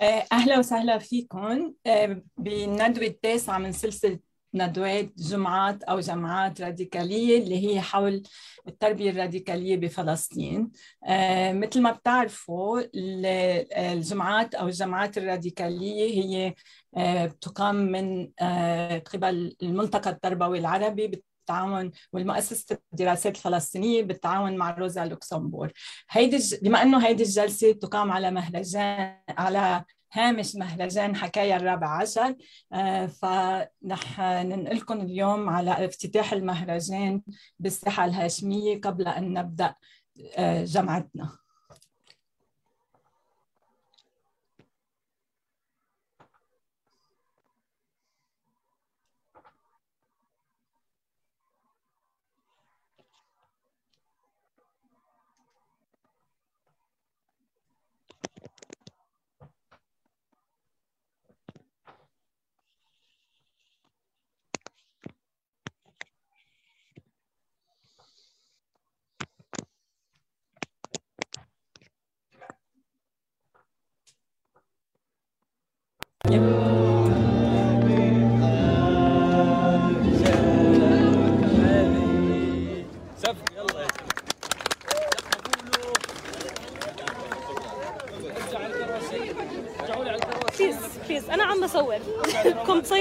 آه، أهلا وسهلا فيكم. آه، بالندوة التاسعة من سلسلة ندوات جمعات أو جماعات راديكالية اللي هي حول التربية الراديكالية بفلسطين. آه، مثل ما بتعرفوا الجماعات أو الجماعات الراديكالية هي بتقام من قبل الملتقى التربوي العربي بالتعاون والمؤسسة الدراسات الفلسطينية بالتعاون مع روزا لوكسمبورغ. هيدي بما إنه هيدي الجلسة تقام على مهرجان على هامش مهرجان حكايا الرابع عشر آه، فنح ننقلكم اليوم على افتتاح المهرجان بالساحة الهاشمية قبل أن نبدأ آه، جمعتنا.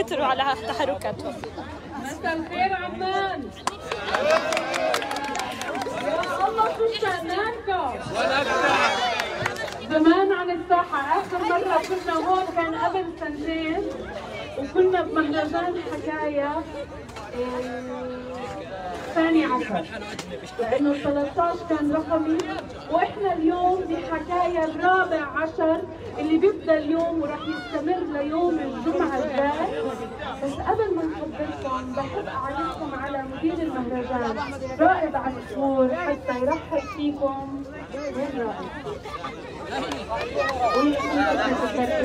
بدكم تسيطروا على تحركاتهم مساء الخير عمان يا الله شو زمان عن الساحة آخر مرة كنا هون كان قبل سنتين وكنا بمهرجان حكاية. ثاني عشر. لأنه 13 كان رقمي وإحنا اليوم بحكاية الرابع عشر اللي بيبدأ اليوم وراح يستمر ليوم الجمعة الجاي. بس قبل ما نخبركم بحب اعرفكم على مدير المهرجان رائد عصفور حتى يرحب فيكم. وين رائد؟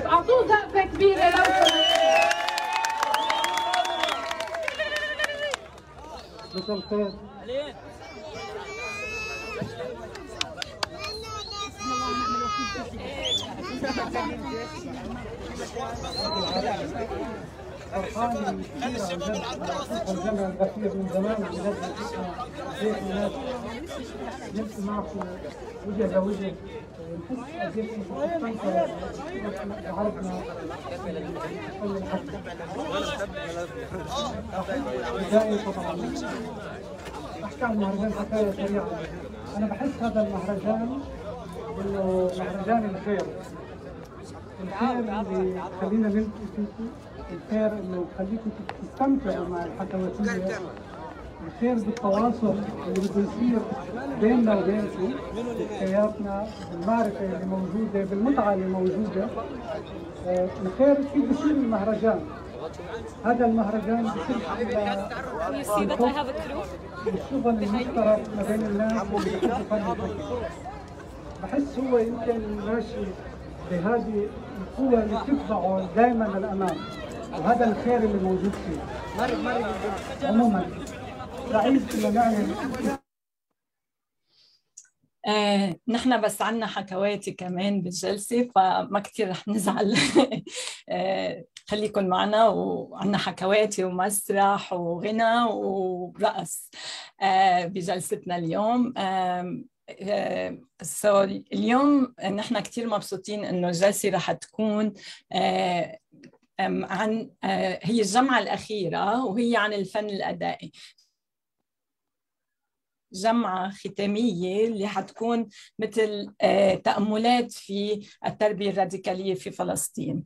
أعطوه زقفه كبيرة لو سمحتوا مساء الخير فرحان الجامعة الغفير من زمان بجد نمشي معكم وجه لوجه احكي حكاية سريعة أنا بحس هذا المهرجان انه مهرجان الخير. الخير اللي خلينا نلتقي الخير إنه يخليكم تستمتعوا مع الحكواتية. الخير بالتواصل اللي بده يصير بيننا وبينكم بحياتنا بالمعرفة اللي موجودة بالمتعة اللي موجودة. آه، الخير كيف بصير المهرجان. هذا المهرجان بصير الشغل المشترك ما بين الناس اللي بيحبوا بحس هو يمكن ماشي بهذه القوة اللي بتدفعه دائما للأمام. وهذا الخير اللي موجود فيه. عموما. آه، نحن بس عنا حكواتي كمان بالجلسة فما كثير رح نزعل. آه، خليكم معنا وعنا حكواتي ومسرح وغنى ورقص آه، بجلستنا اليوم. آه، so اليوم نحن كثير مبسوطين إنه الجلسة رح تكون آه، عن هي الجمعة الأخيرة وهي عن الفن الأدائي. جمعة ختامية اللي حتكون مثل تأملات في التربية الراديكالية في فلسطين.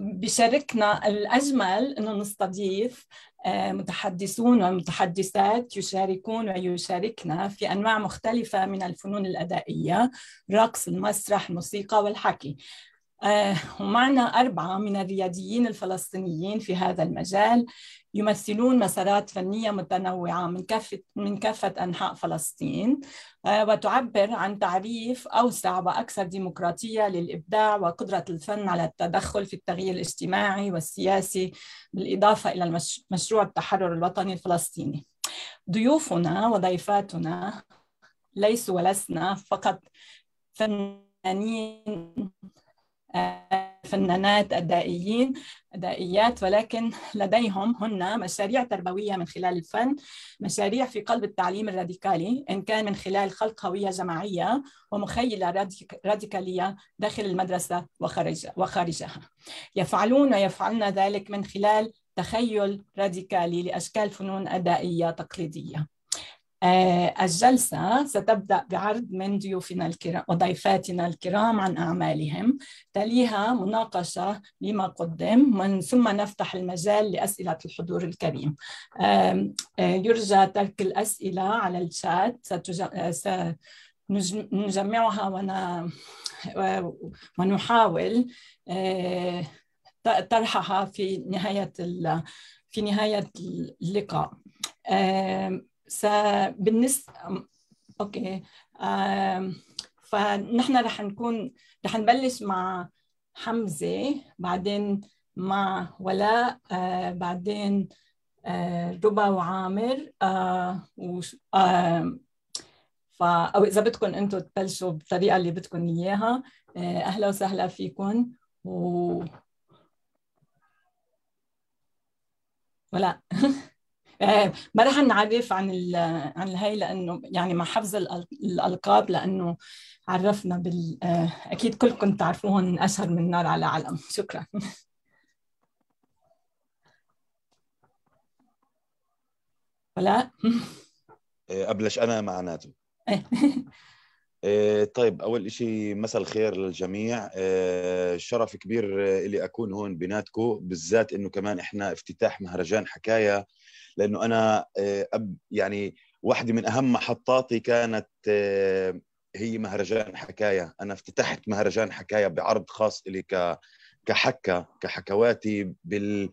بشاركنا الأجمل أنه نستضيف متحدثون ومتحدثات يشاركون ويشاركنا في أنواع مختلفة من الفنون الأدائية رقص المسرح الموسيقى والحكي. ومعنا أربعة من الرياديين الفلسطينيين في هذا المجال. يمثلون مسارات فنية متنوعة من كافة من كافة أنحاء فلسطين وتعبر عن تعريف أوسع وأكثر ديمقراطية للإبداع وقدرة الفن على التدخل في التغيير الاجتماعي والسياسي بالإضافة إلى مشروع التحرر الوطني الفلسطيني. ضيوفنا وضيفاتنا ليسوا ولسنا فقط فنانين فنانات أدائيين أدائيات ولكن لديهم هن مشاريع تربوية من خلال الفن مشاريع في قلب التعليم الراديكالي إن كان من خلال خلق هوية جماعية ومخيلة راديكالية داخل المدرسة وخارج وخارجها. يفعلون ويفعلن ذلك من خلال تخيل راديكالي لأشكال فنون أدائية تقليدية. الجلسة ستبدأ بعرض من ضيوفنا الكرام وضيفاتنا الكرام عن أعمالهم تليها مناقشة لما قدم من ثم نفتح المجال لأسئلة الحضور الكريم. آه، يرجى ترك الأسئلة على الشات سنجمعها ونحاول آه، طرحها في نهاية في نهاية اللقاء. بالنسبة أوكي فنحن رح نكون رح نبلش مع حمزة بعدين مع ولاء بعدين ربا وعامر آه وش آه ف أو إذا بدكم أنتم تبلشوا بالطريقة اللي بدكم إياها أهلا وسهلا فيكم و ولا ما رح نعرف عن عن الهي لأنه يعني مع حفظ الألقاب لأنه عرفنا بال آه، أكيد كلكم تعرفوهم أشهر من نار على علم. شكرا. ولا؟ آه، ابلش أنا معناته. إيه. طيب أول شيء مساء الخير للجميع. شرف كبير لي أكون هون بيناتكم بالذات إنه كمان إحنا افتتاح مهرجان حكاية لأنه أنا آه، يعني واحدة من أهم محطاتي كانت آه، هي مهرجان حكايه أنا افتتحت مهرجان حكايه بعرض خاص لي ك كحكه كحكواتي بال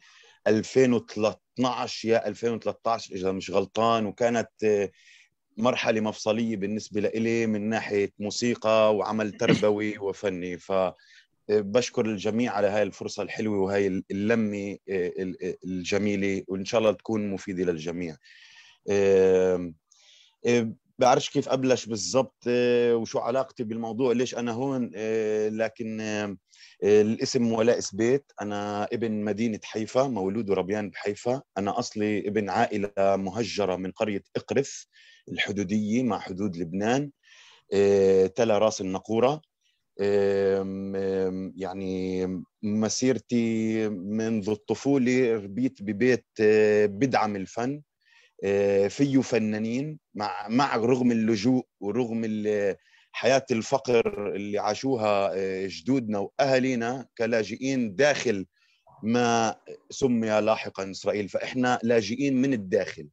2013 يا 2013 إذا مش غلطان. وكانت آه، مرحلة مفصلية بالنسبة لي من ناحية موسيقى وعمل تربوي وفني. ف بشكر الجميع على هاي الفرصة الحلوة وهاي اللمة آه، الجميلة وإن شاء الله تكون مفيدة للجميع. بعرفش كيف أبلش بالضبط آه، وشو علاقتي بالموضوع ليش أنا هون آه، لكن الاسم ولاء سبيت. أنا ابن مدينة حيفا مولود وربيان بحيفا. أنا أصلي ابن عائلة مهجرة من قرية إقرث الحدودية مع حدود لبنان تلا راس النقورة. يعني مسيرتي منذ الطفولة ربيت ببيت آه، بدعم الفن آه، فيه فنانين مع مع رغم اللجوء ورغم حياة الفقر اللي عاشوها آه، جدودنا وأهالينا كلاجئين داخل ما سمي لاحقا إسرائيل. فإحنا لاجئين من الداخل.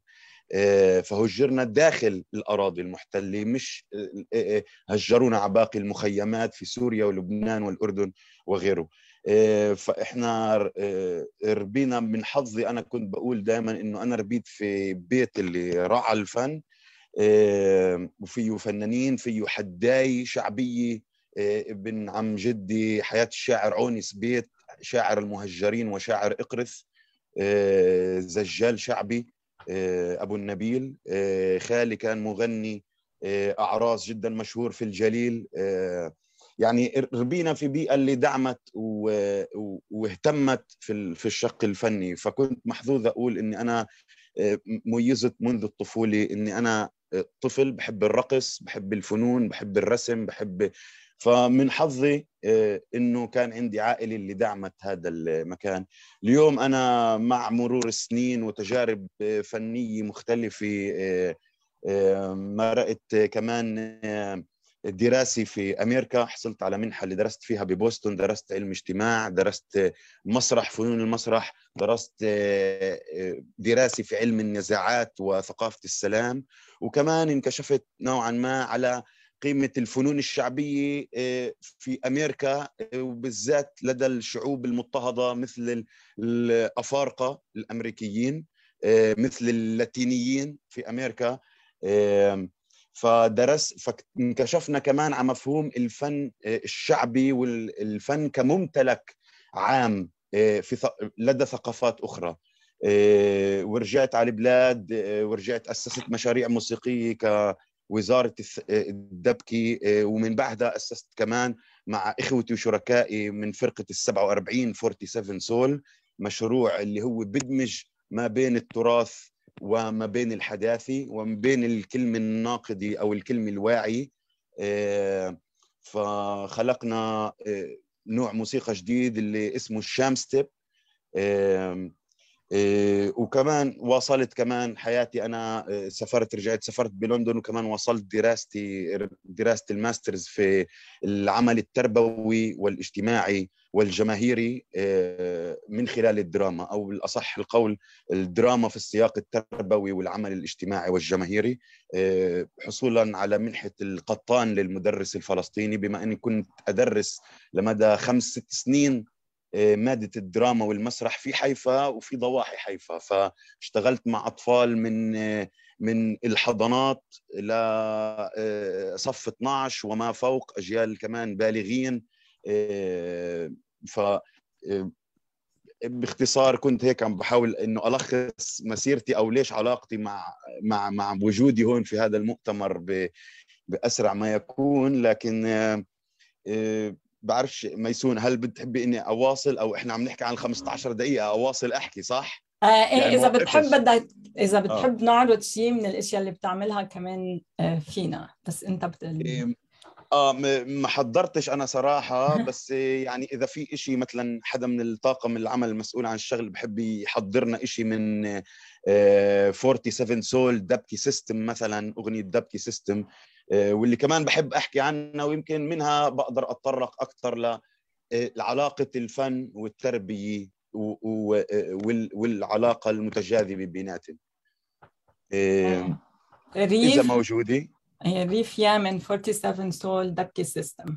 فهجرنا داخل الأراضي المحتلة مش آه، آه، هجرونا على باقي المخيمات في سوريا ولبنان والأردن وغيره. فإحنا ربينا من حظي أنا كنت بقول دائما إنه أنا ربيت في بيت اللي راعى الفن وفيه فنانين فيه حداي شعبية ابن عم جدي حياة الشاعر عونس بيت شاعر المهجرين وشاعر إقرث زجال شعبي. آه، أبو النبيل آه، خالي كان مغني آه، أعراس جدا مشهور في الجليل يعني ربينا في بيئة اللي دعمت واهتمت في في الشق الفني. فكنت محظوظ أقول إني أنا ميزت منذ الطفولة إني أنا طفل بحب الرقص بحب الفنون بحب الرسم بحب فمن حظي آه، إنه كان عندي عائلة اللي دعمت هذا المكان. اليوم أنا مع مرور السنين وتجارب آه، فنية مختلفة آه، مرقت كمان دراسي في أمريكا. حصلت على منحة اللي درست فيها ببوسطن. درست علم اجتماع درست مسرح فنون المسرح. درست دراسي في علم النزاعات وثقافة السلام. وكمان انكشفت نوعا ما على قيمة الفنون الشعبية آه، في أمريكا آه، وبالذات لدى الشعوب المضطهدة مثل الأفارقة الأمريكيين آه، مثل اللاتينيين في أمريكا فدرس فانكشفنا كمان على مفهوم الفن الشعبي والفن كممتلك عام في لدى ثقافات أخرى ورجعت على البلاد ورجعت أسست مشاريع موسيقية ك وزارة الدبكي آه، ومن بعدها أسست كمان مع إخوتي وشركائي من فرقة ال 47 47 سول مشروع اللي هو بدمج ما بين التراث وما بين الحداثي وما بين الكلمة الناقدي أو الكلمة الواعي آه، فخلقنا آه، نوع موسيقى جديد اللي اسمه ال Shamstep. وكمان واصلت كمان حياتي أنا إيه، سافرت رجعت سافرت بلندن وكمان وصلت دراستي دراسه ال masters في العمل التربوي والاجتماعي والجماهيري إيه، من خلال الدراما أو بالاصح القول الدراما في السياق التربوي والعمل الاجتماعي والجماهيري حصولا على منحة القطان للمدرس الفلسطيني بما إني كنت أدرس لمدى خمس ست سنين مادة الدراما والمسرح في حيفا وفي ضواحي حيفا فاشتغلت مع أطفال من آه، من الحضانات لصف 12 وما فوق أجيال كمان بالغين آه، ف باختصار كنت هيك عم بحاول إنه ألخص مسيرتي أو ليش علاقتي مع مع مع وجودي هون في هذا المؤتمر بأسرع ما يكون لكن بعرفش ميسون هل بتحبي إني أواصل أو إحنا عم نحكي عن 15 دقيقة أواصل أحكي صح؟ آه إيه يعني إذا بتحب بدك إذا بتحب آه. نعرض شيء من الأشياء اللي بتعملها كمان آه فينا. بس أنت بتقول إيه آه ما حضرتش أنا صراحة. بس يعني إذا في إشي مثلا حدا من الطاقم العمل المسؤول عن الشغل بحب يحضرنا إشي من 47 Soul دبكي system مثلا أغنية دبكي system. آه، واللي كمان بحب أحكي عنها ويمكن منها بقدر أتطرق أكثر لعلاقة الفن والتربية والعلاقة المتجاذبة بيناتهم آه، إذا موجودة. ريف يامن 47 Soul دبكي system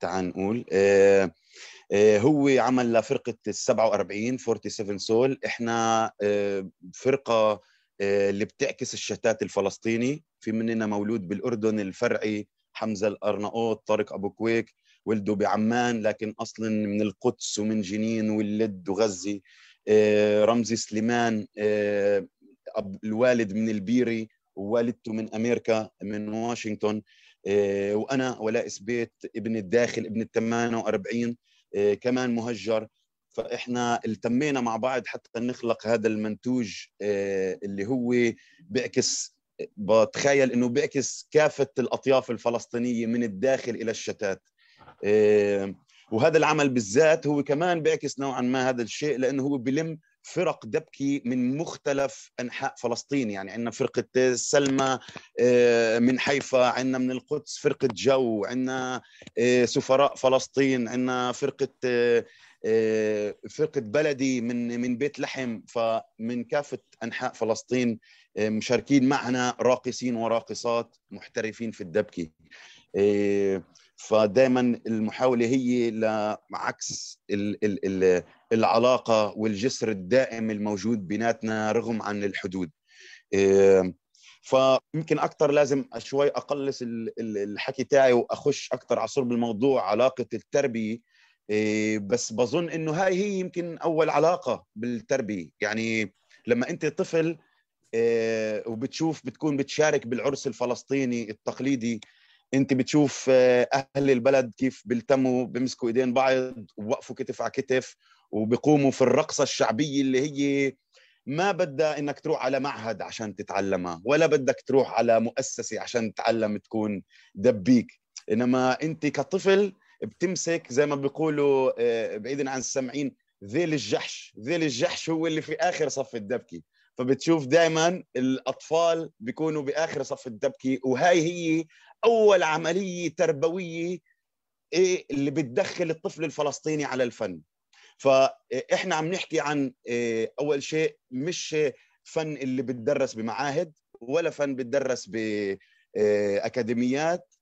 تعال نقول. هو عمل لفرقة ال 47 47 Soul. إحنا فرقة اللي بتعكس الشتات الفلسطيني. في مننا مولود بالأردن الفرعي حمزة الأرناؤوط طارق أبو كويك ولده بعمان. لكن أصلا من القدس ومن جنين وغزة. آه، رمزي سليمان آه، الوالد من البيري ووالدته من أمريكا من واشنطن. آه، وأنا ولاء سبيت ابن الداخل ابن ال 48 كمان مهجر. فإحنا التمينا مع بعض حتى نخلق هذا المنتوج اللي هو بيعكس بتخيل إنه بيعكس كافة الأطياف الفلسطينية من الداخل إلى الشتات. وهذا العمل بالذات هو كمان بيعكس نوعا ما هذا الشيء لأنه هو بلم فرق دبكي من مختلف أنحاء فلسطين. يعني عندنا فرقة سلمى آه، من حيفا عندنا من القدس فرقة جو عندنا آه، سفراء فلسطين عندنا فرقة آه، فرقة بلدي من من بيت لحم. فمن كافة أنحاء فلسطين مشاركين معنا راقصين وراقصات محترفين في الدبكه فدائما المحاولة هي لعكس العلاقة والجسر الدائم الموجود بيناتنا رغم عن الحدود. فيمكن أكثر لازم شوي أقلص الحكي تاعي وأخش أكثر على صلب الموضوع علاقة التربية. بس بظن إنه هاي هي يمكن أول علاقة بالتربية. يعني لما أنت طفل وبتشوف بتكون بتشارك بالعرس الفلسطيني التقليدي انت بتشوف أهل البلد كيف بيلتموا بيمسكوا ايدين بعض ووقفوا كتف على كتف وبيقوموا في الرقصة الشعبية اللي هي ما بدها إنك تروح على معهد عشان تتعلمها ولا بدك تروح على مؤسسة عشان تتعلم تكون دبيك. إنما أنت كطفل بتمسك زي ما بيقولوا بعيدا عن السامعين ذيل الجحش ذيل الجحش هو اللي في آخر صف الدبكة. فبتشوف دائما الأطفال بيكونوا بآخر صف الدبكة وهاي هي أول عملية تربوية إيه اللي بتدخل الطفل الفلسطيني على الفن. فإحنا عم نحكي عن إيه أول شيء مش فن اللي بتدرس بمعاهد ولا فن بتدرس باكاديميات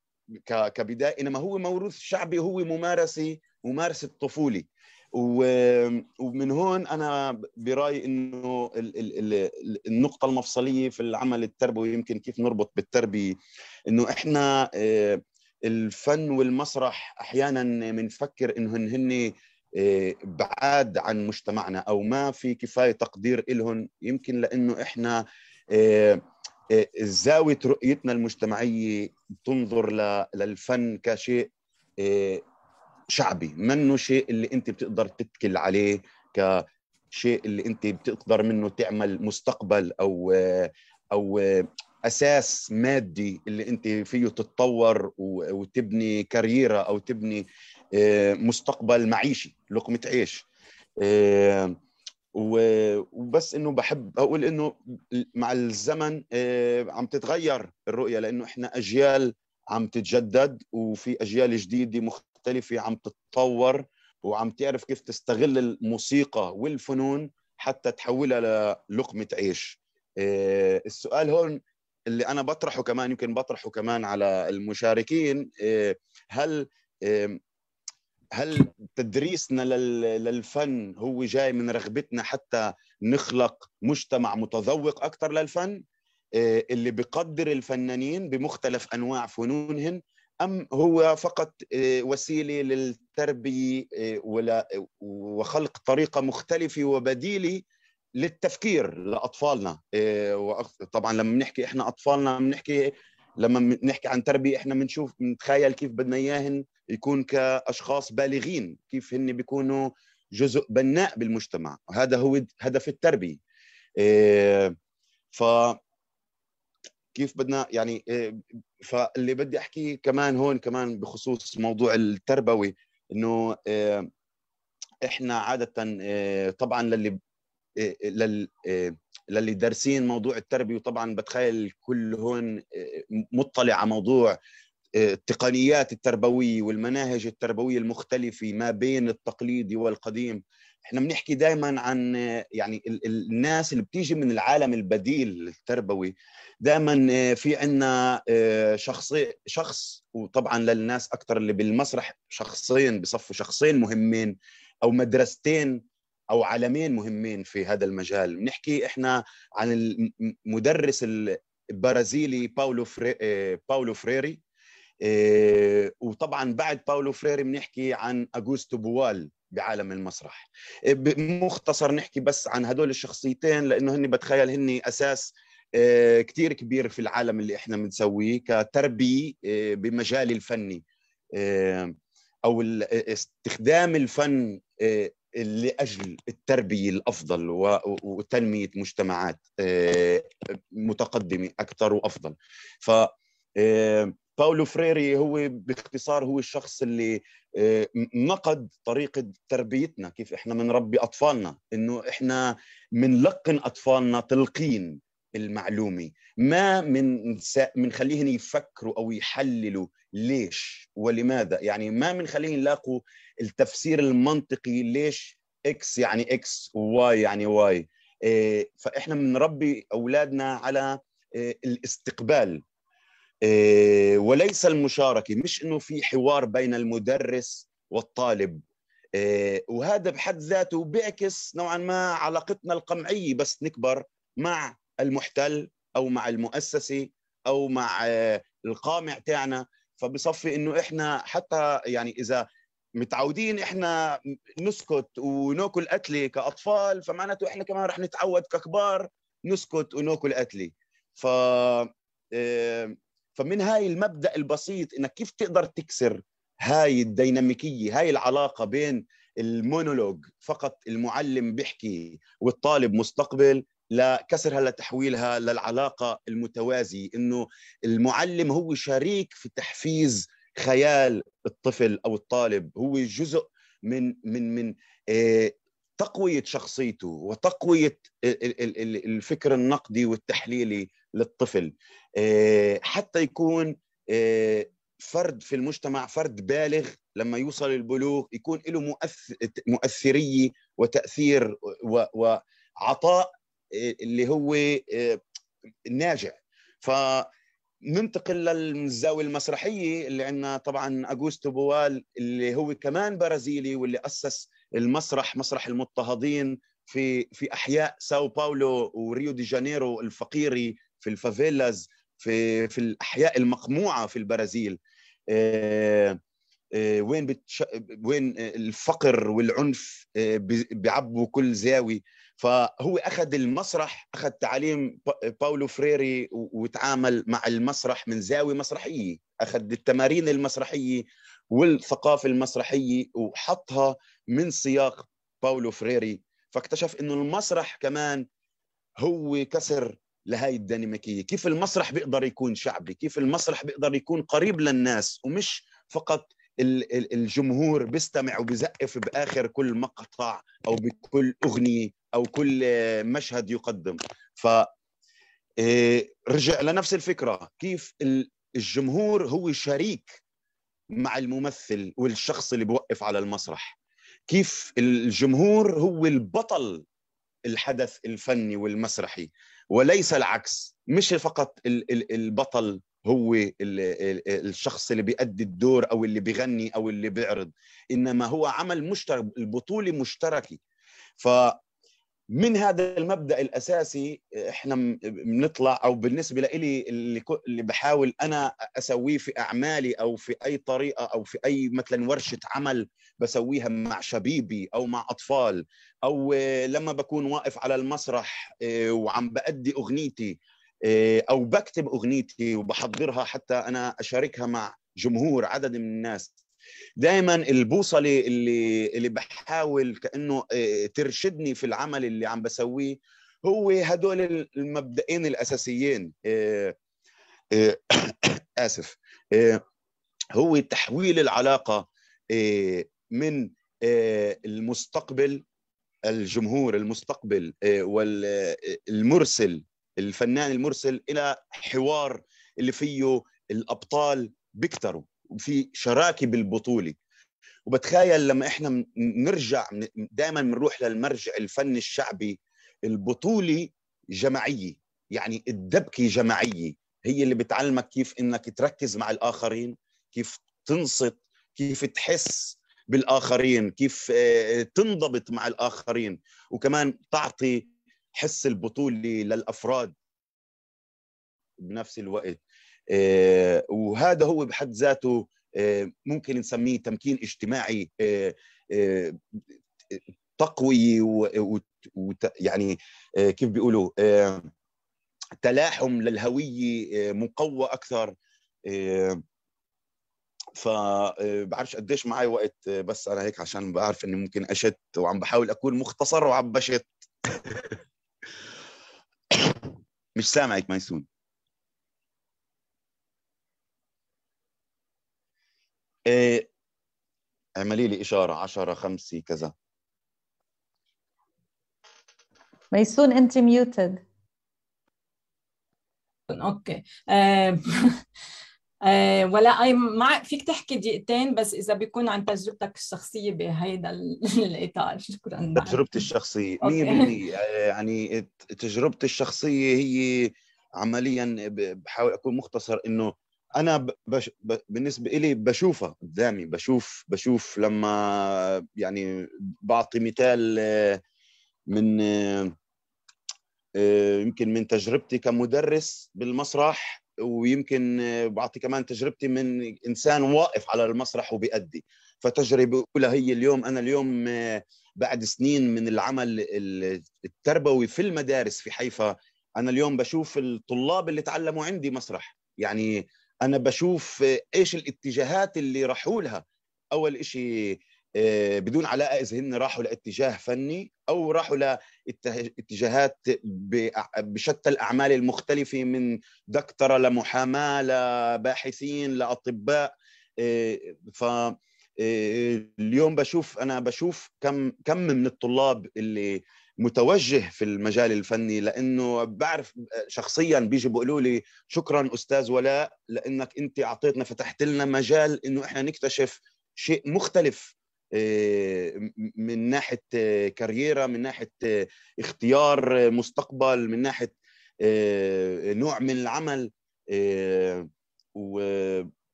كبداية إنما هو موروث شعبي هو ممارسة ممارسة طفولي ومن هون أنا برأيي إنه النقطة المفصلية في العمل التربوي يمكن كيف نربط بالتربية إنه إحنا الفن والمسرح أحيانا بنفكر انهم هن بعاد عن مجتمعنا أو ما في كفاية تقدير لهم يمكن لإنه إحنا زاوية رؤيتنا المجتمعية تنظر للفن كشيء شعبي منه شيء اللي أنت بتقدر تتكل عليه كشيء اللي أنت بتقدر منه تعمل مستقبل أو أو أساس مادي اللي أنت فيه تتطور وتبني كاريرا أو تبني مستقبل معيشي لقمة عيش. وبس إنه بحب أقول إنه مع الزمن عم تتغير الرؤية لإنه إحنا أجيال عم تتجدد وفي أجيال جديدة مختلفه عم تتطور وعم تعرف كيف تستغل الموسيقى والفنون حتى تحولها للقمة عيش. السؤال هون اللي أنا بطرحه كمان يمكن بطرحه كمان على المشاركين هل هل تدريسنا للفن هو جاي من رغبتنا حتى نخلق مجتمع متذوق أكثر للفن؟ اللي بقدر الفنانين بمختلف أنواع فنونهم أم هو فقط وسيلة للتربية وخلق طريقة مختلفة وبديلة للتفكير لأطفالنا. طبعا لما بنحكي إحنا أطفالنا بنحكي لما بنحكي عن تربية إحنا بنشوف بنتخيل كيف بدنا إياهن يكون كأشخاص بالغين كيف هن بيكونوا جزء بناء بالمجتمع. هذا هو هدف التربية. ف كيف بدنا يعني فاللي بدي أحكيه كمان هون كمان بخصوص موضوع التربوي إنه إحنا عادة طبعا للي للي دارسين موضوع التربيه وطبعا بتخيل كل هون مطلع على موضوع التقنيات التربوية والمناهج التربوية المختلفة ما بين التقليدي والقديم. إحنا بنحكي دائما عن يعني الناس اللي بتيجي من العالم البديل التربوي. دائما في عندنا شخصي شخص وطبعا للناس أكثر اللي بالمسرح شخصين بصفوا شخصين مهمين أو مدرستين أو علمين مهمين في هذا المجال. بنحكي إحنا عن المدرس البرازيلي باولو فري... باولو فريري. وطبعا بعد باولو فريري بنحكي عن أغوستو بوال. بعالم المسرح. بمختصر نحكي بس عن هدول الشخصيتين لأنه هن بتخيل هن أساس كتير كبير في العالم اللي إحنا بنسويه كتربية بمجال الفني. أو استخدام الفن لاجل التربية الأفضل وتنمية مجتمعات متقدمة أكثر وأفضل. ف باولو فريري هو باختصار هو الشخص اللي نقد طريقة تربيتنا كيف إحنا بنربي أطفالنا إنه إحنا بنلقن أطفالنا تلقين المعلومة. ما من من خليهم يفكروا أو يحللوا ليش ولماذا. يعني ما بنخليهم يلاقوا التفسير المنطقي ليش إكس يعني إكس وواي يعني واي. إيه، فإحنا بنربي أولادنا على إيه، الاستقبال. وليس المشاركة مش إنه في حوار بين المدرس والطالب. وهذا بحد ذاته بيعكس نوعا ما علاقتنا القمعية بس نكبر مع المحتل أو مع المؤسسة أو مع القامع تاعنا. فبصفي إنه إحنا حتى يعني إذا متعودين إحنا نسكت وناكل قتله كأطفال فمعناته إحنا كمان رح نتعود ككبار نسكت وناكل قتله ف فمن هاي المبدأ البسيط إنك كيف تقدر تكسر هاي الديناميكية هاي العلاقة بين المونولوج فقط المعلم بيحكي والطالب مستقبل لكسرها لتحويلها للعلاقة المتوازي إنه المعلم هو شريك في تحفيز خيال الطفل أو الطالب هو جزء من من من آه، تقوية شخصيته وتقوية الفكر النقدي والتحليلي للطفل. آه، حتى يكون آه، فرد في المجتمع فرد بالغ لما يوصل البلوغ يكون له مؤثر مؤثرية وتأثير وعطاء اللي هو ناجع ف ننتقل للزاوية المسرحية اللي عندنا طبعا أغوستو بوال اللي هو كمان برازيلي واللي أسس المسرح مسرح المضطهدين في في أحياء ساو باولو وريو دي جانيرو الفقيري في ال favelas في في الأحياء المقموعة في البرازيل. آه، آه، وين بتش... وين الفقر والعنف آه، بيعبوا كل زاويه فهو أخذ المسرح أخذ تعاليم باولو فريري وتعامل مع المسرح من زاوية مسرحية. أخذ التمارين المسرحية والثقافة المسرحية وحطها من سياق باولو فريري فاكتشف إنه المسرح كمان هو كسر لهي الديناميكية. كيف المسرح بيقدر يكون شعبي؟ كيف المسرح بيقدر يكون قريب للناس؟ ومش فقط الجمهور بيستمع وبيزقف بآخر كل مقطع أو بكل أغنية أو كل مشهد يقدم. ف آه، رجع لنفس الفكرة. كيف الجمهور هو شريك مع الممثل والشخص اللي بوقف على المسرح. كيف الجمهور هو البطل الحدث الفني والمسرحي وليس العكس. مش فقط البطل هو الشخص اللي بيأدي الدور أو اللي بيغني أو اللي بيعرض إنما هو عمل مشترك البطولة مشتركة. ف من هذا المبدأ الأساسي إحنا بنطلع أو بالنسبة لي اللي اللي بحاول أنا أسويه في أعمالي أو في أي طريقة أو في أي مثلا ورشة عمل بسويها مع شبيبي أو مع أطفال أو لما بكون واقف على المسرح آه، وعم بأدي أغنيتي آه، أو بكتب أغنيتي وبحضرها حتى أنا أشاركها مع جمهور عدد من الناس. دائما البوصلة اللي اللي بحاول كأنه آه، ترشدني في العمل اللي عم بسويه هو هدول المبدئين الأساسيين. آه، آسف. هو تحويل العلاقة من المستقبل الجمهور المستقبل والمرسل الفنان المرسل إلى حوار اللي فيه الأبطال بيكتروا. وفي شراكة بالبطولة. وبتخيل لما إحنا نرجع دائما بنروح للمرجع الفني الشعبي. البطولة جماعية يعني الدبكة جماعية هي اللي بتعلمك كيف إنك تركز مع الآخرين كيف تنصت كيف تحس بالآخرين كيف آه، تنضبط مع الآخرين وكمان تعطي حس البطولة للأفراد بنفس الوقت. وهذا هو بحد ذاته آه، ممكن نسميه تمكين اجتماعي آه، تقوية ويعني كيف بيقولوا تلاحم للهوية مقوى أكثر فبعرفش قديش معي وقت بس أنا هيك عشان بعرف إني ممكن أشت وعم بحاول أكون مختصر وعم بشت. مش سامعك ميسون إيه اعملي لي إشارة عشرة خمسة كذا. ميسون أنت muted okay. آه، آه، ولا أي مع فيك تحكي دقيقتين بس إذا بيكون عن تجربتك الشخصية بهيدا الإطار. شكرا. تجربتي الشخصية 100% يعني تجربتي الشخصية هي عمليا بحاول أكون مختصر إنه أنا بش بالنسبة لي بشوفها قدامي بشوف بشوف لما يعني بعطي مثال من يمكن من تجربتي كمدرس بالمسرح ويمكن بعطي كمان تجربتي من إنسان واقف على المسرح وبيأدي. فتجربة أولى هي اليوم. أنا اليوم بعد سنين من العمل التربوي في المدارس في حيفا أنا اليوم بشوف الطلاب اللي تعلموا عندي مسرح. يعني أنا بشوف إيش الاتجاهات اللي راحوا لها. أول شيء آه، بدون علاقة إذا هن راحوا لاتجاه فني أو راحوا لاتجاهات بشتى الأعمال المختلفة من دكتورة لمحاماة لباحثين لأطباء. آه، ف آه، اليوم بشوف أنا بشوف كم كم من الطلاب اللي متوجه في المجال الفني لأنه بعرف شخصيا بيجي بيقولوا لي شكرا أستاذ ولاء لأنك أنت أعطيتنا فتحت لنا مجال إنه إحنا نكتشف شيء مختلف آه، من ناحية كاريرا من ناحية اختيار مستقبل من ناحية آه، نوع من العمل آه،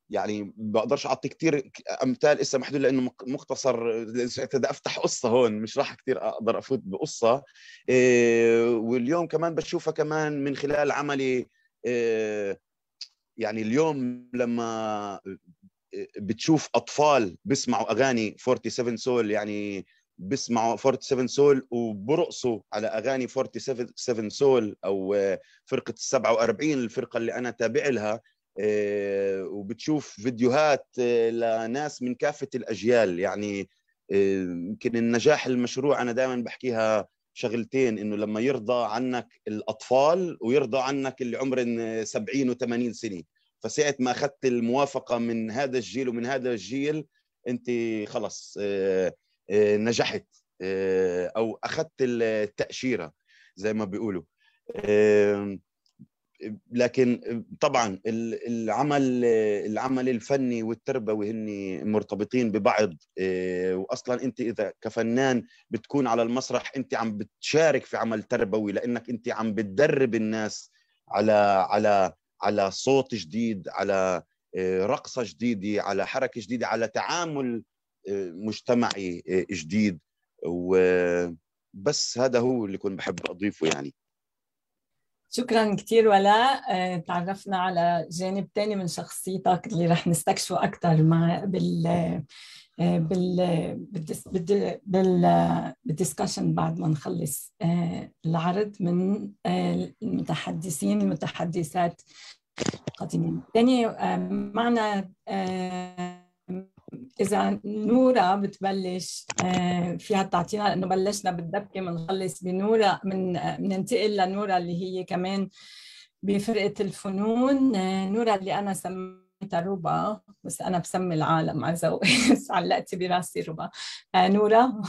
يعني بقدرش اعطي كثير امثال إسا محدود لأنه مختصر بدي أفتح قصة هون مش راح كثير أقدر أفوت بقصة. واليوم كمان بشوفها كمان من خلال عملي يعني اليوم لما بتشوف أطفال بيسمعوا أغاني 47 سول يعني بيسمعوا 47 سول وبرقصوا على أغاني 47 سول أو فرقة ال 47 الفرقة اللي أنا تابع لها. آه، وبتشوف فيديوهات آه، لناس من كافة الأجيال. يعني آه، يمكن النجاح المشروع أنا دائما بحكيها شغلتين إنه لما يرضى عنك الأطفال ويرضى عنك اللي عمرهم 70 و80 سنة. فساعة ما أخذت الموافقة من هذا الجيل ومن هذا الجيل أنت خلص نجحت أو أخذت التأشيرة زي ما بيقولوا. لكن طبعا العمل العمل الفني والتربوي هن مرتبطين ببعض آه، واصلا أنت إذا كفنان بتكون على المسرح أنت عم بتشارك في عمل تربوي لأنك أنت عم بتدرب الناس على على على صوت جديد على آه، رقصة جديدة على حركة جديدة على تعامل آه، مجتمعي جديد. وبس هذا هو اللي كنت بحب أضيفه يعني. شكرا كثير ولاء آه، تعرفنا على جانب ثاني من شخصيتك اللي رح نستكشفه أكثر مع بال آه، بال بال بالدسكشن بعد ما نخلص آه، العرض من المتحدثين المتحدثات القادمين ثاني معنا إذا نورا بتبلش آه، فيها تعطينا لأنه بلشنا بالدبكة بنخلص بنورا من بننتقل لنورا اللي هي كمان بفرقة الفنون. آه، نورا اللي أنا سميتها روبا بس أنا بسمي العالم على ذوقي بس علقتي براسي روبا. آه، نورا.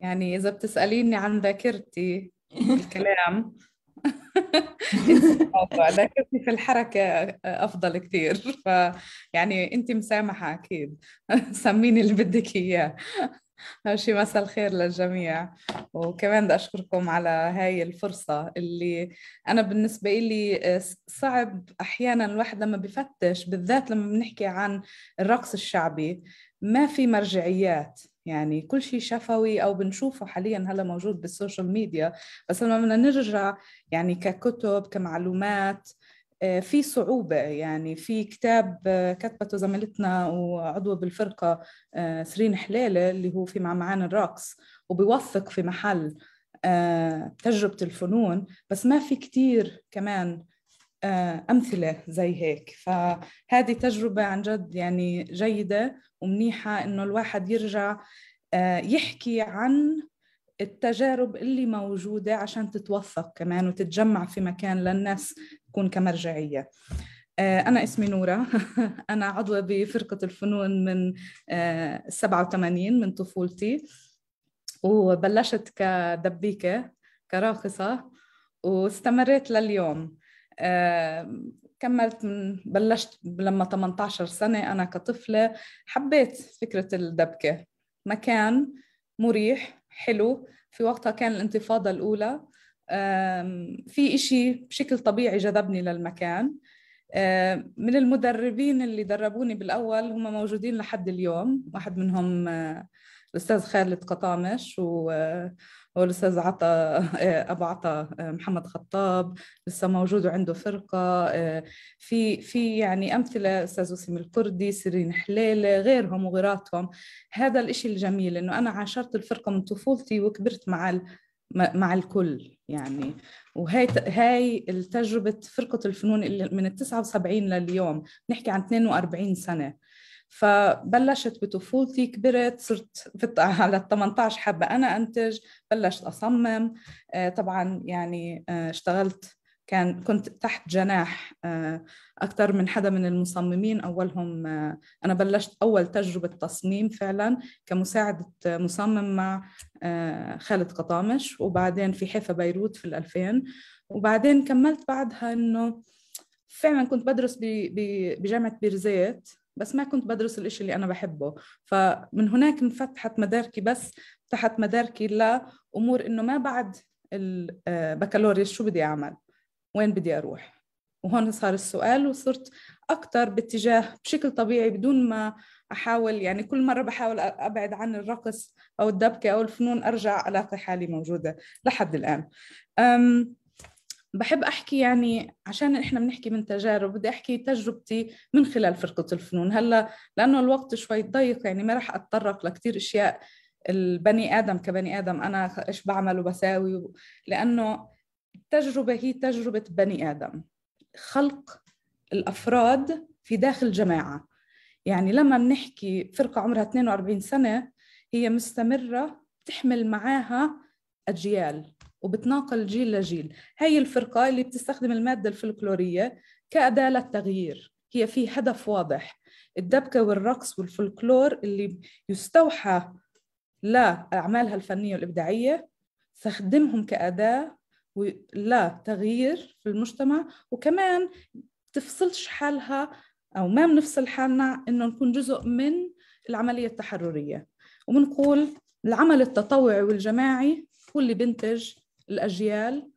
يعني إذا بتسأليني عن ذاكرتي الكلام. ذاكرتي في الحركة أفضل كثير. فيعني أنت مسامحة أكيد. سميني اللي بدك إياه. شي مساء الخير للجميع. وكمان بدي أشكركم على هاي الفرصة اللي أنا بالنسبة لي صعب أحيانا الواحد لما بفتش بالذات لما بنحكي عن الرقص الشعبي ما في مرجعيات. يعني كل شيء شفوي أو بنشوفه حاليا هلا موجود بالسوشيال ميديا. بس لما بدنا نرجع يعني ككتب كمعلومات آه، في صعوبة. يعني في كتاب آه، كتبته زميلتنا وعضوة بالفرقة آه، سرين حليلة اللي هو في معمعان الرقص وبيوثق في محل تجربة الفنون. بس ما في كتير كمان أمثلة زي هيك. فهذه تجربة عن جد يعني جيدة ومنيحة إنه الواحد يرجع آه، يحكي عن التجارب اللي موجودة عشان تتوثق كمان وتتجمع في مكان للناس تكون كمرجعية. آه، أنا اسمي نورة. أنا عضوة بفرقة الفنون من 87 آه، من طفولتي. وبلشت كدبيكة كراقصة واستمريت لليوم. كملت من بلشت لما 18 سنة أنا كطفلة حبيت فكرة الدبكة. مكان مريح حلو. في وقتها كان الانتفاضة الأولى. في إشي بشكل طبيعي جذبني للمكان. من المدربين اللي دربوني بالأول هم موجودين لحد اليوم. واحد منهم آه، الأستاذ خالد قطامش و والأستاذ عطا آه، أبو عطا آه، محمد خطاب لسه موجود وعنده فرقة آه، في في يعني أمثلة أستاذ وسيم الكردي سيرين حليلة غيرهم وغيراتهم. هذا الإشي الجميل إنه أنا عاشرت الفرقة من طفولتي وكبرت مع مع الكل يعني. وهي هاي التجربة فرقة الفنون اللي من ال 79 لليوم. نحكي عن 42 سنة. فبلشت بطفولتي كبرت صرت على ال 18 حابة أنا أنتج بلشت أصمم. آه، طبعا يعني آه، اشتغلت كان كنت تحت جناح آه، أكثر من حدا من المصممين أولهم أنا بلشت أول تجربة تصميم فعلا كمساعدة مصمم مع خالد قطامش وبعدين في حيفا بيروت في الألفين. وبعدين كملت بعدها إنه فعلا كنت بدرس بجامعة بيرزيت. بس ما كنت بدرس الإشي اللي أنا بحبه. فمن هناك انفتحت مداركي بس فتحت مداركي لأمور إنه ما بعد البكالوريوس شو بدي أعمل؟ وين بدي أروح؟ وهون صار السؤال وصرت أكثر باتجاه بشكل طبيعي بدون ما أحاول يعني كل مرة بحاول أبعد عن الرقص أو الدبكة أو الفنون أرجع ألاقي حالي موجودة لحد الآن. بحب أحكي يعني عشان إحنا بنحكي من تجارب بدي أحكي تجربتي من خلال فرقة الفنون. هلأ لأنه الوقت شوي ضيق يعني ما راح أتطرق لكثير أشياء البني آدم كبني آدم أنا إيش بعمل وبساوي لأنه التجربه هي تجربة بني آدم. خلق الأفراد في داخل جماعة. يعني لما بنحكي فرقة عمرها 42 سنة هي مستمرة تحمل معاها أجيال. وبتناقل جيل لجيل. هي الفرقة اللي بتستخدم المادة الفلكلورية كأداة للتغيير. هي في هدف واضح. الدبكة والرقص والفلكلور اللي يستوحى لأعمالها الفنية والإبداعية تستخدمهم كأداة لا تغيير في المجتمع وكمان تفصلش حالها أو ما بنفصل حالنا إنه نكون جزء من العملية التحررية. وبنقول العمل التطوعي والجماعي هو اللي بنتج الأجيال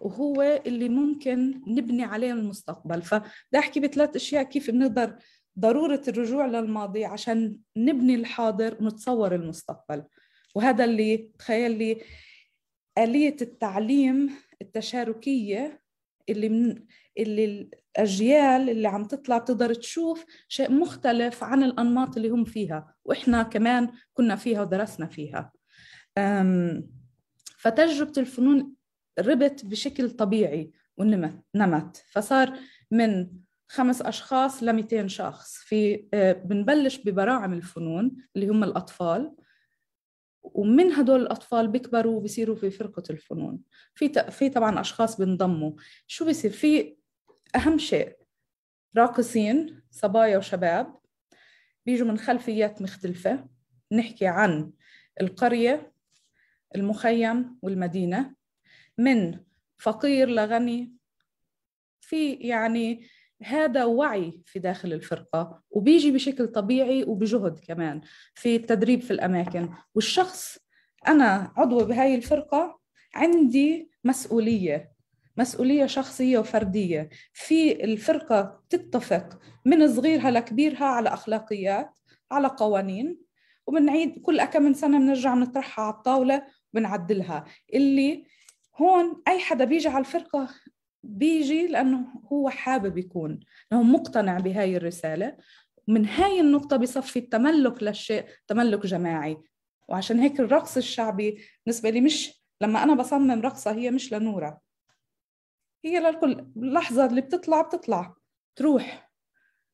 وهو اللي ممكن نبني عليه المستقبل. فبدي أحكي بثلاث أشياء كيف بنقدر ضرورة الرجوع للماضي عشان نبني الحاضر ونتصور المستقبل. وهذا اللي تخيل لي آلية التعليم التشاركية اللي من اللي الأجيال اللي عم تطلع بتقدر تشوف شيء مختلف عن الأنماط اللي هم فيها وإحنا كمان كنا فيها ودرسنا فيها. فتجربة الفنون ربت بشكل طبيعي ونمت نمت. فصار من خمس أشخاص ل 200 شخص. في آه، بنبلش ببراعم الفنون اللي هم الأطفال ومن هدول الأطفال بيكبروا وبيصيروا في فرقة الفنون. في في طبعا أشخاص بينضموا شو بيصير؟ في أهم شيء راقصين صبايا وشباب بيجوا من خلفيات مختلفة نحكي عن القرية المخيم والمدينة. من فقير لغني في يعني هذا وعي في داخل الفرقة وبيجي بشكل طبيعي وبجهد كمان في التدريب في الأماكن. والشخص أنا عضو بهاي الفرقة عندي مسؤولية مسؤولية شخصية وفردية. في الفرقة تتفق من صغيرها لكبيرها على أخلاقيات على قوانين وبنعيد كل كم من سنة بنرجع بنطرحها على الطاولة. بنعدلها. اللي هون أي حدا بيجي على الفرقة بيجي لأنه هو حابب يكون لأنه مقتنع بهاي الرسالة. من هاي النقطة بصفي التملك للشيء تملك جماعي. وعشان هيك الرقص الشعبي بالنسبة لي مش لما أنا بصمم رقصة هي مش لنورة. هي للكل اللحظة اللي بتطلع بتطلع. تروح.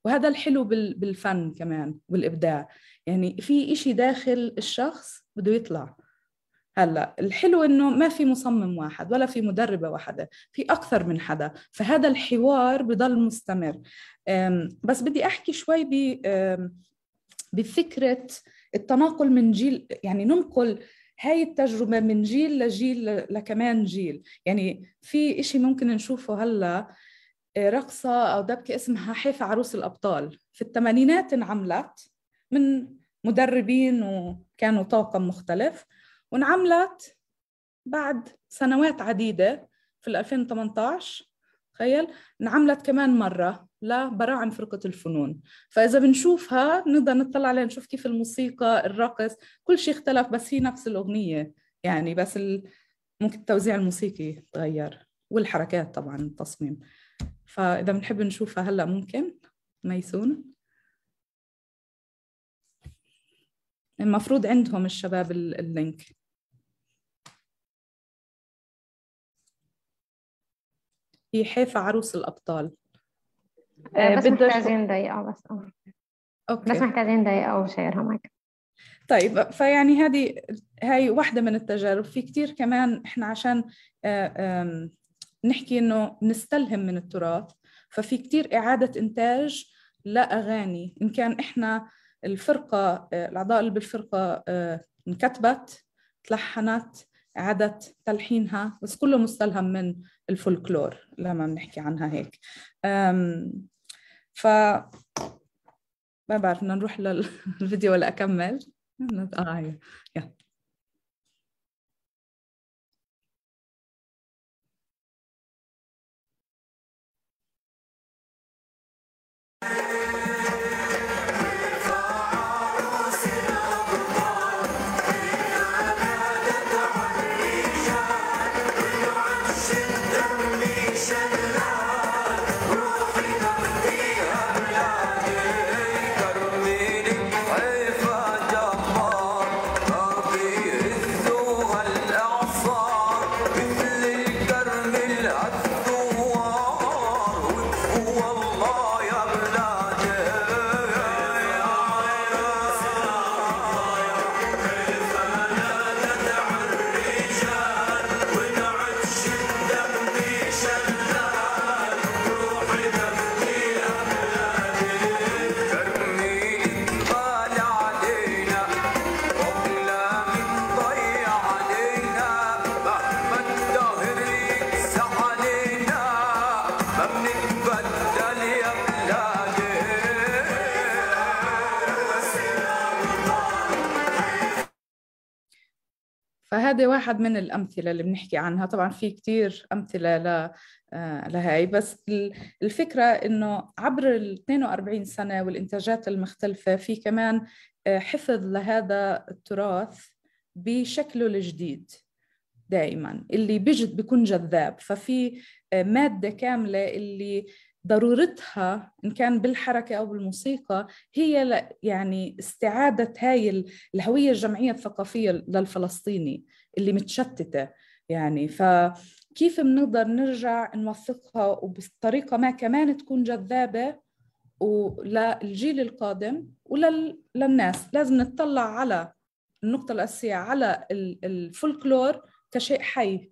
وهذا الحلو بالفن كمان والإبداع يعني في إشي داخل الشخص بده يطلع. هلا الحلو إنه ما في مصمم واحد ولا في مدربة واحدة في أكثر من حدا. فهذا الحوار بضل مستمر. بس بدي أحكي شوي بفكرة التناقل من جيل يعني ننقل هاي التجربة من جيل لجيل لكمان جيل. يعني في إشي ممكن نشوفه هلأ آه، رقصة أو دبكة اسمها حيفا عروس الأبطال. في الثمانينات انعملت من مدربين وكانوا طاقم مختلف. وانعملت بعد سنوات عديدة في 2018 تخيل؟ انعملت كمان مرة لبراعم فرقة الفنون. فإذا بنشوفها نقدر نطلع عليها نشوف كيف الموسيقى الرقص كل شيء اختلف بس هي نفس الأغنية يعني بس. ممكن التوزيع الموسيقي تغير والحركات طبعا التصميم. فإذا بنحب نشوفها هلأ ممكن؟ ميسون؟ المفروض عندهم الشباب اللينك. هي حيفا عروس الأبطال. آه، بس محتاجين دقيقة بس أوكي. بس محتاجين دقيقة وشيرها معك طيب فيعني هذه هاي واحدة من التجارب. في كتير كمان إحنا عشان آه، نحكي إنه نستلهم من التراث ففي كتير إعادة إنتاج لأغاني. إن كان إحنا الفرقة آه، الأعضاء اللي بالفرقة انكتبت تلحنت إعادة تلحينها بس كله مستلهم من الفولكلور لما بنحكي عنها هيك. ف ما بعرف بدنا نروح للفيديو ولا أكمل آه يا فهذا واحد من الأمثلة اللي بنحكي عنها. طبعا في كتير أمثلة ل آه، لهي بس الفكرة إنه عبر ال 42 سنة والإنتاجات المختلفة في كمان آه، حفظ لهذا التراث بشكله الجديد دائما اللي بيجد بيكون جذاب. ففي آه، مادة كاملة اللي ضرورتها إن كان بالحركة أو بالموسيقى هي يعني استعادة هاي الهوية الجمعية الثقافية للفلسطيني. اللي متشتتة. يعني فكيف بنقدر نرجع نوثقها وبطريقة ما كمان تكون جذابة وللجيل القادم وللناس لازم نطلع على النقطة الأساسية على الفولكلور كشيء حي.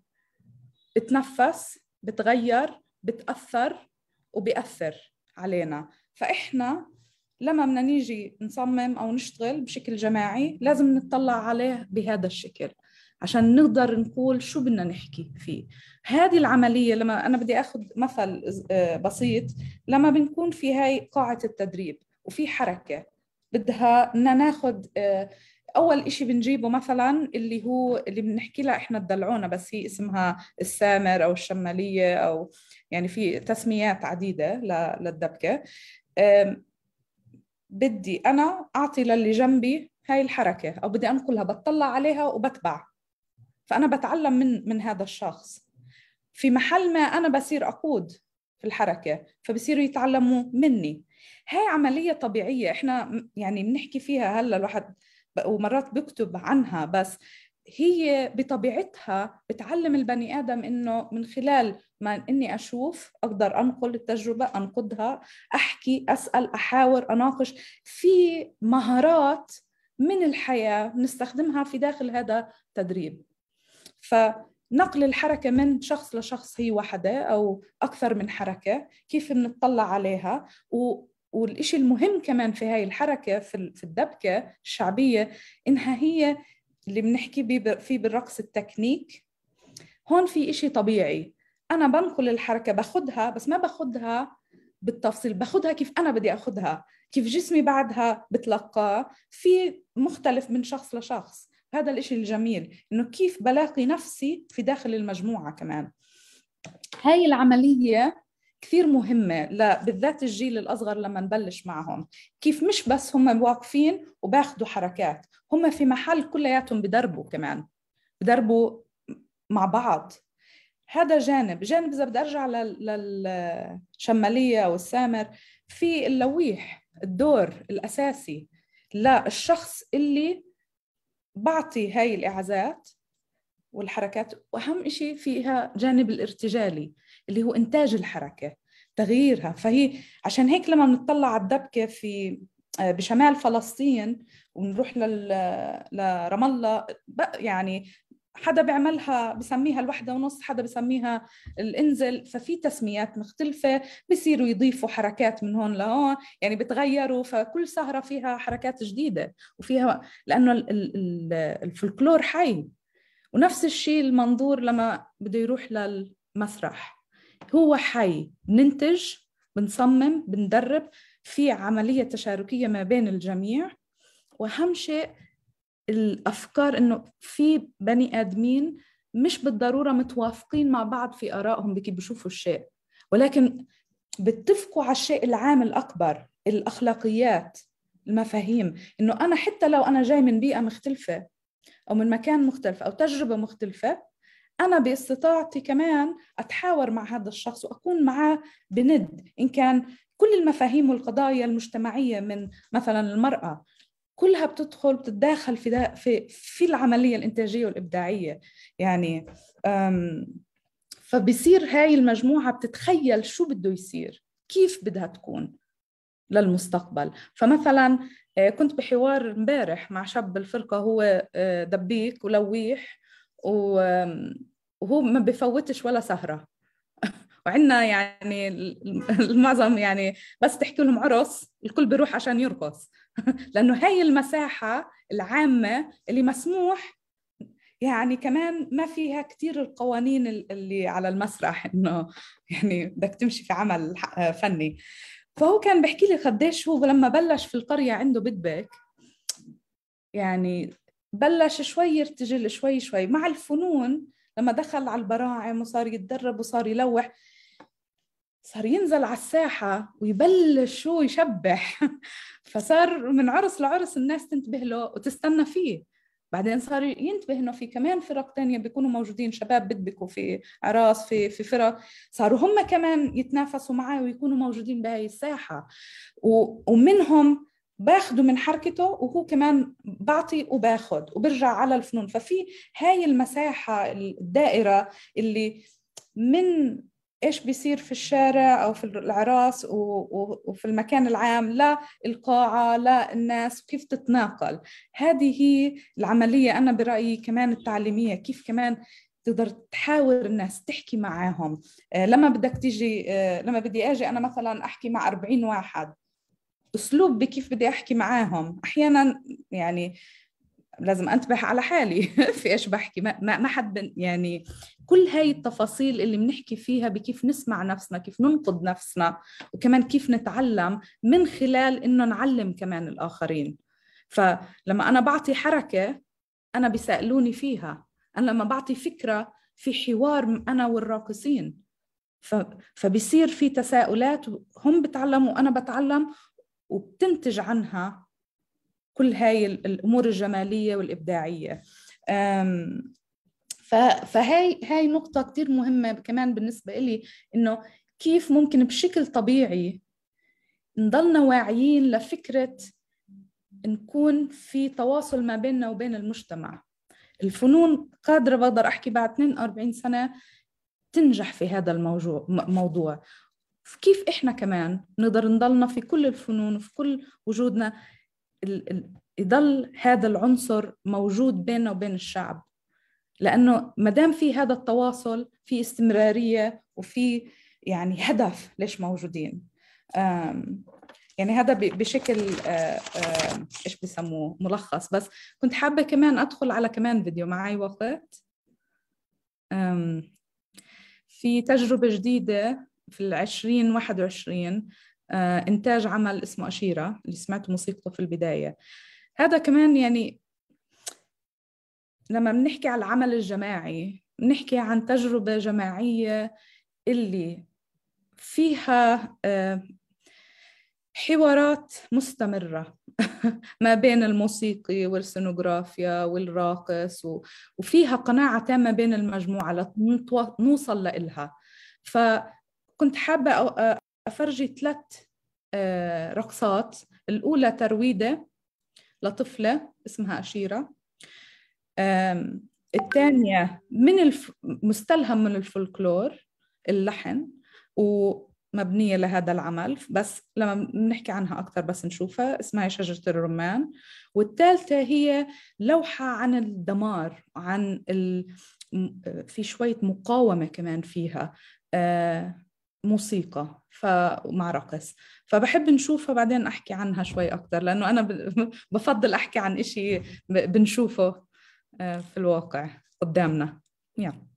بتنفس بتغير بتأثر وبيأثر علينا. فإحنا لما بدنا نيجي نصمم أو نشتغل بشكل جماعي لازم نطلع عليه بهذا الشكل. عشان نقدر نقول شو بدنا نحكي فيه. هذه العملية لما أنا بدي أخذ مثل آه، بسيط لما بنكون في هاي قاعة التدريب وفي حركة بدها ناخذ آه، أول إشي بنجيبه مثلا اللي هو اللي بنحكي لها إحنا الدلعونه بس هي اسمها السامر أو الشمالية أو يعني في تسميات عديدة للدبكة. بدي أنا أعطي للي جنبي هاي الحركة أو بدي أنقلها بطلع عليها وبتبع. فأنا بتعلم من من هذا الشخص. في محل ما أنا بصير أقود في الحركة فبصيروا يتعلموا مني. هاي عملية طبيعية إحنا يعني بنحكي فيها هلأ الواحد ومرات بكتب عنها بس هي بطبيعتها بتعلم البني آدم إنه من خلال ما إني أشوف أقدر أنقل التجربة أنقدها أحكي أسأل أحاور أناقش. في مهارات من الحياة نستخدمها في داخل هذا التدريب فنقل الحركة من شخص لشخص هي وحدة أو أكثر من حركة كيف بنطلع عليها. و والإشي المهم كمان في هاي الحركة في الدبكة الشعبية إنها هي اللي بنحكي فيه بالرقص التكنيك. هون في إشي طبيعي. أنا بنقل الحركة باخدها بس ما باخدها بالتفصيل باخدها كيف أنا بدي أخدها كيف جسمي بعدها بتلقاه. في مختلف من شخص لشخص. هذا الإشي الجميل إنه كيف بلاقي نفسي في داخل المجموعة كمان. هاي العملية كثير مهمة بالذات الجيل الأصغر لما نبلش معهم. كيف مش بس هم واقفين وباخذوا حركات هم في محل كلياتهم بدربوا كمان بدربوا مع بعض. هذا جانب جانب إذا بدي أرجع للشمالية والسامر في اللويح الدور الأساسي للشخص اللي بعطي هاي الإعازات والحركات وأهم شيء فيها جانب الارتجالي اللي هو إنتاج الحركة تغييرها. فهي عشان هيك لما بنطلع على الدبكة في آه، بشمال فلسطين ونروح لرام الله يعني حدا بيعملها بسميها الوحدة ونص حدا بسميها الإنزل. ففي تسميات مختلفة بصيروا يضيفوا حركات من هون لهون يعني بتغيروا فكل سهرة فيها حركات جديدة وفيها لأنه الفلكلور حي. ونفس الشيء المنظور لما بده يروح للمسرح. هو حي بننتج بنصمم بندرب في عملية تشاركية ما بين الجميع. وأهم شيء الأفكار إنه في بني آدمين مش بالضرورة متوافقين مع بعض في آرائهم بكيف بيشوفوا الشيء ولكن بتفقوا على الشيء العام الأكبر الأخلاقيات المفاهيم إنه أنا حتى لو أنا جاي من بيئة مختلفة أو من مكان مختلف أو تجربة مختلفة أنا باستطاعتي كمان أتحاور مع هذا الشخص وأكون معه بند إن كان كل المفاهيم والقضايا المجتمعية من مثلا المرأة كلها بتدخل بتتداخل في في في العملية الإنتاجية والإبداعية. يعني فبصير هاي المجموعة بتتخيل شو بده يصير كيف بدها تكون للمستقبل. فمثلا آه، كنت بحوار امبارح مع شاب بالفرقة هو آه، دبيك ولويح وهو ما بفوتش ولا سهرة. وعندنا يعني المعظم يعني بس تحكي لهم عرس الكل بيروح عشان يرقص. لأنه هاي المساحة العامة اللي مسموح يعني كمان ما فيها كثير القوانين اللي على المسرح إنه يعني بدك تمشي في عمل فني. فهو كان بيحكي لي قديش هو لما بلش في القرية عنده بدبك يعني بلش شوي يرتجل شوي شوي. مع الفنون لما دخل على البراعم وصار يتدرب وصار يلوح صار ينزل على الساحة ويبلش شو يشبح. فصار من عرس لعرس الناس تنتبه له وتستنى فيه. بعدين صار ينتبه إنه في كمان فرق تانية بيكونوا موجودين شباب بدبكوا في عراس في في فرق. صاروا هم كمان يتنافسوا معي ويكونوا موجودين بهاي الساحة. ومنهم باخذوا من حركته وهو كمان بعطي وباخذ وبرجع على الفنون. ففي هاي المساحة الدائرة اللي من إيش بيصير في الشارع أو في العراس وفي المكان العام؟ لا الناس كيف تتناقل؟ هذه هي العملية أنا برأيي كمان التعليمية كيف كمان تقدر تحاور الناس تحكي معاهم. آه، لما بدك تيجي آه، لما بدي آجي أنا مثلا أحكي مع 40 واحد أسلوب بكيف بدي أحكي معاهم؟ أحيانا يعني لازم أنتبه على حالي. في إيش بحكي؟ ما, ما حد يعني كل هاي التفاصيل اللي بنحكي فيها بكيف نسمع نفسنا كيف ننقد نفسنا وكمان كيف نتعلم من خلال إنه نعلم كمان الآخرين. فلما أنا بعطي حركة أنا بيسألوني فيها. أنا لما بعطي فكرة في حوار أنا والراقصين. فبصير في تساؤلات هم بتعلموا وأنا بتعلم وبتنتج عنها كل هاي الأمور الجمالية والإبداعية. فهاي هاي نقطة كثير مهمة كمان بالنسبة لي إنه كيف ممكن بشكل طبيعي نضلنا واعيين لفكرة نكون في تواصل ما بيننا وبين المجتمع. الفنون قادرة بقدر أحكي بعد 42 سنة تنجح في هذا الموضوع موضوع. كيف إحنا كمان نقدر نضلنا في كل الفنون وفي كل وجودنا يضل هذا العنصر موجود بيننا وبين الشعب. لأنه ما دام في هذا التواصل في استمرارية وفي يعني هدف ليش موجودين. يعني هذا بشكل إيش بسموه ملخص. بس كنت حابة كمان أدخل على كمان فيديو معي وقت. في تجربة جديدة في العشرين واحد وعشرين. إنتاج عمل اسمه أشيرة اللي سمعت موسيقته في البداية. هذا كمان يعني لما بنحكي على العمل الجماعي بنحكي عن تجربة جماعية اللي فيها حوارات مستمرة ما بين الموسيقي والسينوغرافيا والراقص وفيها قناعة تامة بين المجموعة لنوصل لإلها. فكنت حابة أفرجي ثلاث رقصات. الأولى ترويدة لطفلة اسمها أشيرة. الثانية من الف... مستلهم من الفولكلور اللحن ومبنية لهذا العمل. بس لما بنحكي عنها أكثر بس نشوفها اسمها شجرة الرمان. والثالثة هي لوحة عن الدمار عن ال... في شوية مقاومة كمان فيها. موسيقى فمع رقص فبحب نشوفها بعدين أحكي عنها شوي أكثر لأنه أنا بفضل أحكي عن إشي بنشوفه في الواقع قدامنا. يلا.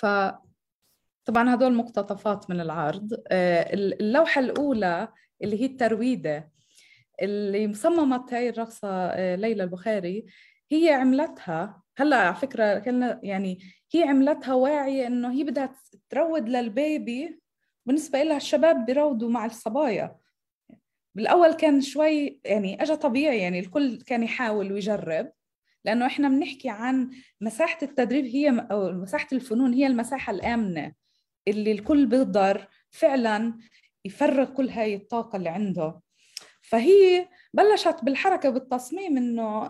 ف طبعا هدول مقتطفات من العرض. اللوحة الأولى اللي هي الترويدة اللي مصممت هاي الرقصة آه، ليلى البخاري هي عملتها. هلأ على فكرة كنا يعني هي عملتها واعية إنه هي بدها تروض للبيبي بالنسبة لها الشباب بيروضوا مع الصبايا. بالأول كان شوي يعني اجى طبيعي يعني الكل كان يحاول ويجرب. لأنه إحنا بنحكي عن مساحة التدريب هي أو مساحة الفنون هي المساحة الآمنة اللي الكل بيقدر فعلا يفرغ كل هاي الطاقة اللي عنده. فهي بلشت بالحركة بالتصميم إنه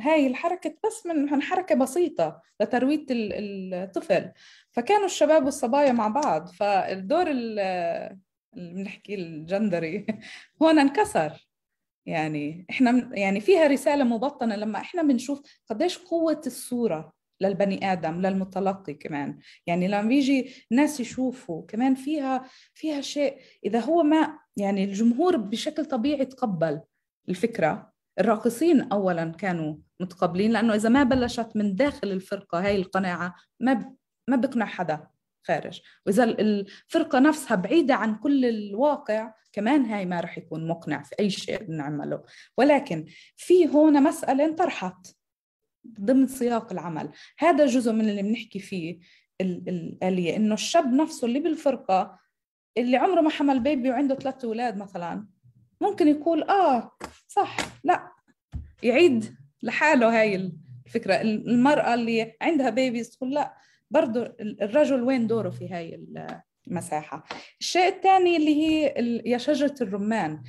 هاي الحركة بس من حركة بسيطة لترويض الطفل. فكانوا الشباب والصبايا مع بعض فالدور اللي بنحكي الجندري هون انكسر. يعني إحنا يعني فيها رسالة مبطنة لما إحنا بنشوف قديش قوة الصورة للبني آدم للمتلقي كمان. يعني لما بيجي ناس يشوفوا كمان فيها فيها شيء. إذا هو ما يعني الجمهور بشكل طبيعي تقبل الفكرة. الراقصين اولا كانوا متقبلين لأنه إذا ما بلشت من داخل الفرقة هاي القناعة ما ما بقنع حدا. خارج. وإذا الفرقة نفسها بعيدة عن كل الواقع كمان هاي ما رح يكون مقنع في أي شيء بنعمله. ولكن في هون مسألة انطرحت ضمن سياق العمل. هذا جزء من اللي بنحكي فيه الآلية إنه الشاب نفسه اللي بالفرقة اللي عمره ما حمل بيبي وعنده ثلاثة أولاد مثلا ممكن يقول آه صح لا يعيد لحاله هاي الفكرة. المرأة اللي عندها بيبي تقول لا برضو الرجل وين دوره في هاي المساحة. الشيء الثاني اللي هي يا شجرة الرمان.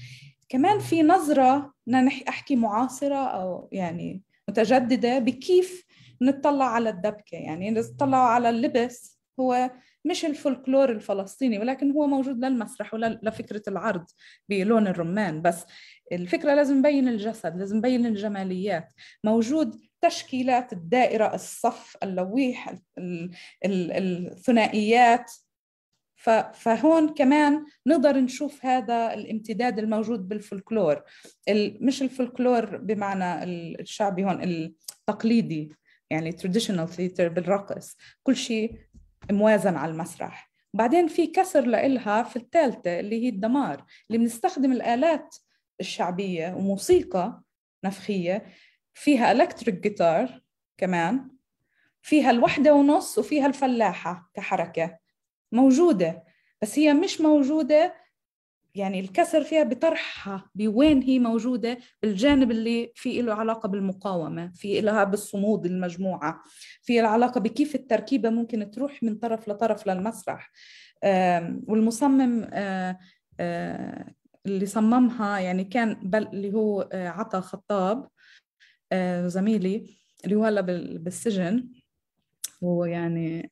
كمان في نظرة أحكي معاصرة أو يعني متجددة بكيف نطلع على الدبكة. يعني نطلع على اللبس هو مش الفولكلور الفلسطيني ولكن هو موجود للمسرح ولفكرة العرض بلون الرمان. بس الفكرة لازم نبين الجسد لازم نبين الجماليات. موجود تشكيلات الدائرة الصف اللويح الثنائيات. فهون كمان نقدر نشوف هذا الامتداد الموجود بالفولكلور مش الفولكلور بمعنى الشعبي هون التقليدي يعني traditional theater بالرقص. كل شيء موازن على المسرح. بعدين في كسر لإلها في الثالثة اللي هي الدمار اللي بنستخدم الآلات الشعبية وموسيقى نفخية فيها الكتريك جيتار كمان فيها الوحدة ونص وفيها الفلاحة كحركة. موجودة بس هي مش موجودة يعني الكسر فيها بطرحها بوين هي موجودة بالجانب اللي في له علاقة بالمقاومة في لها بالصمود المجموعة في العلاقة بكيف التركيبة ممكن تروح من طرف لطرف للمسرح. والمصمم اللي صممها يعني كان بل اللي هو عطا خطاب. زميلي اللي هو هلا بالسجن. هو يعني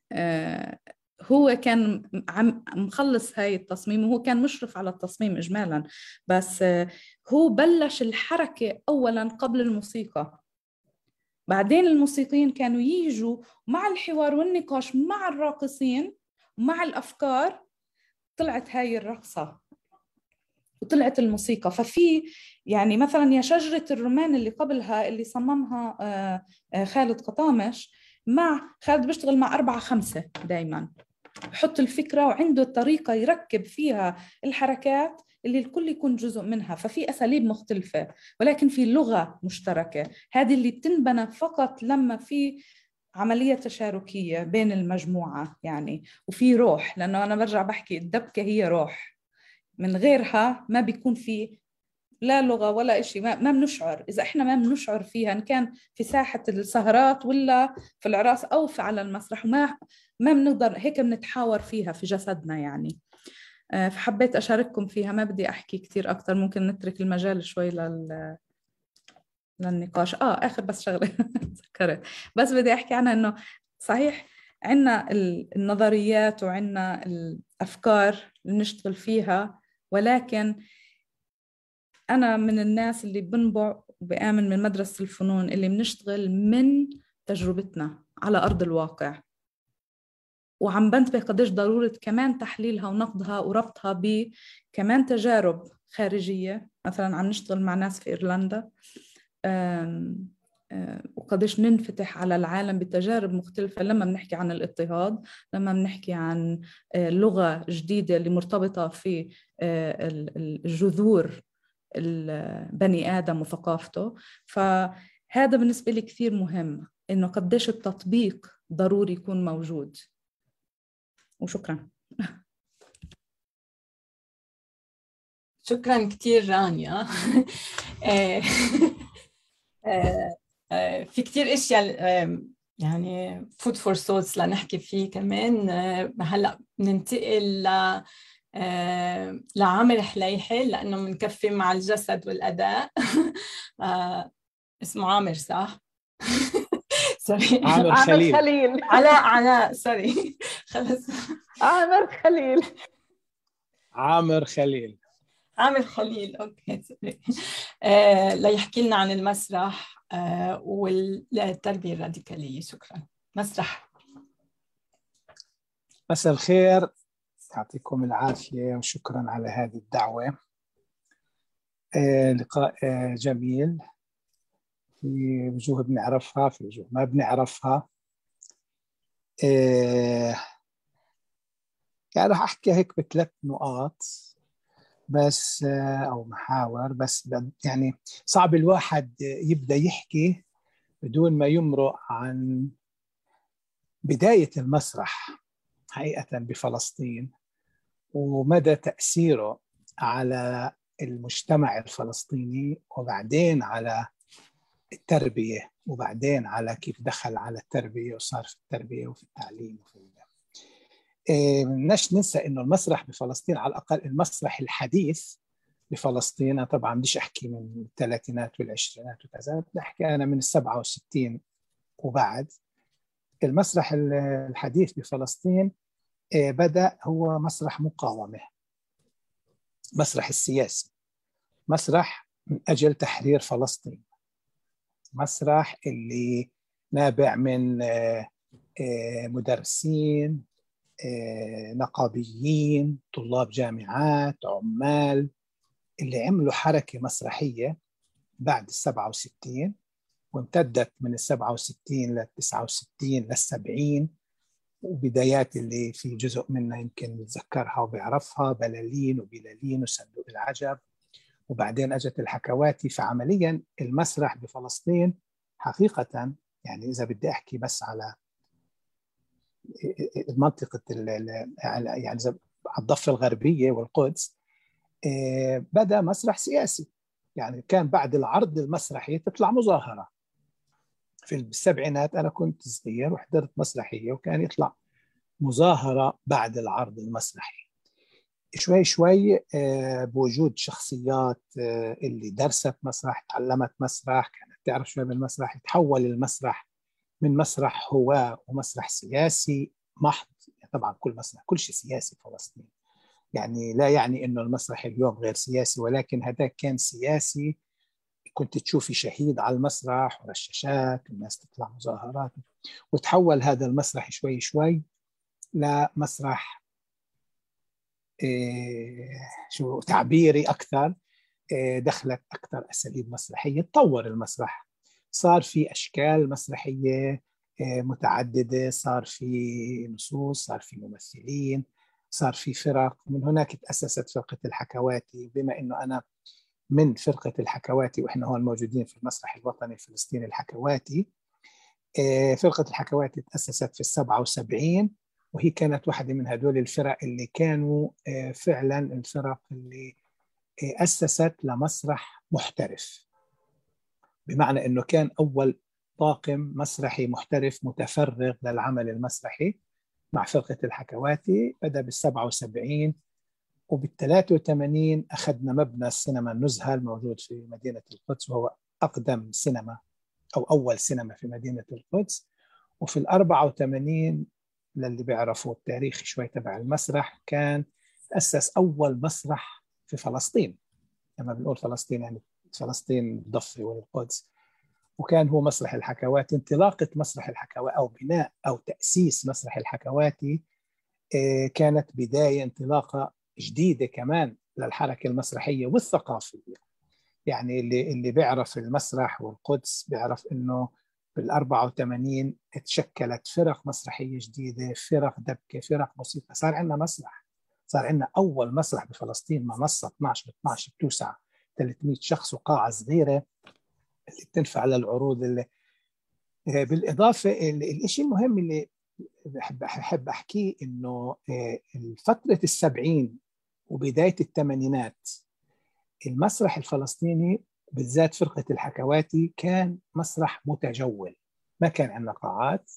هو كان عم مخلص هاي التصميم وهو كان مشرف على التصميم اجمالا. بس هو بلش الحركة اولا قبل الموسيقى. بعدين الموسيقيين كانوا يجوا مع الحوار والنقاش مع الراقصين ومع الأفكار. طلعت هاي الرقصة. وطلعت الموسيقى. ففي يعني مثلا يا شجرة الرمان اللي قبلها اللي صممها آه، آه، خالد قطامش مع خالد بيشتغل مع أربعة خمسة دايما. بحط الفكرة وعنده طريقة يركب فيها الحركات اللي الكل يكون جزء منها. ففي أساليب مختلفة ولكن في لغة مشتركة. هذه اللي بتنبنى فقط لما في عملية تشاركية بين المجموعة يعني وفي روح لأنه أنا برجع بحكي الدبكة هي روح. من غيرها ما بيكون في لا لغة ولا شيء ما, ما بنشعر. إذا إحنا ما بنشعر فيها إن كان في ساحة السهرات ولا في العراس أو في على المسرح ما ما بنقدر هيك بنتحاور فيها في جسدنا يعني. آه، فحبيت أشارككم فيها ما بدي أحكي كثير أكثر ممكن نترك المجال شوي لل للنقاش. آه آخر بس شغلة تذكرت بس بدي أحكي عنها إنه صحيح عندنا النظريات وعندنا الأفكار اللي نشتغل فيها ولكن أنا من الناس اللي بنبع وبآمن من مدرسة الفنون اللي بنشتغل من تجربتنا على أرض الواقع. وعم بنتبه قديش ضرورة كمان تحليلها ونقدها وربطها بكمان تجارب خارجية. مثلا عم نشتغل مع ناس في إيرلندا وقديش ننفتح على العالم بتجارب مختلفة. لما بنحكي عن الاضطهاد لما بنحكي عن لغة جديدة اللي مرتبطة في الجذور البني آدم وثقافته. فهذا بالنسبة لي كثير مهم إنه قديش التطبيق ضروري يكون موجود. وشكرا. شكرا كثير رانيا. آه، آه، آه، في كثير إشياء يعني food for souls لنحكي فيه كمان. هلأ بننتقل ل لعامر حليحل لأنه بنكفي مع الجسد والأداء. اسمه عامر صح؟ sorry عامر خليل. خليل. علاء علاء sorry خلص. عامر خليل. عامر خليل. عامر خليل okay sorry آه ليحكي لنا عن المسرح. والتربيه الراديكالية. شكرا. مسرح. مساء الخير. يعطيكم العافية وشكرا على هذه الدعوة. آه لقاء آه جميل. في وجوه بنعرفها في وجوه ما بنعرفها. آه يعني راح أحكي هيك بثلاث نقاط. بس آه أو محاور بس يعني صعب الواحد يبدأ يحكي بدون ما يمرق عن بداية المسرح حقيقه بفلسطين ومدى تأثيره على المجتمع الفلسطيني وبعدين على التربية وبعدين على كيف دخل على التربية وصار في التربية وفي التعليم وفي إيه نش ننسى إنه المسرح بفلسطين على الأقل المسرح الحديث بفلسطين طبعا بديش أحكي من الثلاثينات والعشرينات وكذا بدي أحكي أنا من ال 67 وبعد. المسرح الحديث بفلسطين إيه بدأ هو مسرح مقاومة مسرح السياسي مسرح من أجل تحرير فلسطين مسرح اللي نابع من آه، آه، مدرسين آه، نقابيين طلاب جامعات عمال اللي عملوا حركة مسرحية بعد ال 67 وامتدت من ال 67 لل 69 لل 70 وبدايات اللي في جزء منها يمكن بتذكرها وبيعرفها بلالين وبلالين وصندوق العجب. وبعدين أجت الحكواتي فعمليا المسرح بفلسطين حقيقه يعني إذا بدي أحكي بس على منطقة يعني الضفة الغربية والقدس آه، بدا مسرح سياسي. يعني كان بعد العرض المسرحي تطلع مظاهرة. في السبعينات أنا كنت صغير وحضرت مسرحية وكان يطلع مظاهرة بعد العرض المسرحي. شوي شوي آه، بوجود شخصيات آه، اللي درست مسرح تعلمت مسرح كانت تعرف شوي بالمسرح تحول المسرح من مسرح هواة ومسرح سياسي محض طبعا كل مسرح كل شيء سياسي فلسطين. يعني لا يعني إنه المسرح اليوم غير سياسي ولكن هذاك كان سياسي. كنت تشوفي شهيد على المسرح ورشاشات والناس تطلع مظاهرات. وتحول هذا المسرح شوي شوي لمسرح إيه شو تعبيري أكثر. إيه دخلت أكثر أساليب مسرحية تطور المسرح صار في أشكال مسرحية إيه متعددة صار في نصوص صار في ممثلين صار في فرق. من هناك تأسست فرقة الحكواتي. بما إنه أنا من فرقة الحكواتي وإحنا هون موجودين في المسرح الوطني الفلسطيني الحكواتي إيه فرقة الحكواتي تأسست في ال 77 وهي كانت واحدة من هدول الفرق اللي كانوا آه، فعلا الفرق اللي آه، أسست لمسرح محترف. بمعنى أنه كان أول طاقم مسرحي محترف متفرغ للعمل المسرحي مع فرقة الحكواتي بدأ بال 77 وبال 83 أخذنا مبنى السينما النزهة الموجود في مدينة القدس وهو أقدم سينما أو أول سينما في مدينة القدس. وفي ال 84 للي بيعرفوا التاريخ شوي تبع المسرح كان تأسس أول مسرح في فلسطين. لما بنقول فلسطين يعني فلسطين الضفة والقدس. وكان هو مسرح الحكواتي انطلاقة مسرح الحكواتي أو بناء أو تأسيس مسرح الحكواتي آه، كانت بداية انطلاقة جديدة كمان للحركة المسرحية والثقافية. يعني اللي اللي بيعرف المسرح والقدس بيعرف إنه بال 84 تشكلت فرق مسرحية جديدة، فرق دبكة، فرق موسيقى، صار عندنا مسرح، صار عندنا أول مسرح بفلسطين منصة 12 ب 12 بتوسع 300 شخص وقاعة صغيرة اللي بتنفع للعروض اللي آه، بالإضافة الشيء المهم اللي بحب احب احكيه إنه آه، فترة السبعين وبداية الثمانينات المسرح الفلسطيني بالذات فرقة الحكواتي كان مسرح متجول. ما كان عندنا قاعات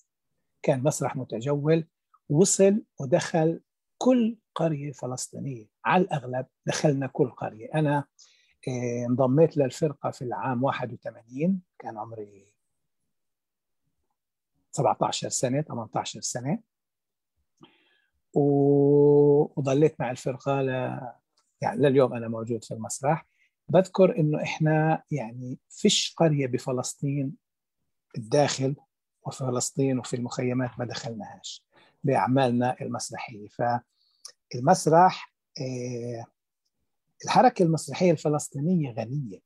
كان مسرح متجول وصل ودخل كل قرية فلسطينية. على الأغلب دخلنا كل قرية. أنا آه، انضميت للفرقة في العام 81 كان عمري 17 سنة 18 سنة. وظليت مع الفرقة ل... يعني لليوم أنا موجود في المسرح. بذكر إنه إحنا يعني فيش قرية بفلسطين الداخل وفي فلسطين وفي المخيمات ما دخلناهاش بأعمالنا المسرحية. فالمسرح آه، الحركة المسرحية الفلسطينية غنية.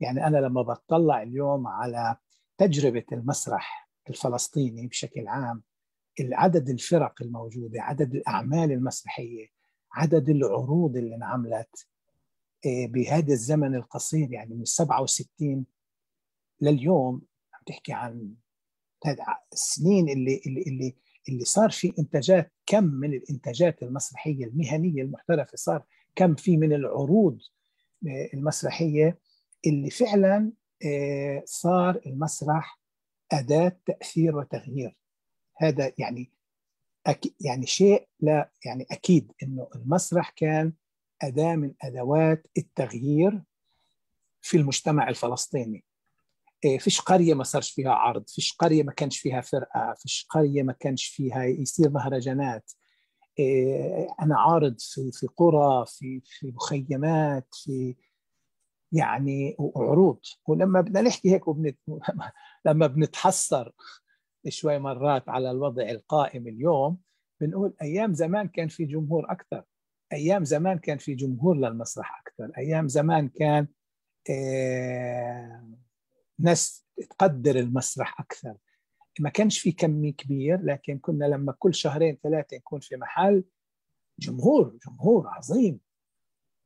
يعني أنا لما بطلع اليوم على تجربة المسرح الفلسطيني بشكل عام عدد الفرق الموجودة عدد الأعمال المسرحية عدد العروض اللي انعملت آه، بهذا الزمن القصير يعني من 67 لليوم عم تحكي عن السنين اللي اللي اللي اللي صار في إنتاجات كم من الإنتاجات المسرحية المهنية المحترفة صار كم في من العروض آه، المسرحية اللي فعلا آه، صار المسرح أداة تأثير وتغيير. هذا يعني يعني شيء لا يعني أكيد إنه المسرح كان أداة من أدوات التغيير في المجتمع الفلسطيني. إيه، فيش قرية ما صارش فيها عرض فيش قرية ما كانش فيها فرقة فيش قرية ما كانش فيها يصير مهرجانات. أنا عارض في في قرى في في مخيمات في يعني عروض. ولما بدنا نحكي هيك وبنت لما بنتحسر شوي مرات على الوضع القائم اليوم بنقول أيام زمان كان في جمهور أكثر. أيام زمان كان في جمهور للمسرح أكثر. أيام زمان كان إيه ناس تقدر المسرح أكثر. ما كانش في كمي كبير لكن كنا لما كل شهرين ثلاثة نكون في محل جمهور جمهور عظيم.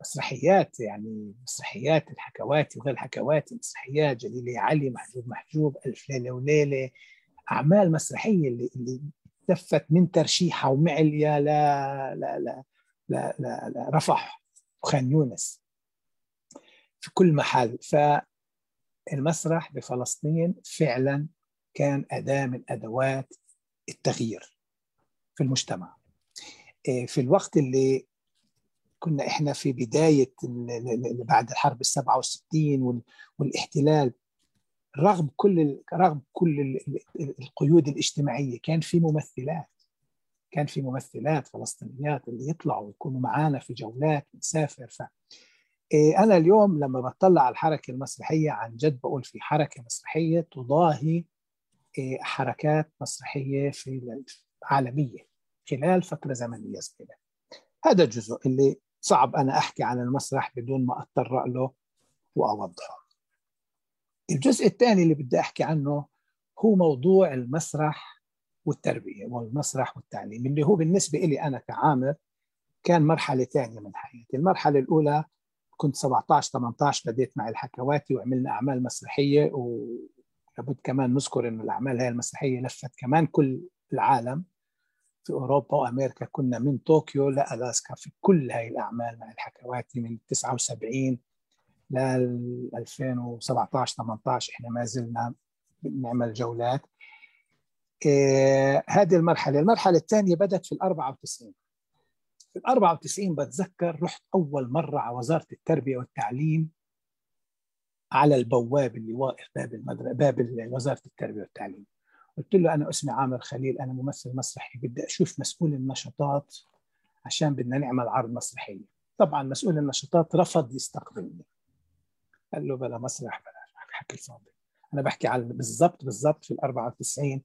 مسرحيات يعني مسرحيات الحكواتي وغير الحكواتي مسرحيات جليلي علي محجوب محجوب ألف ليلة وليلة. أعمال مسرحية اللي, اللي لفت من ترشيحة ومعليا لا لا لا لا, لا, لا رفح. وخان يونس في كل محل. ف المسرح بفلسطين فعلا كان أداة من أدوات التغيير في المجتمع. إيه، في الوقت اللي كنا إحنا في بداية بعد الحرب ال 67 والاحتلال رغم كل رغم كل القيود الاجتماعية كان في ممثلات. كان في ممثلات فلسطينيات اللي يطلعوا يكونوا معانا في جولات نسافر ف إيه، أنا اليوم لما بطلع على الحركة المسرحية عن جد بقول في حركة مسرحية تضاهي حركات مسرحية في عالمية خلال فترة زمنية صغيرة هذا الجزء اللي صعب أنا أحكي عن المسرح بدون ما أتطرق له وأوضحه. الجزء الثاني اللي بدي أحكي عنه هو موضوع المسرح والتربية والمسرح والتعليم اللي هو بالنسبة لي أنا كعامر كان مرحلة ثانية من حياتي. المرحلة الأولى كنت 17 18 بديت مع الحكواتي وعملنا أعمال مسرحية ولابد كمان نذكر إنه الأعمال هاي المسرحيه لفت كمان كل العالم في أوروبا وأمريكا. كنا من طوكيو لألاسكا في كل هاي الأعمال مع الحكواتي من 79 ل 2017 18 إحنا ما زلنا بنعمل جولات. إيه هذه المرحلة. المرحلة الثانية بدأت في ال 94 في ال 94 بتذكر رحت أول مرة على وزارة التربية والتعليم على البواب اللي واقف باب المدرسة باب وزارة التربية والتعليم. قلت له أنا أسمي عامر خليل أنا ممثل مسرحي بدي أشوف مسؤول النشاطات عشان بدنا نعمل عرض مسرحيه طبعا مسؤول النشاطات رفض يستقبلني. قال له بلا مسرح بلا حكي الفاضي. أنا بحكي على بالضبط بالضبط في ال 94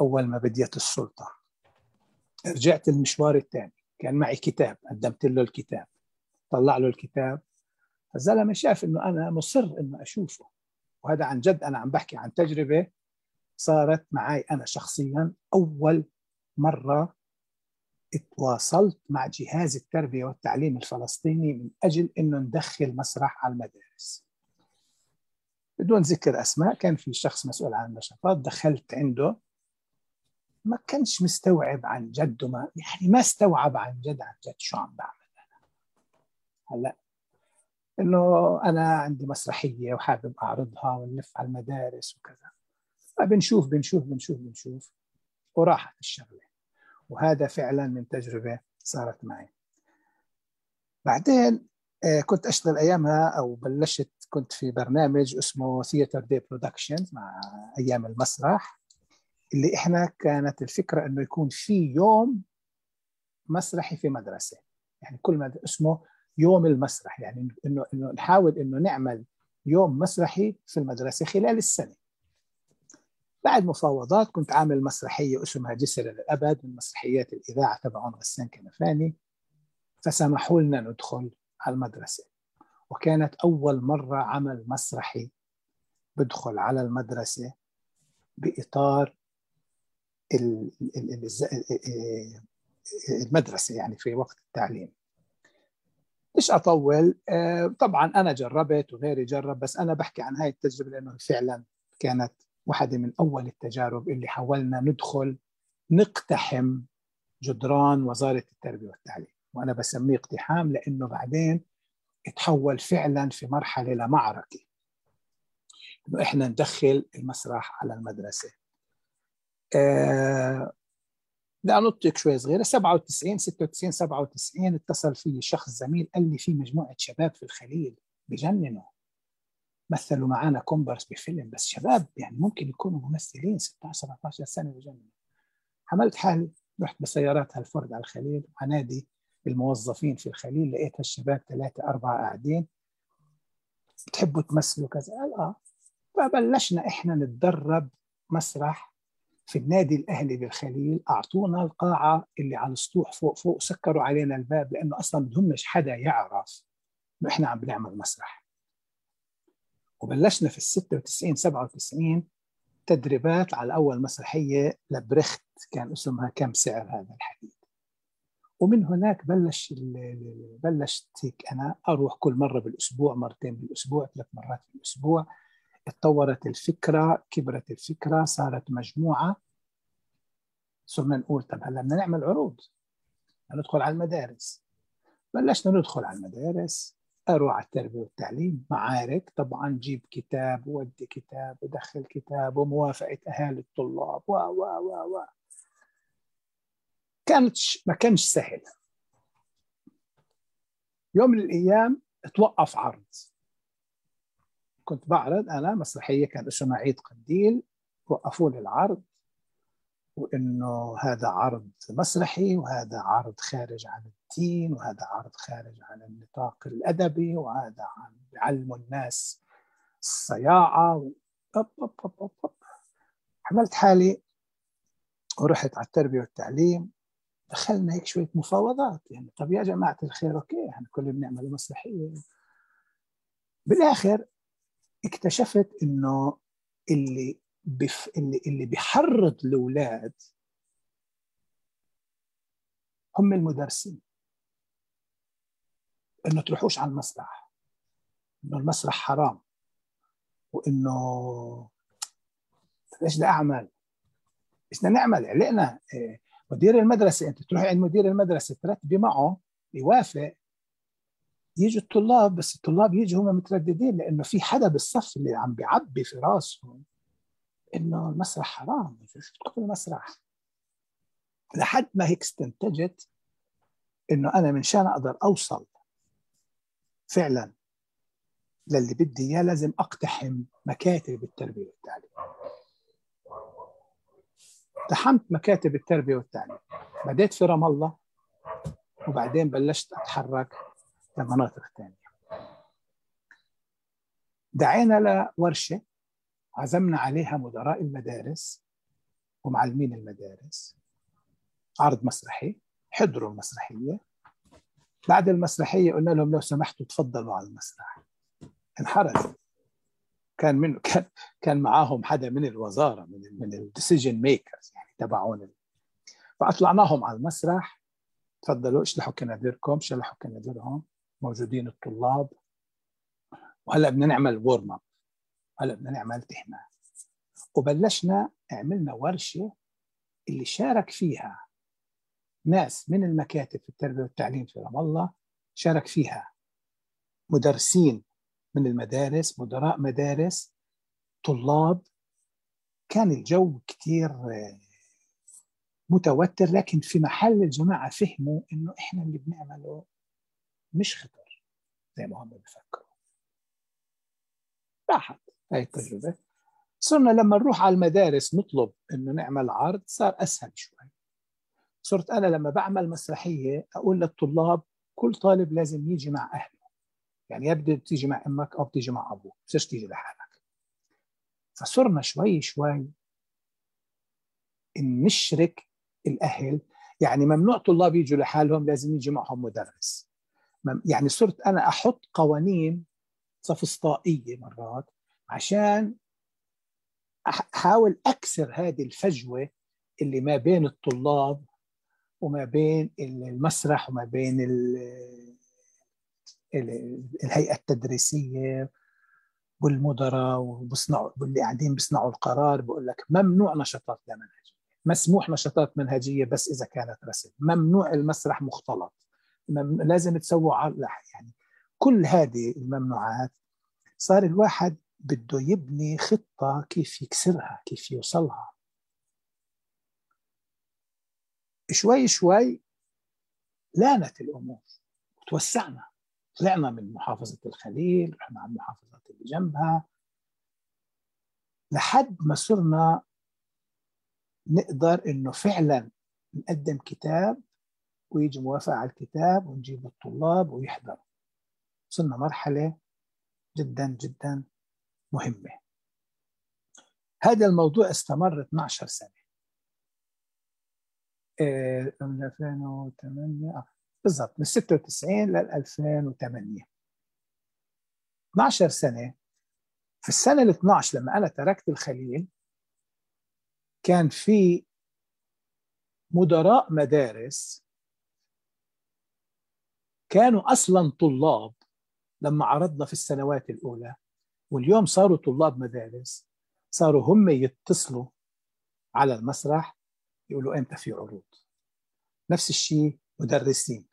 أول ما بديت السلطة. رجعت المشوار الثاني كان معي كتاب قدمت له الكتاب. طلع له الكتاب. الزلمه شاف إنه أنا مصر إنه أشوفه. وهذا عن جد أنا عم بحكي عن تجربة صارت معي أنا شخصيا أول مرة تواصلت مع جهاز التربية والتعليم الفلسطيني من أجل أنه ندخل مسرح على المدارس. بدون ذكر أسماء كان في شخص مسؤول عن النشاطات دخلت عنده. ما كانش مستوعب عن جد وما يعني ما استوعب عن جد عن جد شو عم بعمل أنا. هلأ إنه أنا عندي مسرحية وحابب أعرضها ونلف على المدارس وكذا. فبنشوف بنشوف بنشوف بنشوف. وراحت الشغلة. وهذا فعلا من تجربة صارت معي. بعدين آه، كنت أشتغل أيامها أو بلشت كنت في برنامج اسمه ثياتر دي برودكشن مع أيام المسرح. اللي إحنا كانت الفكرة إنه يكون في يوم مسرحي في مدرسة. يعني كل مدرسة اسمه يوم المسرح يعني انه انه نحاول إنه نعمل يوم مسرحي في المدرسة خلال السنة. بعد مفاوضات كنت عامل مسرحية اسمها جسر للابد من مسرحيات الإذاعة تبعون غسان كنفاني فسمحوا لنا ندخل على المدرسة. وكانت أول مرة عمل مسرحي بدخل على المدرسة بإطار المدرسة يعني في وقت التعليم. مش أطول. آه، طبعا أنا جربت وغيري جرب بس أنا بحكي عن هاي التجربة لأنه فعلا كانت واحدة من أول التجارب اللي حاولنا ندخل نقتحم جدران وزارة التربية والتعليم. وأنا بسميه اقتحام لأنه بعدين تحول فعلا في مرحلة لمعركة. إنه إحنا ندخل المسرح على المدرسة. آه بدي انطك شوي صغيرة. 97 96 97 اتصل في شخص زميل قال لي في مجموعة شباب في الخليل بجننوا. مثلوا معنا كومبرس بفيلم بس شباب يعني ممكن يكونوا ممثلين 16 17 سنة بجننوا حملت حالي رحت بسيارات هالفورد على الخليل عنادي الموظفين في الخليل لقيت هالشباب ثلاثة أربعة قاعدين. بتحبوا تمثلوا كذا؟ قال آه. فبلشنا إحنا نتدرب مسرح في النادي الأهلي بالخليل أعطونا القاعة اللي على السطوح فوق فوق سكروا علينا الباب لأنه أصلا بدهمش حدا يعرف انه إحنا عم بنعمل مسرح. وبلشنا في ال 96 97 تدريبات على اول مسرحية لبرخت كان اسمها كم سعر هذا الحديد. ومن هناك بلش بلشت هيك أنا أروح كل مرة بالأسبوع مرتين بالأسبوع ثلاث مرات بالأسبوع. اتطورت الفكرة كبرت الفكرة صارت مجموعة. صرنا نقول طب هلا بدنا نعمل عروض. ندخل على المدارس. بلشنا ندخل على المدارس أروح على التربية والتعليم معارك. طبعا جيب كتاب وودي كتاب ودخل كتاب وموافقة أهالي الطلاب و و و و. كانت ما كانش سهل. يوم من الأيام توقف عرض. كنت بعرض أنا مسرحية كان اسمها عيد قنديل وقفوا لي العرض وإنه هذا عرض مسرحي وهذا عرض خارج عن الدين وهذا عرض خارج عن النطاق الأدبي وهذا عم بيعلموا الناس الصياعة و... أب أب أب أب أب. عملت حالي ورحت على التربية والتعليم دخلنا هيك شوية مفاوضات يعني طب يا جماعة الخير أوكي إحنا كلنا بنعمل مسرحية بالآخر اكتشفت إنه اللي بف... اللي اللي بيحرض الأولاد هم المدرسين إنه تروحوش على المسرح إنه المسرح حرام وإنه إيش بدي أعمل؟ إيش بدنا نعمل؟ علقنا إيه، مدير المدرسة أنت تروحي عند مدير المدرسة ترتبي معه يوافق يجوا الطلاب بس الطلاب يجوا هم مترددين لأنه في حدا بالصف اللي عم بيعبي في راسهم إنه المسرح حرام شو المسرح لحد ما هيك استنتجت إنه أنا منشان أقدر أوصل فعلا للي بدي إياه لازم أقتحم مكاتب التربية والتعليم. اقتحمت مكاتب التربية والتعليم. بديت في رام الله وبعدين بلشت أتحرك. لمناطق ثانية دعينا لورشة عزمنا عليها مدراء المدارس ومعلمين المدارس. عرض مسرحي حضروا المسرحية. بعد المسرحية قلنا لهم لو سمحتوا تفضلوا على المسرح. انحرج كان من كان كان معاهم حدا من الوزارة من ال من ال decision makers يعني تبعون فأطلعناهم على المسرح. تفضلوا اشلحوا كنادركم شلحوا كنادرهم موجودين الطلاب. وهلا بدنا نعمل warm up هلا بدنا نعمل تحماي وبلشنا عملنا ورشة اللي شارك فيها ناس من المكاتب في التربية والتعليم في رام الله شارك فيها مدرسين من المدارس مدراء مدارس طلاب. كان الجو كثير متوتر لكن في محل الجماعة فهموا إنه إحنا اللي بنعمله مش خطر زي ما هم بيفكروا. راحت هاي التجربة. صرنا لما نروح على المدارس نطلب إنه نعمل عرض صار أسهل شوي. صرت أنا لما بعمل مسرحية أقول للطلاب كل طالب لازم يجي مع أهله. يعني يبدو تيجي مع أمك أو تيجي مع أبوك مش تيجي لحالك. فصرنا شوي شوي نشرك الأهل. يعني ممنوع طلاب يجوا لحالهم لازم يجي معهم مدرس. يعني صرت أنا أحط قوانين صفسطائيه مرات عشان أحاول أكسر هذه الفجوة اللي ما بين الطلاب وما بين المسرح وما بين الهيئة التدريسية والمدراء وبصنعوا واللي قاعدين بيصنعوا القرار. بقول لك ممنوع نشاطات لا منهجية. مسموح نشاطات منهجية بس إذا كانت رسم ممنوع المسرح مختلط. لازم تسووا يعني كل هذه الممنوعات صار الواحد بده يبني خطة كيف يكسرها كيف يوصلها. شوي شوي لانت الأمور وتوسعنا طلعنا من محافظة الخليل رحنا على المحافظات اللي جنبها. لحد ما صرنا نقدر إنه فعلا نقدم كتاب ويجي موافقه على الكتاب ونجيب الطلاب ويحضروا وصلنا مرحلة جدا جدا مهمة. هذا الموضوع استمر 12 سنة. إيه من 2008 بالضبط من 96 لل 2008 12 سنة. في السنة ال 12 لما أنا تركت الخليل كان في مدراء مدارس كانوا أصلا طلاب لما عرضنا في السنوات الأولى واليوم صاروا طلاب مدارس. صاروا هم يتصلوا على المسرح يقولوا إمتى في عروض؟ نفس الشيء مدرسين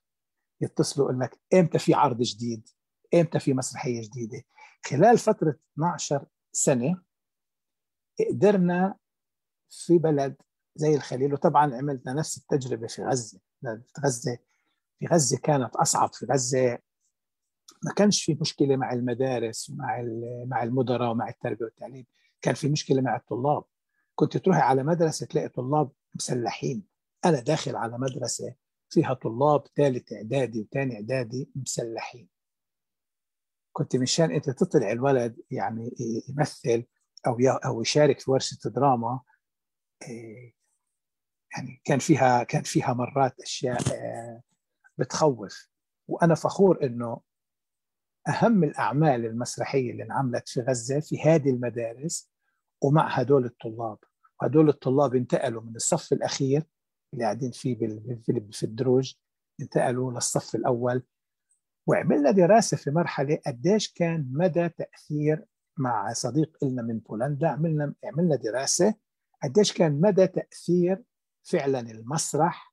يتصلوا لك إمتى في عرض جديد؟ إمتى في مسرحية جديدة؟ خلال فترة 12 سنة قدرنا في بلد زي الخليل وطبعا عملنا نفس التجربة في غزة غزه في غزة كانت أصعب في غزة. ما كانش في مشكلة مع المدارس ومع مع المدراء ومع التربية والتعليم. كان في مشكلة مع الطلاب. كنت تروحي على مدرسة تلاقي طلاب مسلحين. أنا داخل على مدرسة فيها طلاب ثالث إعدادي وثاني إعدادي مسلحين. كنت مشان أنت تطلع الولد يعني يمثل أو أو يشارك في ورشة دراما يعني كان فيها كان فيها مرات أشياء بتخوف. وأنا فخور إنه أهم الأعمال المسرحية اللي انعملت في غزة في هذه المدارس ومع هدول الطلاب. وهدول الطلاب انتقلوا من الصف الأخير اللي قاعدين فيه في الدروج انتقلوا للصف الأول وعملنا دراسة في مرحلة قديش كان مدى تأثير مع صديق لنا من بولندا. عملنا عملنا دراسة قديش كان مدى تأثير فعلا المسرح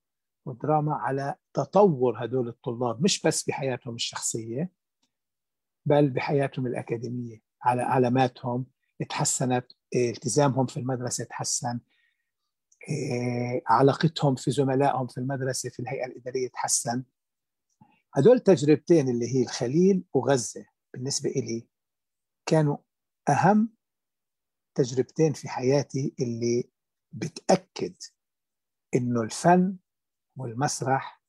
والدراما على تطور هدول الطلاب مش بس بحياتهم الشخصية بل بحياتهم الأكاديمية على علاماتهم تحسنت التزامهم في المدرسة تحسن علاقتهم في زملائهم في المدرسة في الهيئة الإدارية تحسن. هدول التجربتين اللي هي الخليل وغزة بالنسبة إلي كانوا أهم تجربتين في حياتي اللي بتأكد إنه الفن والمسرح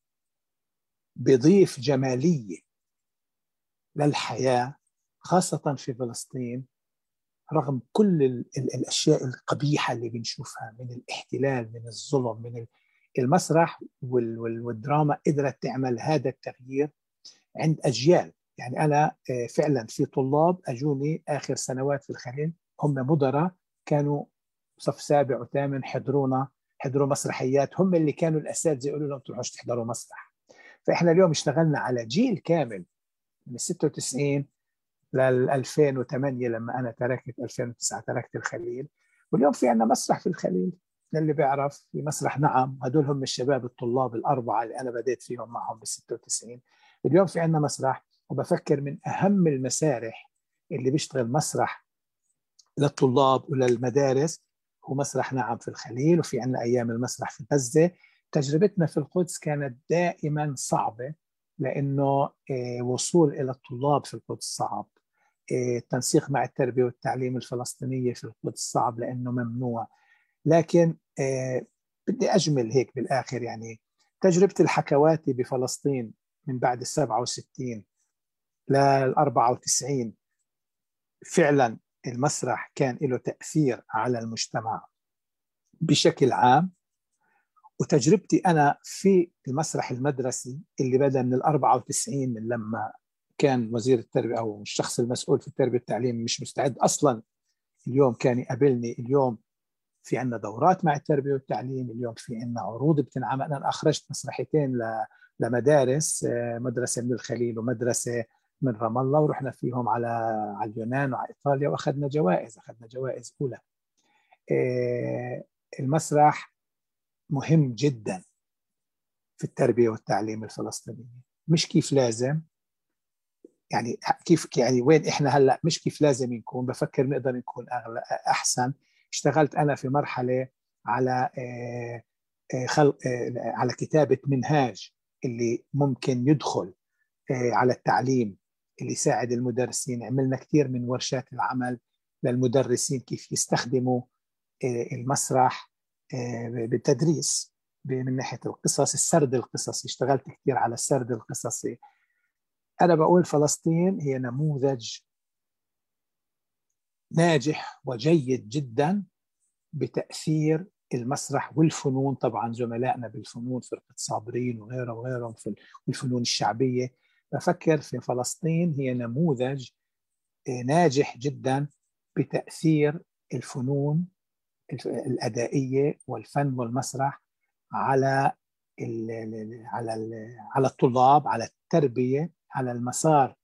بيضيف جمالية للحياة خاصة في فلسطين رغم كل ال ال الأشياء القبيحة اللي بنشوفها من الاحتلال من الظلم من المسرح وال وال والدراما قدرت تعمل هذا التغيير عند أجيال. يعني أنا فعلا في طلاب أجوني آخر سنوات في الخليل هم مدراء كانوا صف سابع وثامن حضرونا حضروا مسرحيات هم اللي كانوا الأساتذة يقولوا لهم تروحوش تحضروا مسرح. فإحنا اليوم اشتغلنا على جيل كامل من 96 لل 2008 لما أنا تركت 2009 تركت الخليل. واليوم في عندنا مسرح في الخليل. للي بيعرف في مسرح نعم هدول هم الشباب الطلاب الأربعة اللي أنا بديت فيهم معهم بال 96 اليوم في عندنا مسرح وبفكر من أهم المسارح اللي بيشتغل مسرح للطلاب وللمدارس هو مسرح نعم في الخليل وفي عندنا أيام المسرح في غزة. تجربتنا في القدس كانت دائما صعبة لأنه وصول إلى الطلاب في القدس صعب. التنسيق مع التربية والتعليم الفلسطينية في القدس صعب لأنه ممنوع. لكن بدي أجمل هيك بالآخر يعني. تجربتي الحكواتي بفلسطين من بعد ال 67 لل 94 فعلا المسرح كان له تأثير على المجتمع بشكل عام وتجربتي أنا في المسرح المدرسي اللي بدأ من ال 94 من لما كان وزير التربية أو الشخص المسؤول في التربية والتعليم مش مستعد أصلا. اليوم كان يقابلني اليوم في عندنا دورات مع التربية والتعليم اليوم في عندنا عروض بتنعمل. أنا أخرجت مسرحيتين لمدارس مدرسة من الخليل ومدرسة من رام الله ورحنا فيهم على على اليونان وعلى إيطاليا وأخذنا جوائز أخذنا جوائز أولى. المسرح مهم جدا في التربية والتعليم الفلسطينية. مش كيف لازم يعني كيف يعني وين إحنا هلأ؟ مش كيف لازم نكون بفكر نقدر نكون اغلى أحسن. اشتغلت أنا في مرحلة على خلق على كتابة منهاج اللي ممكن يدخل على التعليم اللي يساعد المدرسين. عملنا كثير من ورشات العمل للمدرسين كيف يستخدموا المسرح بالتدريس من ناحية القصص السرد القصصي. اشتغلت كثير على السرد القصصي. أنا بقول فلسطين هي نموذج ناجح وجيد جدا بتأثير المسرح والفنون. طبعا زملائنا بالفنون فرقة صابرين وغيرهم وغيرهم في الفنون الشعبية. بفكر في فلسطين هي نموذج ناجح جدا بتأثير الفنون الأدائية والفن والمسرح على على على الطلاب على التربية على المسار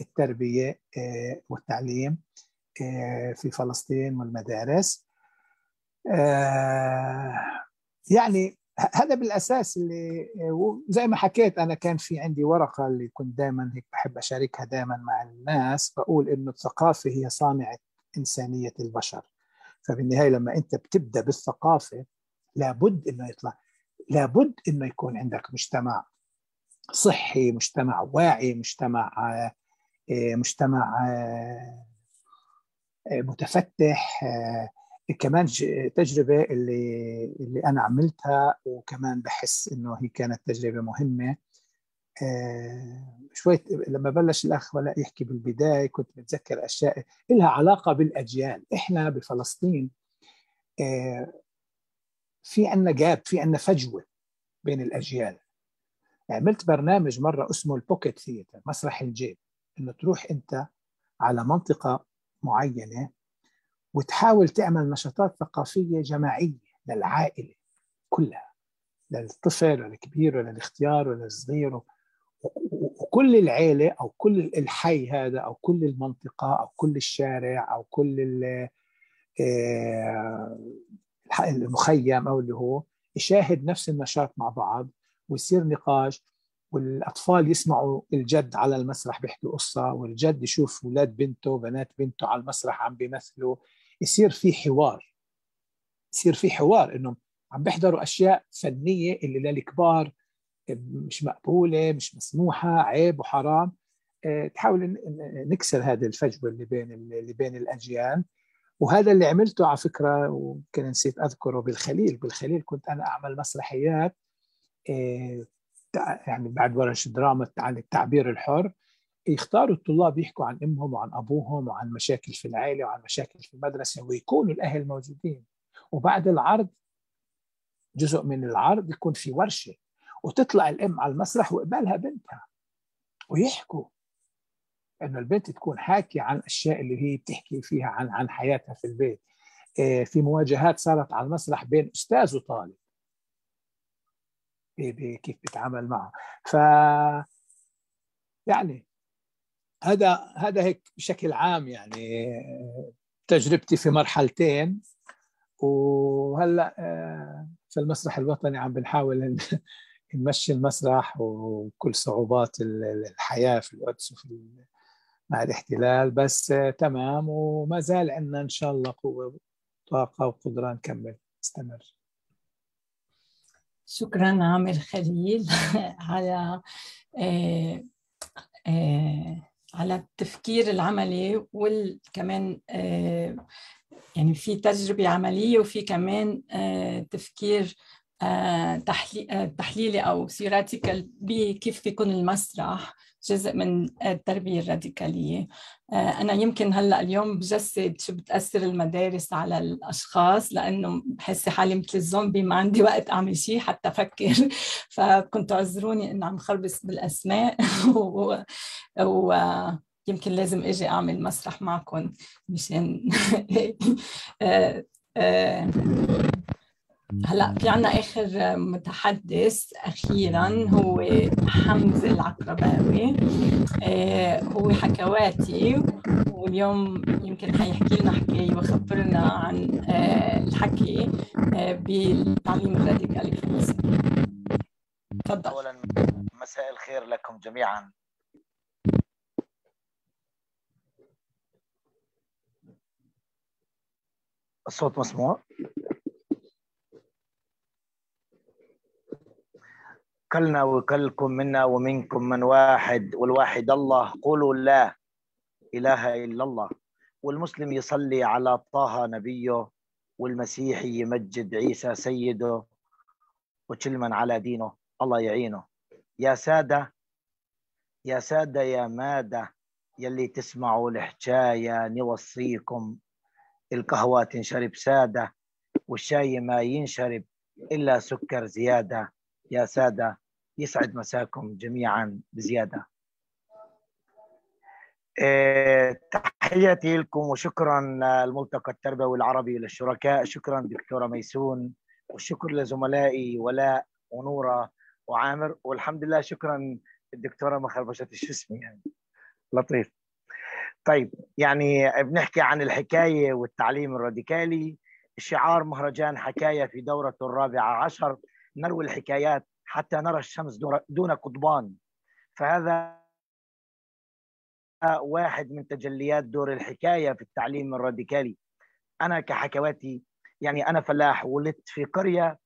التربية والتعليم في فلسطين والمدارس. يعني هذا بالأساس اللي زي ما حكيت أنا كان في عندي ورقة اللي كنت دائما هيك بحب أشاركها دائما مع الناس بقول إنه الثقافة هي صانعة إنسانية البشر. فبالنهاية لما أنت بتبدأ بالثقافة لابد إنه يطلع لابد إنه يكون عندك مجتمع صحي مجتمع واعي مجتمع مجتمع متفتح كمان تجربة اللي اللي أنا عملتها وكمان بحس إنه هي كانت تجربة مهمة. شوي لما بلش الأخ ولاء يحكي بالبداية كنت بتذكر أشياء لها علاقة بالأجيال. إحنا بفلسطين في عنا جاب في عنا فجوة بين الأجيال. عملت برنامج مرة اسمه البوكيت ثياتر مسرح الجيب إنه تروح أنت على منطقة معينة وتحاول تعمل نشاطات ثقافية جماعية للعائلة كلها للطفل وللكبير وللاختيار وللصغير وكل العيلة أو كل الحي هذا أو كل المنطقة أو كل الشارع أو كل المخيم أو اللي هو يشاهد نفس النشاط مع بعض ويصير نقاش والأطفال يسمعوا الجد على المسرح بيحكي قصة والجد يشوف أولاد بنته وبنات بنته على المسرح عم بيمثلوا. يصير في حوار. يصير في حوار إنهم عم بيحضروا أشياء فنية اللي للكبار مش مقبولة مش مسموحة عيب وحرام. تحاول نكسر هذه الفجوة اللي بين اللي بين الأجيال. وهذا اللي عملته على فكرة ويمكن نسيت أذكره بالخليل. بالخليل كنت أنا أعمل مسرحيات يعني بعد ورش دراما عن التعبير الحر. يختاروا الطلاب يحكوا عن أمهم وعن أبوهم وعن مشاكل في العائله وعن مشاكل في المدرسة ويكونوا الأهل موجودين. وبعد العرض جزء من العرض يكون في ورشة وتطلع الأم على المسرح وقبالها بنتها ويحكوا إنه البنت تكون حاكية عن الاشياء اللي هي بتحكي فيها عن عن حياتها في البيت. في مواجهات صارت على المسرح بين أستاذ وطالب. كيف بيتعامل معه. ف يعني هذا هذا هيك بشكل عام يعني تجربتي في مرحلتين. وهلأ آه، في المسرح الوطني عم بنحاول نمشي المسرح وكل صعوبات الحياة في القدس وفي مع الاحتلال. بس آه، تمام. وما زال عندنا إن شاء الله قوة طاقه وقدرة نكمل. نستمر شكرا عامر خليل. على آه آه على التفكير العملي وكمان آه يعني في تجربة عملية وفي كمان آه تفكير آه تحليلي أو ثيوريتيكال بكيف بيكون المسرح. جزء من التربية الراديكالية. آه، أنا يمكن هلأ اليوم بجسد شو بتأثر المدارس على الأشخاص لأنه بحس حالي مثل الزومبي ما عندي وقت أعمل شيء حتى أفكر. فكنت اعذروني إنه عم خربص بالأسماء. و... و... لازم إجي أعمل مسرح معكم مشان آه، آه، هلا في عنا آخر متحدث أخيرا هو حمزة العقرباوي. آه، هو حكواتي واليوم يمكن حيحكي لنا حكايه ويخبرنا عن آه، الحكي آه، بالتعليم الراديكالي في مصر تفضل. اولا مساء الخير لكم جميعا. الصوت مسموع؟ كلنا وكلكم منا ومنكم من واحد والواحد الله. قولوا لا إله إلا الله. والمسلم يصلي على طه نبيه والمسيحي يمجد عيسى سيده وكل من على دينه. الله يعينه. يا سادة يا سادة يا مادة يلي تسمعوا الحكاية نوصيكم القهوة تنشرب سادة والشاي ما ينشرب إلا سكر زيادة. يا سادة يسعد مساكم جميعا بزيادة. إيه تحياتي لكم وشكرا الملتقى التربوي العربي للشركاء. شكرا دكتورة ميسون والشكر لزملائي ولاء ونورة وعامر. والحمد لله شكرا الدكتورة ما خربشت شو اسمي يعني؟ لطيف. طيب يعني بنحكي عن الحكاية والتعليم الراديكالي. شعار مهرجان حكاية في دورة الرابعة عشر. نروي الحكايات حتى نرى الشمس دون قضبان. فهذا واحد من تجليات دور الحكاية في التعليم الراديكالي. أنا كحكواتي يعني أنا فلاح ولدت في قرية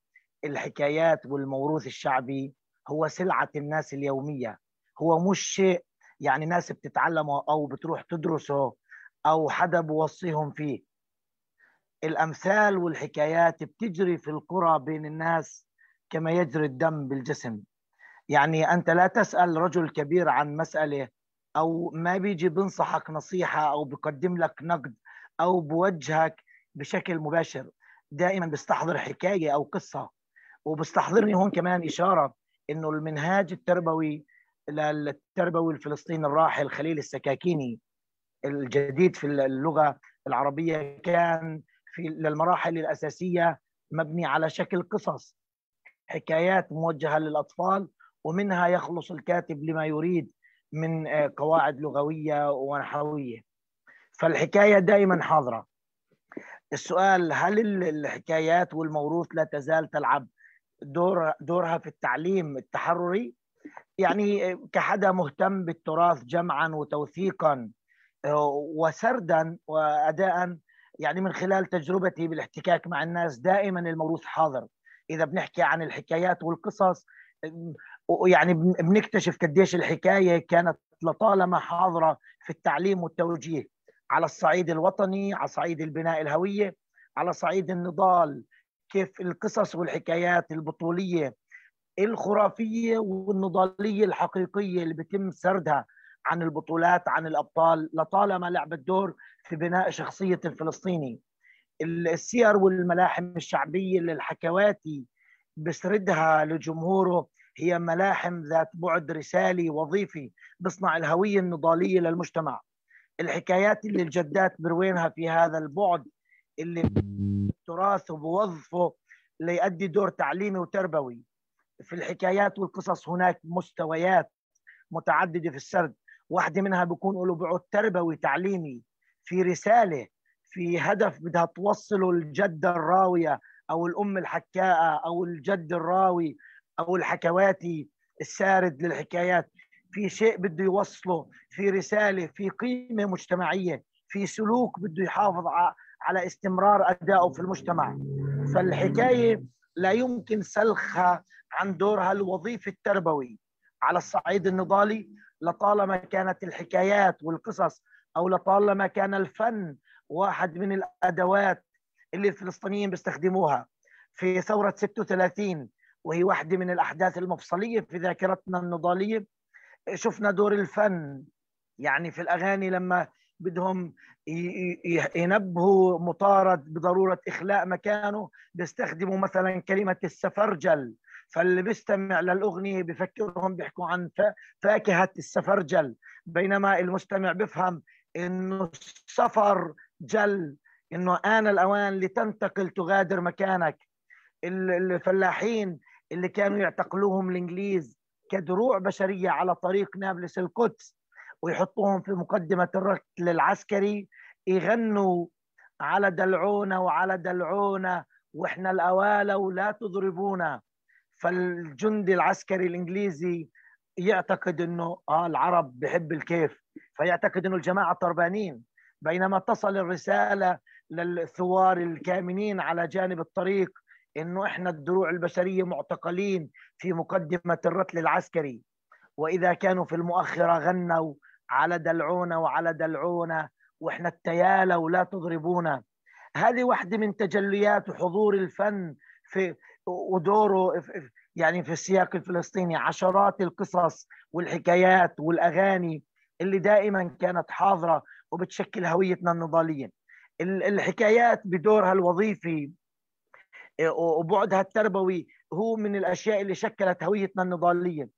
الحكايات والموروث الشعبي هو سلعة الناس اليومية. هو مش شيء يعني ناس بتتعلمه أو بتروح تدرسه أو حدا بوصيهم فيه. الأمثال والحكايات بتجري في القرى بين الناس كما يجري الدم بالجسم. يعني أنت لا تسأل رجل كبير عن مسألة أو ما بيجي بنصحك نصيحة أو بقدم لك نقد أو بوجهك بشكل مباشر. دائما بيستحضر حكاية أو قصة. وبستحضرني هون كمان إشارة إنه المنهاج التربوي للتربوي الفلسطيني الراحل خليل السكاكيني الجديد في اللغة العربية كان في للمراحل الأساسية مبني على شكل قصص. حكايات موجهة للأطفال ومنها يخلص الكاتب لما يريد من آه، قواعد لغوية ونحوية. فالحكاية دائما حاضرة. السؤال هل الحكايات والموروث لا تزال تلعب دور دورها في التعليم التحرري؟ يعني آه، كحدا مهتم بالتراث جمعا وتوثيقا آه، وسردا واداء يعني من خلال تجربتي بالاحتكاك مع الناس دائما الموروث حاضر. إذا بنحكي عن الحكايات والقصص يعني بنكتشف قديش الحكاية كانت لطالما حاضرة في التعليم والتوجيه. على الصعيد الوطني على صعيد البناء الهوية على صعيد النضال كيف القصص والحكايات البطولية الخرافية والنضالية الحقيقية اللي بيتم سردها عن البطولات عن الأبطال لطالما لعبت دور في بناء شخصية الفلسطيني السير والملاحم الشعبية للحكواتي بسردها لجمهوره هي ملاحم ذات بعد رسالي وظيفي بصنع الهوية النضالية للمجتمع. الحكايات اللي الجدات بروينها في هذا البعد اللي التراث وبوظفه ليؤدي دور تعليمي وتربوي. في الحكايات والقصص هناك مستويات متعددة في السرد. واحدة منها بيكون له بعد تربوي تعليمي في رسالة في هدف بدها توصله الجده الراويه أو الأم الحكاءه أو الجد الراوي أو الحكواتي السارد للحكايات. في شيء بده يوصله في رسالة في قيمة مجتمعية في سلوك بده يحافظ على استمرار أدائه في المجتمع. فالحكاية لا يمكن سلخها عن دورها الوظيفي التربوي. على الصعيد النضالي لطالما كانت الحكايات والقصص أو لطالما كان الفن واحد من الأدوات اللي الفلسطينيين بيستخدموها في ثورة 36 وهي واحدة من الأحداث المفصلية في ذاكرتنا النضالية. شفنا دور الفن يعني في الأغاني لما بدهم ينبهوا مطارد بضرورة إخلاء مكانه بيستخدموا مثلا كلمة السفرجل. فاللي بيستمع للأغنية بفكرهم بيحكوا عن فاكهة السفرجل. بينما المستمع بفهم إنه السفر جل إنه آن الأوان لتنتقل تغادر مكانك. الفلاحين اللي كانوا يعتقلوهم الإنجليز كدروع بشرية على طريق نابلس القدس ويحطوهم في مقدمة الركل العسكري يغنوا على دلعونا وعلى دلعونا وإحنا الاوالى ولا تضربونا. فالجندي العسكري الإنجليزي يعتقد إنه آه العرب بحب الكيف فيعتقد إنه الجماعة طربانين بينما تصل الرسالة للثوار الكامنين على جانب الطريق إنه إحنا الدروع البشرية معتقلين في مقدمة الرتل العسكري. وإذا كانوا في المؤخرة غنوا على دلعونا وعلى دلعونا وإحنا التيالى ولا تضربونا. هذه واحدة من تجليات وحضور الفن في ودوره يعني في السياق الفلسطيني. عشرات القصص والحكايات والأغاني اللي دائما كانت حاضرة وبتشكل هويتنا النضالية. الحكايات بدورها الوظيفي وبعدها التربوي هو من الأشياء اللي شكلت هويتنا النضالية.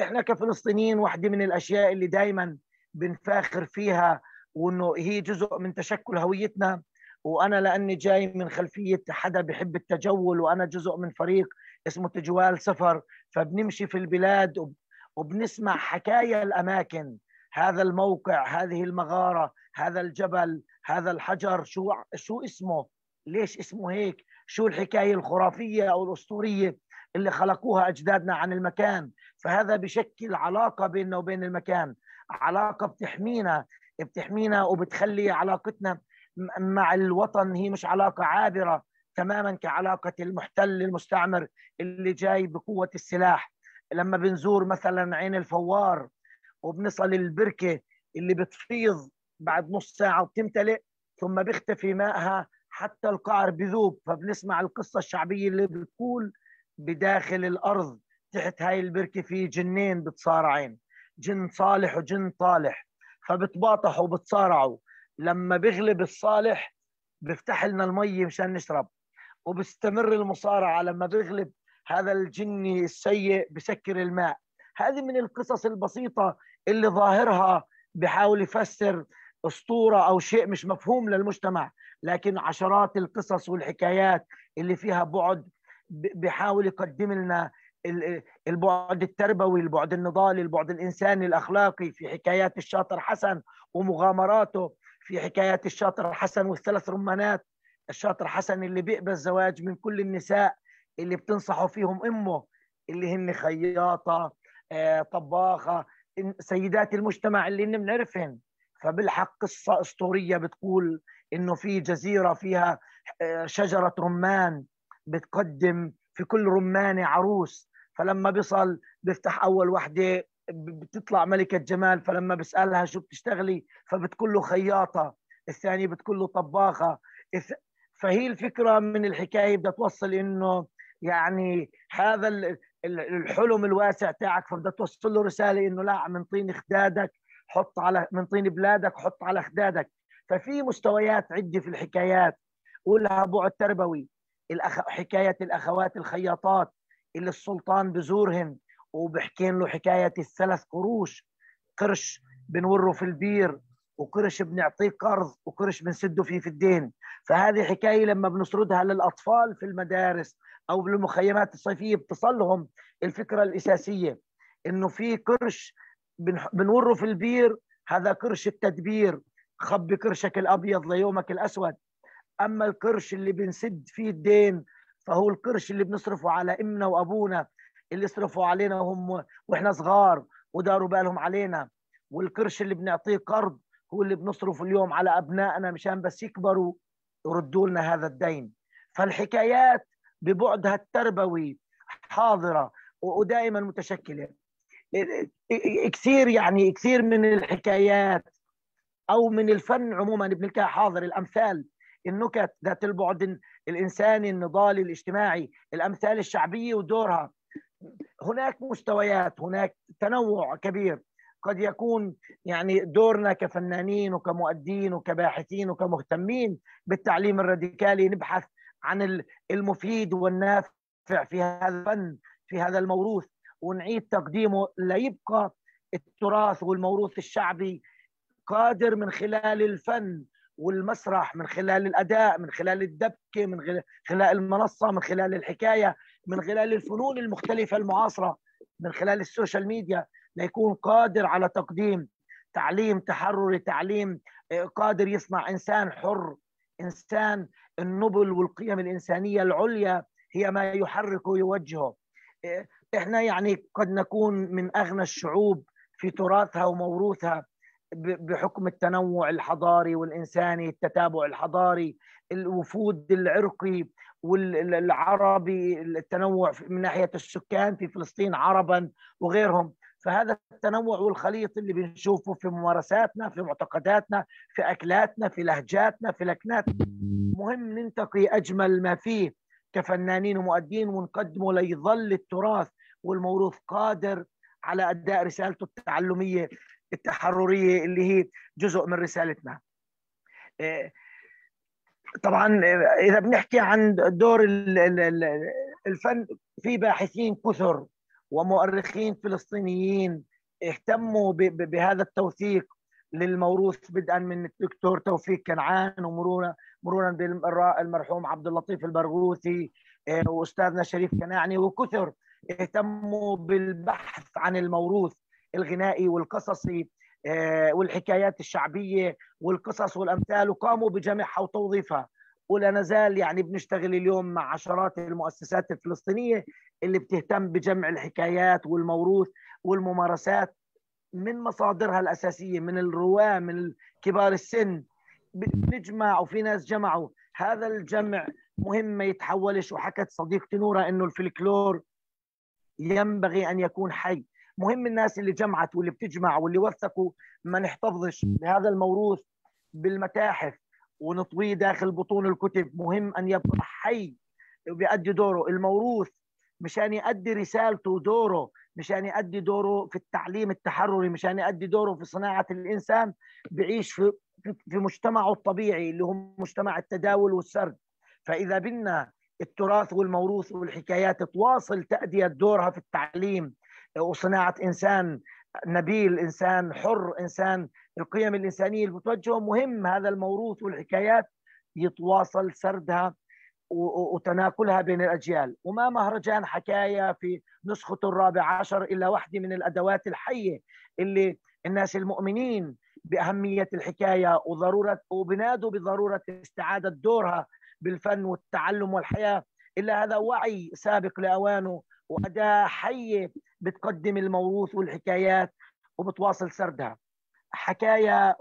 إحنا كفلسطينيين واحدة من الأشياء اللي دائما بنفاخر فيها وإنه هي جزء من تشكل هويتنا. وأنا لأني جاي من خلفية حدا بحب التجول وأنا جزء من فريق اسمه تجوال سفر فبنمشي في البلاد وبنسمع حكايا الأماكن. هذا الموقع هذه المغارة هذا الجبل هذا الحجر شو شو اسمه؟ ليش اسمه هيك؟ شو الحكاية الخرافية أو الأسطورية اللي خلقوها أجدادنا عن المكان؟ فهذا بشكل علاقة بيننا وبين المكان علاقة بتحمينا بتحمينا وبتخلي علاقتنا مع الوطن هي مش علاقة عابرة تماما كعلاقة المحتل المستعمر اللي جاي بقوة السلاح. لما بنزور مثلا عين الفوار وبنصل البركة اللي بتفيض بعد نص ساعة وبتمتلئ ثم بيختفي مائها حتى القعر بذوب. فبنسمع القصة الشعبية اللي بتقول بداخل الأرض تحت هاي البركة في جنين بتصارعين جن صالح وجن طالح. فبتباطحوا وبتصارعوا. لما بيغلب الصالح بيفتح لنا المي مشان نشرب. وبستمر المصارعة. لما بيغلب هذا الجني السيء بسكر الماء. هذه من القصص البسيطة اللي ظاهرها بحاول يفسر أسطورة أو شيء مش مفهوم للمجتمع لكن عشرات القصص والحكايات اللي فيها بعد بحاول يقدم لنا البعد التربوي البعد النضالي البعد الإنساني الأخلاقي في حكايات الشاطر حسن ومغامراته في حكايات الشاطر حسن والثلاث رمانات الشاطر حسن اللي بيقبل الزواج من كل النساء اللي بتنصحوا فيهم إمه اللي هن خياطة آه، طباخة سيدات المجتمع اللي هن بنعرفهن فبالحق قصه أسطورية بتقول إنه في جزيرة فيها آه، شجرة رمان بتقدم في كل رمانه عروس. فلما بيصل بيفتح أول وحدة بتطلع ملكة جمال. فلما بيسألها شو بتشتغلي؟ فبتقول له خياطة. الثانية بتقول له طباخة. فهي الفكرة من الحكاية بدها توصل إنه يعني هذا الحلم الواسع تاعك فبدها توصل له رسالة إنه لا من طين خدادك حط على من طين بلادك حط على خدادك. ففي مستويات عده في الحكايات. ولها بعد تربوي الأخ... حكاية الأخوات الخياطات اللي السلطان بزورهن وبحكين له حكاية الثلاث قروش. قرش بنوره في البير وقرش بنعطيه قرض وقرش بنسده فيه في الدين. فهذه حكاية لما بنسردها للأطفال في المدارس أو بالمخيمات الصيفية بتصلهم الفكرة الأساسية إنه في كرش بنوره في البير هذا كرش التدبير خبي كرشك الأبيض ليومك الأسود. أما الكرش اللي بنسد فيه الدين فهو الكرش اللي بنصرفه على إمنا وأبونا اللي صرفوا علينا وهم وإحنا صغار وداروا بالهم علينا. والكرش اللي بنعطيه قرض هو اللي بنصرفه اليوم على أبنائنا مشان بس يكبروا يردوا لنا هذا الدين. فالحكايات ببعدها التربوي حاضرة ودائما متشكلة. كثير يعني كثير من الحكايات أو من الفن عموما بنلقاها حاضر الأمثال النكت ذات البعد الإنساني النضالي الاجتماعي الأمثال الشعبية ودورها. هناك مستويات هناك تنوع كبير. قد يكون يعني دورنا كفنانين وكمؤدين وكباحثين وكمهتمين بالتعليم الراديكالي نبحث عن المفيد والنافع في هذا الفن في هذا الموروث. ونعيد تقديمه. ليبقى التراث والموروث الشعبي قادر من خلال الفن والمسرح من خلال الأداء من خلال الدبكة من خلال المنصة من خلال الحكاية من خلال الفنون المختلفة المعاصرة من خلال السوشيال ميديا. ليكون قادر على تقديم تعليم تحرري تعليم آه، قادر يصنع إنسان حر إنسان النبل والقيم الإنسانية العليا هي ما يحركه ويوجهه آه، إحنا يعني قد نكون من أغنى الشعوب في تراثها وموروثها بحكم التنوع الحضاري والإنساني التتابع الحضاري الوفود العرقي والعربي التنوع من ناحية السكان في فلسطين عربا وغيرهم. فهذا التنوع والخليط اللي بنشوفه في ممارساتنا في معتقداتنا في أكلاتنا في لهجاتنا في لكناتنا مهم ننتقي أجمل ما فيه كفنانين ومؤدين ونقدمه ليظل التراث والموروث قادر على أداء رسالته التعلمية التحررية اللي هي جزء من رسالتنا. إيه، طبعا إذا بنحكي عن دور الفن في باحثين كثر ومؤرخين فلسطينيين اهتموا بهذا التوثيق للموروث بدءا من الدكتور توفيق كنعان ومرورا مرورا بالمرحوم عبد اللطيف البرغوثي إيه، وأستاذنا شريف كناعني وكثر اهتموا بالبحث عن الموروث الغنائي والقصصي آه، والحكايات الشعبية والقصص والأمثال وقاموا بجمعها وتوظيفها. ولا نزال يعني بنشتغل اليوم مع عشرات المؤسسات الفلسطينية اللي بتهتم بجمع الحكايات والموروث والممارسات من مصادرها الأساسية من الرواة من كبار السن. بنجمع وفي ناس جمعوا. هذا الجمع مهم ما يتحولش وحكت صديقتي نورة إنه الفلكلور ينبغي أن يكون حي. مهم الناس اللي جمعت واللي بتجمع واللي وثقوا ما نحتفظش بهذا الموروث بالمتاحف. ونطويه داخل بطون الكتب. مهم أن يبقى حي وبيأدي دوره. الموروث مشان يؤدي رسالته ودوره مشان يؤدي دوره في التعليم التحرري مشان يؤدي دوره في صناعة الإنسان بيعيش في في مجتمعه الطبيعي اللي هو مجتمع التداول والسرد. فإذا بدنا التراث والموروث والحكايات تواصل تأدية دورها في التعليم وصناعة إنسان نبيل إنسان حر إنسان القيم الإنسانية اللي بتوجهه مهم هذا الموروث والحكايات يتواصل سردها وتناقلها بين الأجيال. وما مهرجان حكاية في نسخته الرابع عشر إلا واحدة من الأدوات الحية اللي الناس المؤمنين بأهمية الحكاية وضرورة وبنادوا بضرورة استعادة دورها بالفن والتعلم والحياة. إلا هذا وعي سابق لأوانه وأداة حية بتقدم الموروث والحكايات وبتواصل سردها. حكاية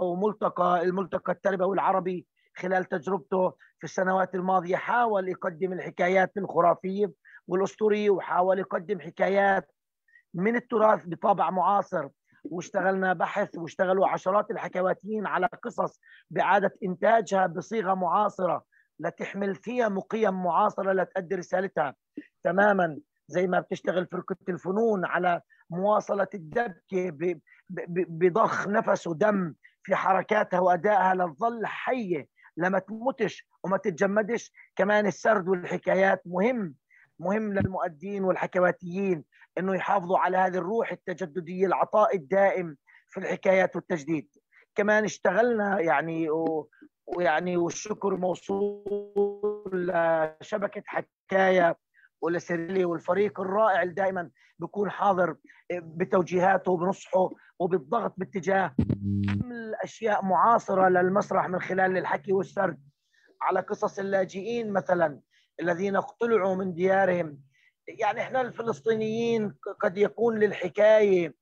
وملتقى الملتقى التربوي العربي خلال تجربته في السنوات الماضية حاول يقدم الحكايات الخرافيه والأسطورية وحاول يقدم حكايات من التراث بطابع معاصر. واشتغلنا بحث واشتغلوا عشرات الحكواتيين على قصص بإعادة إنتاجها بصيغة معاصرة لتحمل فيها مقيم معاصرة لتأدي رسالتها. تماما. زي ما بتشتغل فرقة الفنون على مواصلة الدبكة بضخ نفس ودم في حركاتها وأدائها لتظل حية لما تموتش وما تتجمدش. كمان السرد والحكايات مهم مهم للمؤدين والحكواتيين إنه يحافظوا على هذه الروح التجددية العطاء الدائم في الحكايات والتجديد. كمان اشتغلنا يعني ويعني والشكر موصول لشبكة حكايه ولسيرلي والفريق الرائع اللي دائما بيكون حاضر بتوجيهاته وبنصحه وبالضغط باتجاه اشياء معاصرة للمسرح من خلال الحكي والسرد. على قصص اللاجئين مثلا الذين اقتلعوا من ديارهم. يعني إحنا الفلسطينيين قد يكون للحكاية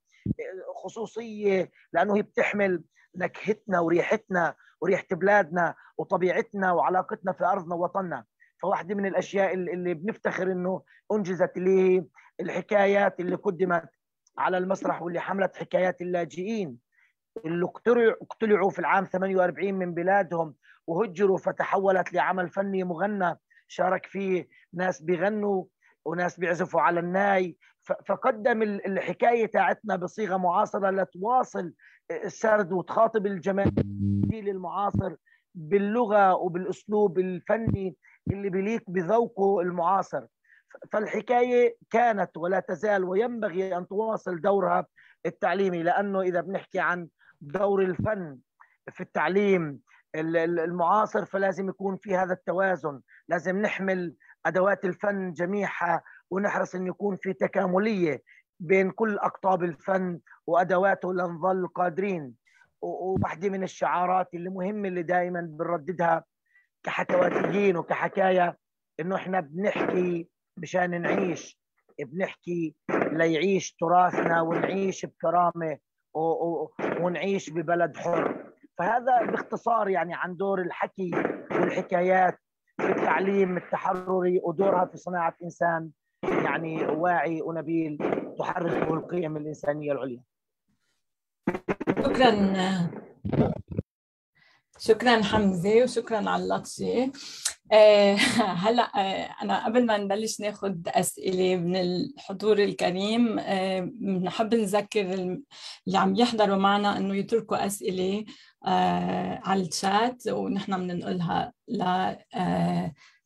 خصوصية لأنه هي بتحمل نكهتنا وريحتنا وريحة بلادنا وطبيعتنا وعلاقتنا في أرضنا ووطننا. فواحده من الأشياء اللي بنفتخر إنه أنجزت اللي هي الحكايات اللي قدمت على المسرح واللي حملت حكايات اللاجئين. اللي اقتلعوا في العام 48 من بلادهم وهجروا فتحولت لعمل فني مغنى. شارك فيه ناس بيغنوا وناس بيعزفوا على الناي. فقدم الحكاية تاعتنا بصيغة معاصرة لتواصل السرد وتخاطب الجماهير المعاصر باللغة وبالأسلوب الفني اللي بيليق بذوقه المعاصر. فالحكاية كانت ولا تزال وينبغي أن تواصل دورها التعليمي لأنه إذا بنحكي عن دور الفن في التعليم المعاصر فلازم يكون في هذا التوازن. لازم نحمل أدوات الفن جميعها ونحرص أن يكون في تكاملية بين كل أقطاب الفن وأدواته لنظل قادرين. وواحدة من الشعارات اللي مهمة اللي دائما بنرددها كحكواتيين وكحكاية إنه إحنا بنحكي مشان نعيش بنحكي ليعيش تراثنا ونعيش بكرامة ونعيش ببلد حر فهذا باختصار يعني عن دور الحكي والحكايات في التعليم التحرري ودورها في صناعة إنسان يعني واعي ونبيل تحركه القيم الإنسانية العليا. شكرا شكرا حمزة وشكرا على اللطشة. آه هلأ آه أنا قبل ما نبلش ناخذ أسئلة من الحضور الكريم آه بنحب نذكر اللي عم يحضروا معنا إنه يتركوا أسئلة على الشات ونحن بننقلها ل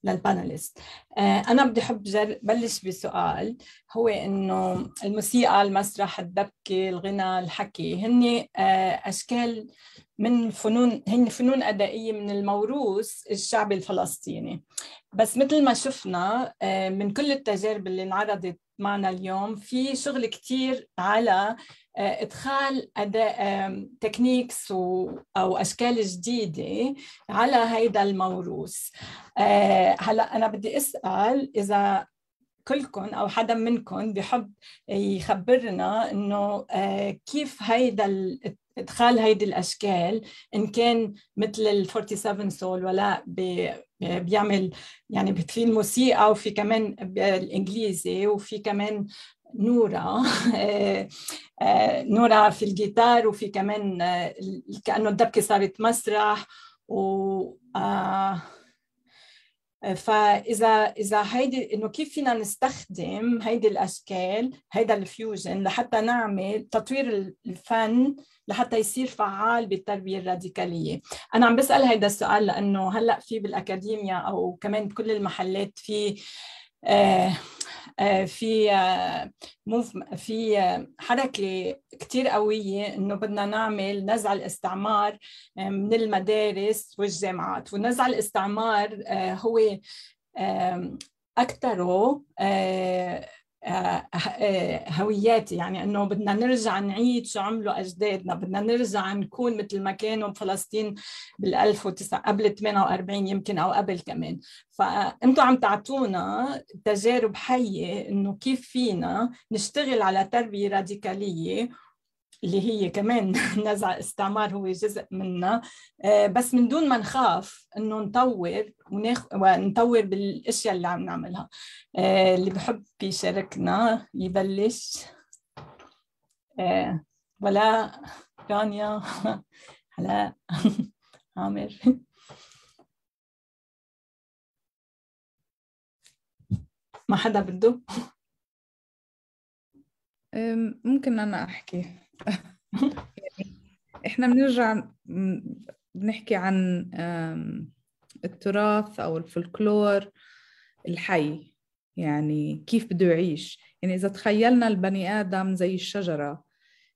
آه للباناليست آه أنا بدي أحب بلش بسؤال هو إنه الموسيقى المسرح الدبكة الغنى الحكي هن آه أشكال من فنون هن فنون أدائية من الموروث الشعبي الفلسطيني. بس مثل ما شفنا من كل التجارب اللي انعرضت معنا اليوم في شغل كتير على إدخال أداء تكنيكس أو أشكال جديدة على هيدا الموروث. هلا أنا بدي أسأل إذا كلكم أو حدا منكم بحب يخبرنا إنه كيف هيدا إدخال هيدي الأشكال إن كان مثل ال 47 سول ولا بيعمل يعني في الموسيقى وفي كمان الإنجليزي وفي كمان نورا نورا في الجيتار وفي كمان كأنه الدبكة صارت مسرح و فإذا إذا هيدي إنه كيف فينا نستخدم هيدي الأشكال هيدا ال fusion لحتى نعمل تطوير الفن لحتى يصير فعال بالتربية الراديكالية؟ أنا عم بسأل هيدا السؤال لأنه هلأ في بالأكاديميا أو كمان بكل المحلات في آه في موف في حركة كثير قوية إنه بدنا نعمل نزع الاستعمار من المدارس والجامعات. ونزع الاستعمار هو اكثره هوياتي يعني إنه بدنا نرجع نعيد شو عملوا أجدادنا بدنا نرجع نكون مثل ما كانوا بفلسطين بال 1009 قبل 48 يمكن أو قبل كمان. فانتم عم تعطونا تجارب حية إنه كيف فينا نشتغل على تربية راديكالية اللي هي كمان نزع استعمار هو جزء منها. بس من دون ما نخاف إنه نطور وناخ... ونطور بالأشياء اللي عم نعملها. اللي بحب يشاركنا يبلش. ولا رانيا؟ هلا عامر. ما حدا بده؟ ممكن أحكي. يعني إحنا بنرجع بنحكي عن التراث أو الفلكلور الحي. يعني كيف بده يعيش. يعني إذا تخيلنا البني آدم زي الشجرة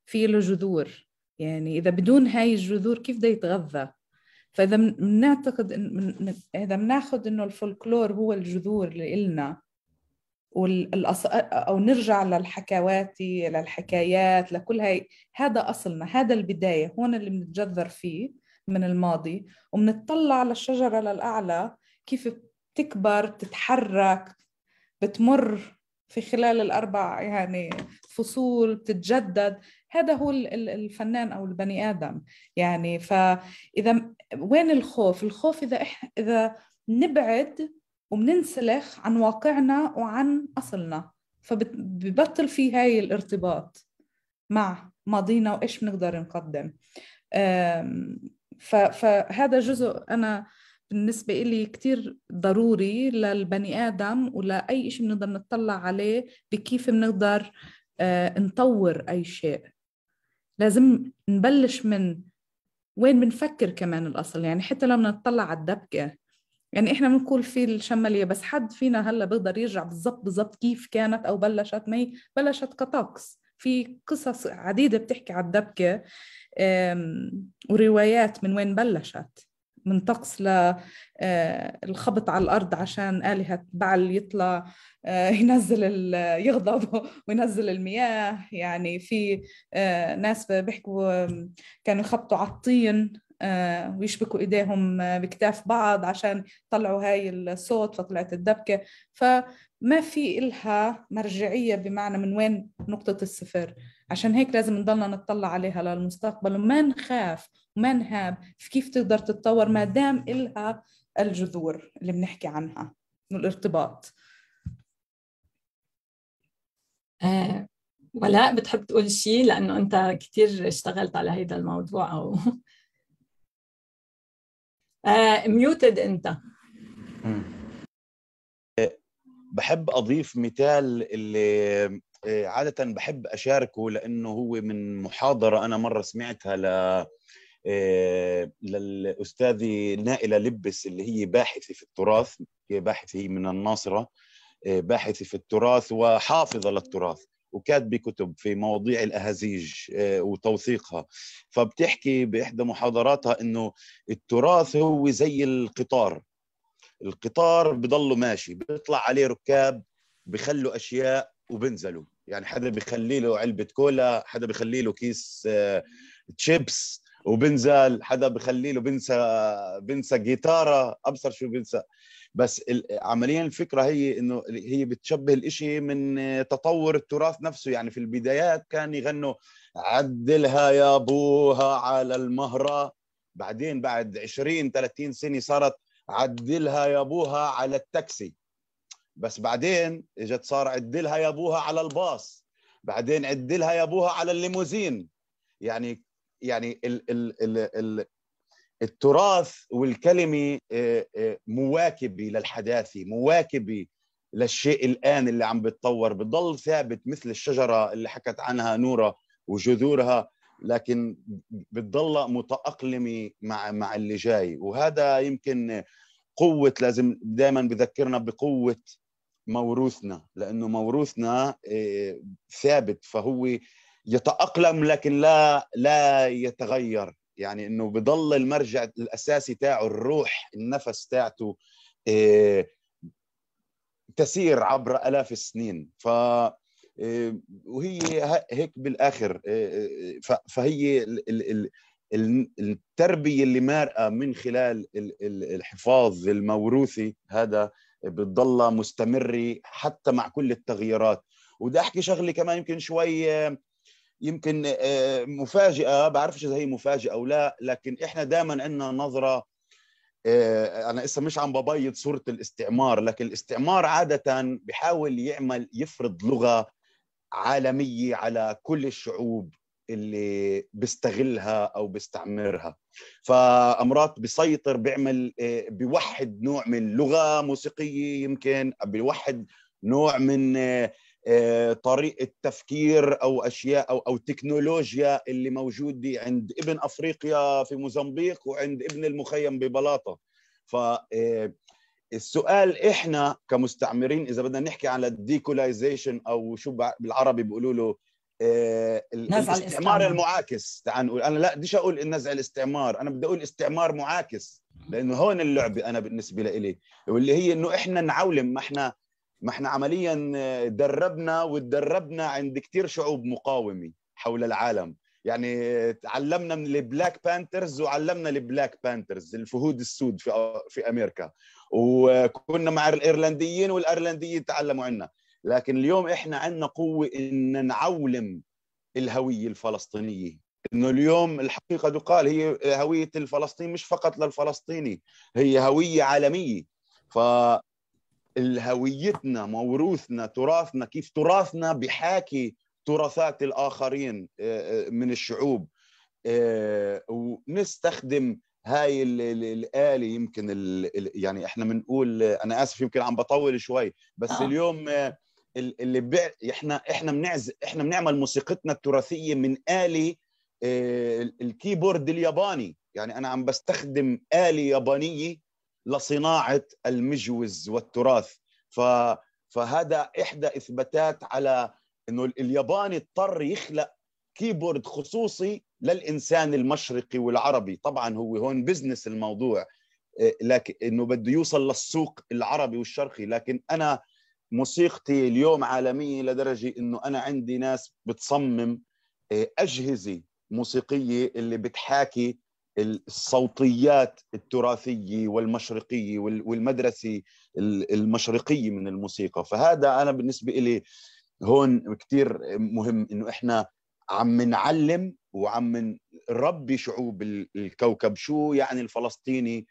في له جذور. يعني إذا بدون هاي الجذور كيف بده يتغذى؟ فإذا بنعتقد إذا بناخذ إنه الفولكلور هو الجذور اللي إلنا والأص... أو نرجع للحكواتي للحكايات لكل هاي هذا أصلنا هذا البداية هون اللي بنتجذر فيه من الماضي وبنطلع للشجره للأعلى كيف بتكبر بتتحرك بتمر في خلال الأربع يعني فصول بتتجدد. هذا هو الفنان أو البني آدم. يعني فاذا وين الخوف؟ الخوف إذا إح... إذا نبعد وبننسلخ عن واقعنا وعن أصلنا فببطل في هاي الارتباط مع ماضينا وإيش بنقدر نقدم. فهذا جزء أنا بالنسبة إلي كتير ضروري للبني آدم ولأي شيء بنقدر نطلع عليه بكيف بنقدر نطور أي شيء. لازم نبلش من وين بنفكر كمان الأصل يعني حتى لما نطلع على الدبكة. يعني إحنا بنقول في الشمالية بس حد فينا هلأ بيقدر يرجع بالضبط بالضبط كيف كانت أو بلشت ما هي بلشت كطقس. في قصص عديدة بتحكي على الدبكة وروايات من وين بلشت. من طقس للخبط آه، على الأرض عشان آلهة بعل يطلع آه، ينزل يغضب وينزل المياه. يعني في آه، ناس بيحكوا كانوا يخبطوا على الطين. ويشبكوا إيديهم بكتاف بعض عشان يطلعوا هاي الصوت فطلعت الدبكة. فما في إلها مرجعية بمعنى من وين نقطة الصفر. عشان هيك لازم نضلنا نطلع عليها للمستقبل وما نخاف وما نهاب في كيف تقدر تتطور ما دام إلها الجذور اللي بنحكي عنها الارتباط آه ولاء بتحب تقول شيء لأنه أنت كثير اشتغلت على هذا الموضوع آه ميوتد أنت. بحب أضيف مثال اللي آه، عادة بحب أشاركه لأنه هو من محاضرة أنا مرة سمعتها ل آه، للأستاذة نائلة لبس اللي هي باحثة في التراث هي باحثة هي من الناصرة آه، باحثة في التراث وحافظة للتراث. وكاتبة كتب في مواضيع الأهازيج وتوثيقها. فبتحكي بإحدى محاضراتها إنه التراث هو زي القطار. القطار بضله ماشي بيطلع عليه ركاب بخلوا أشياء وبنزلوا. يعني حدا بيخلي له علبة كولا حدا بيخلي له كيس تشيبس آه، وبنزل حدا بخلي له بنسى بنسى جيتارة أبصر شو بنسى بس عمليا الفكرة هي إنه هي بتشبه الإشي من تطور التراث نفسه. يعني في البدايات كان يغنوا عدلها يا أبوها على المهرة. بعدين بعد 20 30 سنة صارت عدلها يا أبوها على التاكسي. بس بعدين إجت صار عدلها يا أبوها على الباص. بعدين عدلها يا أبوها على الليموزين. يعني يعني ال ال ال ال التراث والكلمة آه، آه، مواكبة للحداثة مواكبة للشيء الآن اللي عم بتطور بضل ثابت مثل الشجرة اللي حكت عنها نورة وجذورها لكن بتضل متأقلمة مع مع اللي جاي. وهذا يمكن قوة لازم دائما بذكرنا بقوة موروثنا لأنه موروثنا آه، ثابت فهو يتأقلم لكن لا لا يتغير. يعني إنه بضل المرجع الأساسي تاعه الروح النفس تاعته آه، تسير عبر آلاف السنين. ف آه، وهي هيك بالآخر فهي التربية اللي مارقه من خلال الحفاظ الموروثي هذا بتضلها مستمرة حتى مع كل التغييرات. وده أحكي شغلة كمان يمكن شوي يمكن آه، مفاجئه بعرفش اذا هي مفاجئه أو لا لكن إحنا دائما عندنا نظرة آه، أنا إسا مش عم ببيض صورة الاستعمار لكن الاستعمار عادة بحاول يعمل يفرض لغة عالمية على كل الشعوب اللي بيستغلها أو بيستعمرها. فأمرات بيسيطر بيعمل آه، بيوحد نوع من لغة موسيقية يمكن بيوحد نوع من طريقة تفكير أو أشياء أو أو تكنولوجيا اللي موجوده عند ابن أفريقيا في موزمبيق وعند ابن المخيم ببلاطة. ف السؤال إحنا كمستعمرين إذا بدنا نحكي على الديكولايزيشن أو شو بالعربي بيقولوا له آه الاستعمار المعاكس. تعال نقول أنا لا بديش أقول النزع الاستعمار أنا بدي أقول استعمار معاكس. لأنه هون اللعبة أنا بالنسبة لي واللي هي إنه إحنا نعولم ما إحنا ما إحنا عمليا دربنا وتدربنا عند كثير شعوب مقاومة حول العالم. يعني تعلمنا من ال Black Panthers وعلمنا ال Black Panthers الفهود السود في في أمريكا. وكنا مع الإيرلنديين والأيرلنديين تعلموا عنا. لكن اليوم إحنا عندنا قوة إن نعولم الهوية الفلسطينية. إنه اليوم الحقيقة تقال هي هوية الفلسطيني مش فقط للفلسطيني هي هوية عالمية. ف هويتنا موروثنا تراثنا كيف تراثنا بحاكي تراثات الآخرين آه، آه، من الشعوب آه، ونستخدم هاي الآلة يمكن يعني إحنا بنقول أنا آسف يمكن عم بطول شوي بس آه. اليوم اللي بع... إحنا إحنا بنعز إحنا بنعمل موسيقتنا التراثية من آلة ال keyboard الياباني يعني أنا عم بستخدم آلة يابانية لصناعة المجوز والتراث. ف فهذا إحدى إثباتات على إنه الياباني اضطر يخلق keyboard خصوصي للإنسان المشرقي والعربي. طبعا هو هون business الموضوع لكن إنه بده يوصل للسوق العربي والشرقي. لكن أنا موسيقتي اليوم عالمية لدرجة إنه أنا عندي ناس بتصمم آه، أجهزة موسيقية اللي بتحاكي الصوتيات التراثية والمشرقية والمدرسة المشرقية من الموسيقى. فهذا أنا بالنسبة لي هون كثير مهم إنه إحنا عم نعلم وعم نربي شعوب الكوكب. شو يعني الفلسطيني؟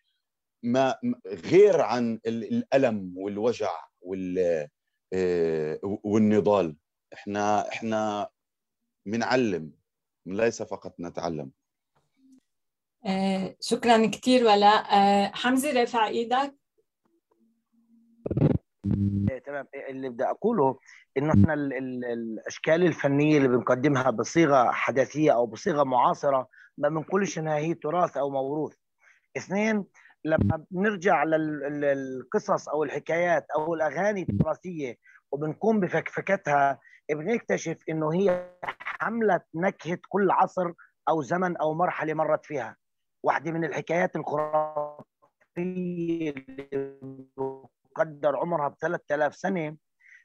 ما غير عن الألم والوجع وال آه، والنضال. إحنا إحنا بنعلم ليس فقط نتعلم. آه، شكرا كثير ولاء آه، حمزة رافع إيدك. إيه، تمام. إيه، اللي بدي أقوله إنه إحنا ال ال الأشكال الفنية اللي بنقدمها بصيغة حداثية أو بصيغة معاصرة ما بنقولش إنها هي تراث أو موروث. اثنين لما بنرجع للقصص أو الحكايات أو الأغاني التراثية وبنقوم بفكفكتها بنكتشف إنه هي حمله نكهة كل عصر أو زمن أو مرحلة مرت فيها. واحدة من الحكايات الخرافية اللي بقدر عمرها ب 3000 سنة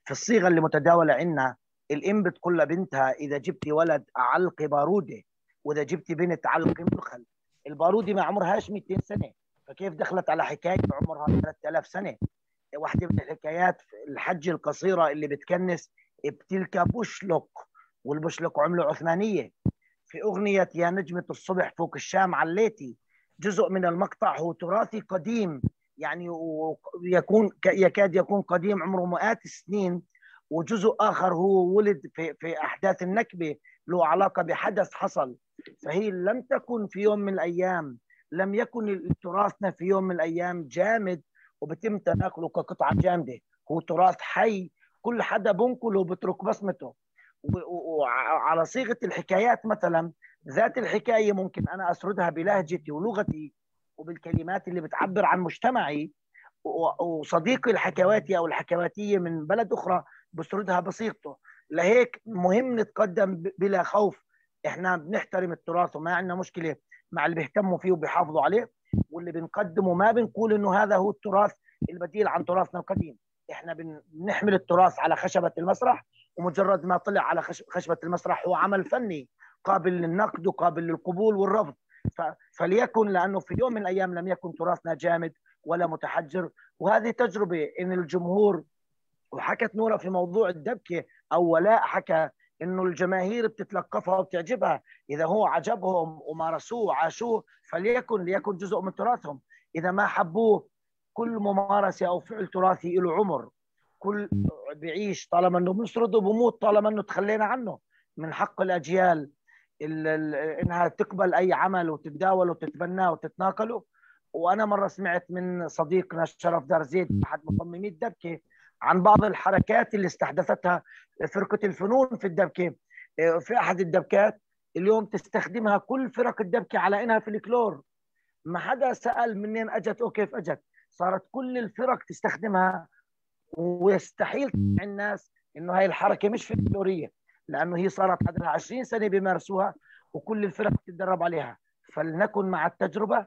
في الصيغة اللي متداولة عندنا. الام بتقول لبنتها إذا جبتي ولد علقي بارودة وإذا جبتي بنت علقي مدخل البارودة ما عمرهاش 200 سنة. فكيف دخلت على حكاية عمرها 3000 سنة؟ واحدة من الحكايات الحج القصيرة اللي بتكنس بتلك بوشلوك والبوشلوك عملة عثمانية. في أغنية يا نجمة الصبح فوق الشام عليتي جزء من المقطع هو تراثي قديم يعني ويكون يكاد يكون قديم عمره مئات السنين وجزء آخر هو ولد في في أحداث النكبة له علاقة بحدث حصل. فهي لم تكن في يوم من الأيام لم يكن تراثنا في يوم من الأيام جامد وبتم تناقله كقطعة جامدة. هو تراث حي كل حدا بنقله وبترك بصمته. وعلى صيغة الحكايات مثلا ذات الحكاية ممكن أنا أسردها بلهجتي ولغتي وبالكلمات اللي بتعبر عن مجتمعي وصديقي الحكواتي أو الحكواتية من بلد أخرى بسردها بصيغته. لهيك مهم نتقدم بلا خوف. إحنا بنحترم التراث وما عندنا مشكلة مع اللي بيهتموا فيه وبيحافظوا عليه واللي بنقدمه ما بنقول إنه هذا هو التراث البديل عن تراثنا القديم. إحنا بنحمل التراث على خشبة المسرح ومجرد ما طلع على خشبة المسرح هو عمل فني قابل للنقد وقابل للقبول والرفض. فليكن لأنه في يوم من الأيام لم يكن تراثنا جامد ولا متحجر. وهذه تجربة إن الجمهور وحكت نورة في موضوع الدبكة أو ولاء حكى إنه الجماهير بتتلقفها وبتعجبها. إذا هو عجبهم ومارسوه وعاشوه فليكن ليكن جزء من تراثهم. إذا ما حبوه كل ممارسة أو فعل تراثي له عمر. كل بيعيش طالما إنه بنسرده بموت طالما إنه تخلينا عنه. من حق الأجيال إنها تقبل أي عمل وتتداول وتتبناه وتتناقله. وأنا مرة سمعت من صديقنا شرف دار زيد أحد مصممي الدبكة عن بعض الحركات اللي استحدثتها فرقة الفنون في الدبكة. في أحد الدبكات اليوم تستخدمها كل فرق الدبكة على إنها في الكلور. ما حدا سأل منين أجت أو كيف أجت. صارت كل الفرق تستخدمها ويستحيل الناس إنه هاي الحركة مش فلكلوريه لأنه هي صارت عندها 20 سنة بيمارسوها وكل الفرق بتتدرب عليها. فلنكن مع التجربة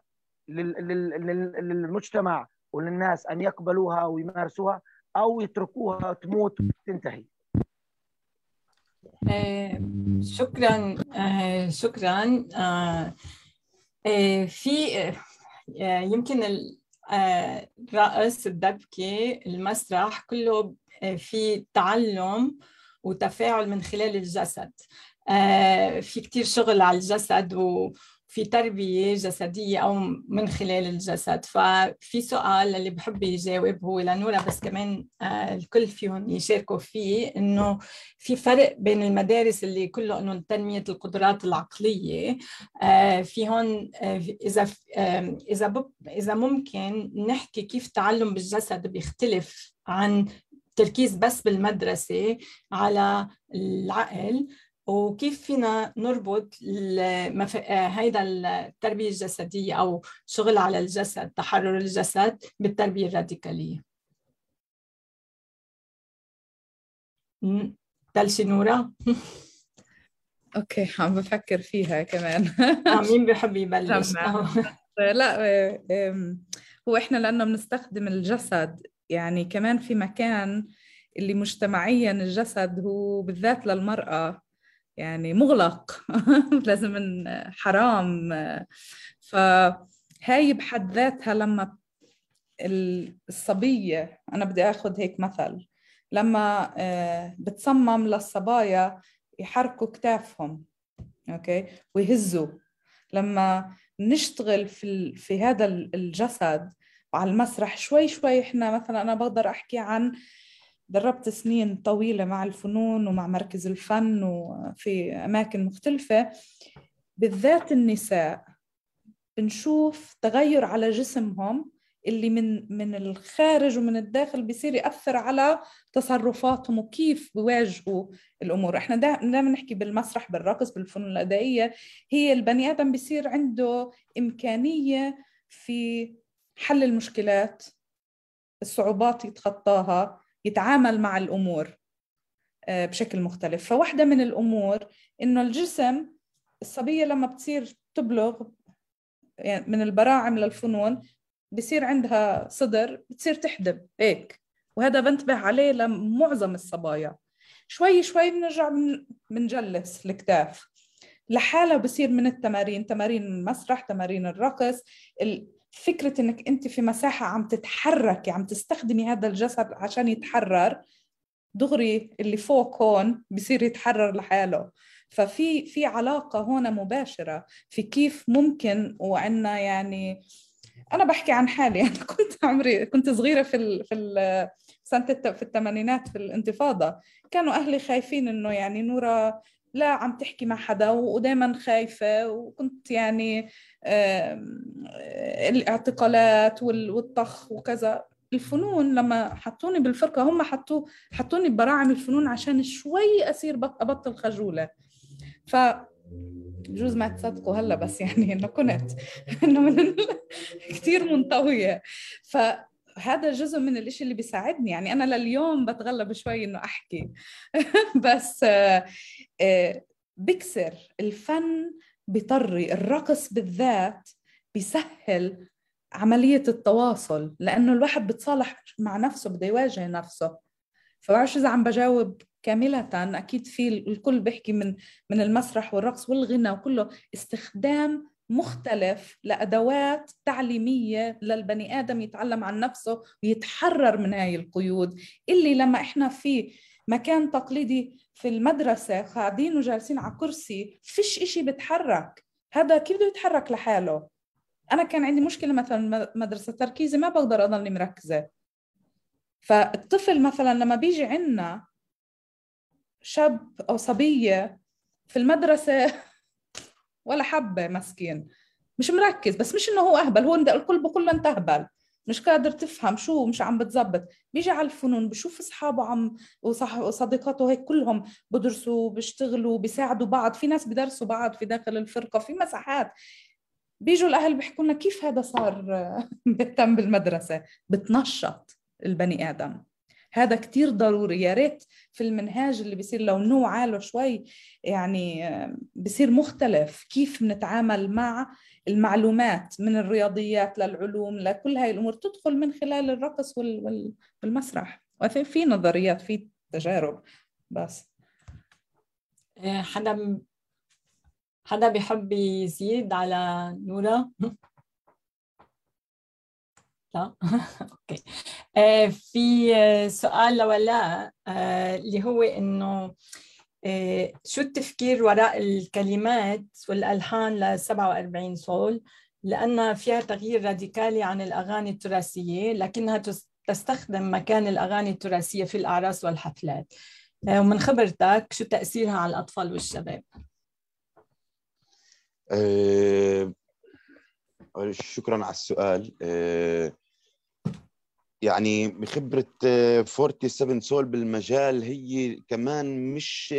للمجتمع وللناس أن يقبلوها ويمارسوها أو يتركوها تموت وتنتهي. آه شكرا آه شكرا. آه في يمكن الرقص الدبكه المسرح كله في تعلم وتفاعل من خلال الجسد. في كتير شغل على الجسد و في تربية جسدية أو من خلال الجسد. ففي سؤال اللي بحب يجاوب هو لنورا بس كمان الكل فيهم يشاركوا فيه إنه في فرق بين المدارس اللي كله إنه تنمية القدرات العقلية فيهم إذا إذا إذا ممكن نحكي كيف التعلم بالجسد بيختلف عن تركيز بس بالمدرسة على العقل. وكيف فينا نربط المف... هيدا التربية الجسدية أو شغل على الجسد تحرر الجسد بالتربية الراديكالية؟ بلشي نورا؟ أوكي عم بفكر فيها كمان. آه مين بحب يبلش؟ لا هو إحنا لأنه بنستخدم الجسد. يعني كمان في مكان اللي مجتمعيا الجسد هو بالذات للمرأة. يعني مغلق. لازم حرام. فهاي بحد ذاتها لما الصبية أنا بدي أخذ هيك مثل لما بتصمم للصبايا يحركوا كتافهم أوكي؟ ويهزوا. لما نشتغل في في هذا الجسد وعلى المسرح شوي شوي إحنا مثلا أنا بقدر أحكي عن دربت سنين طويلة مع الفنون ومع مركز الفن وفي أماكن مختلفة. بالذات النساء بنشوف تغير على جسمهم اللي من من الخارج ومن الداخل بيصير يأثر على تصرفاتهم وكيف بيواجهوا الأمور. إحنا دائما نحكي بالمسرح بالرقص بالفنون الأدائية. هي البني آدم بيصير عنده إمكانية في حل المشكلات الصعوبات يتخطاها. يتعامل مع الأمور بشكل مختلف. فواحدة من الأمور إنه الجسم الصبية لما بتصير تبلغ يعني من البراعم للفنون بصير عندها صدر بتصير تحدب هيك. وهذا بنتبه عليه لمعظم الصبايا. شوي شوي بنرجع بنجلس الكتاف. لحالها بصير من التمارين تمارين المسرح تمارين الرقص فكرة إنك أنت في مساحة عم تتحركي عم تستخدمي هذا الجسد عشان يتحرر دغري اللي فوق هون بصير يتحرر لحاله. ففي في علاقة هون مباشرة في كيف ممكن وعنا يعني أنا بحكي عن حالي. أنا كنت عمري كنت صغيرة في ال في ال سنة في الثمانينات في الانتفاضة. كانوا أهلي خايفين إنه يعني نورا لا عم تحكي مع حدا ودائما خايفة وكنت يعني الاعتقالات والطخ وكذا. الفنون لما حطوني بالفرقة هم حطوا حطوني ببراعم الفنون عشان شوي أصير أبطل خجولة. ف بجوز ما تصدقوا هلا بس يعني إنه كنت إنه من كثير منطوية. فهذا جزء من الإشي اللي بيساعدني. يعني أنا لليوم بتغلب شوي إنه أحكي. بس بكسر الفن بيطري الرقص بالذات بيسهل عملية التواصل لأنه الواحد بتصالح مع نفسه بده يواجه نفسه. فبعرفش إذا عم بجاوب كاملة أكيد في الكل بيحكي من من المسرح والرقص والغنى وكله. استخدام مختلف لأدوات تعليمية للبني آدم يتعلم عن نفسه ويتحرر من هاي القيود. اللي لما إحنا في مكان تقليدي في المدرسة قاعدين وجالسين على كرسي فيش إشي بتحرك هذا كيف بده يتحرك لحاله؟ أنا كان عندي مشكلة مثلا مدرسة تركيزي ما بقدر أضلني مركزة. فالطفل مثلا لما بيجي عنا شاب أو صبية في المدرسة ولا حبة مسكين. مش مركز بس مش إنه هو أهبل هو الكل بقول له أنت أهبل. مش قادر تفهم شو مش عم بتزبط بيجي على الفنون بشوف أصحابه عم وصديقاته هيك كلهم بدرسوا بيشتغلوا بيساعدوا بعض. في ناس بدرسوا بعض في داخل الفرقة في مساحات. بيجوا الأهل بيحكوا لنا كيف هذا صار بيهتم بالمدرسة؟ بتنشط البني آدم. هذا كتير ضروري. يا ريت في المنهاج اللي بيصير لو نوعى له شوي يعني بصير مختلف كيف نتعامل مع المعلومات من الرياضيات للعلوم لكل هاي الأمور تدخل من خلال الرقص والمسرح. وفي نظريات في تجارب بس. إيه، حدا حدا بيحب يزيد على نورا لا أوكي. آه، في سؤال لولاء آه، اللي هو إنه آه، شو التفكير وراء الكلمات والألحان ل 47 صول؟ لانها فيها تغيير راديكالي عن الأغاني التراثية لكنها تستخدم مكان الأغاني التراثية في الأعراس والحفلات. ومن خبرتك شو تأثيرها على الأطفال والشباب؟ شكرا على السؤال. يعني بخبرة 47 سول بالمجال هي كمان مش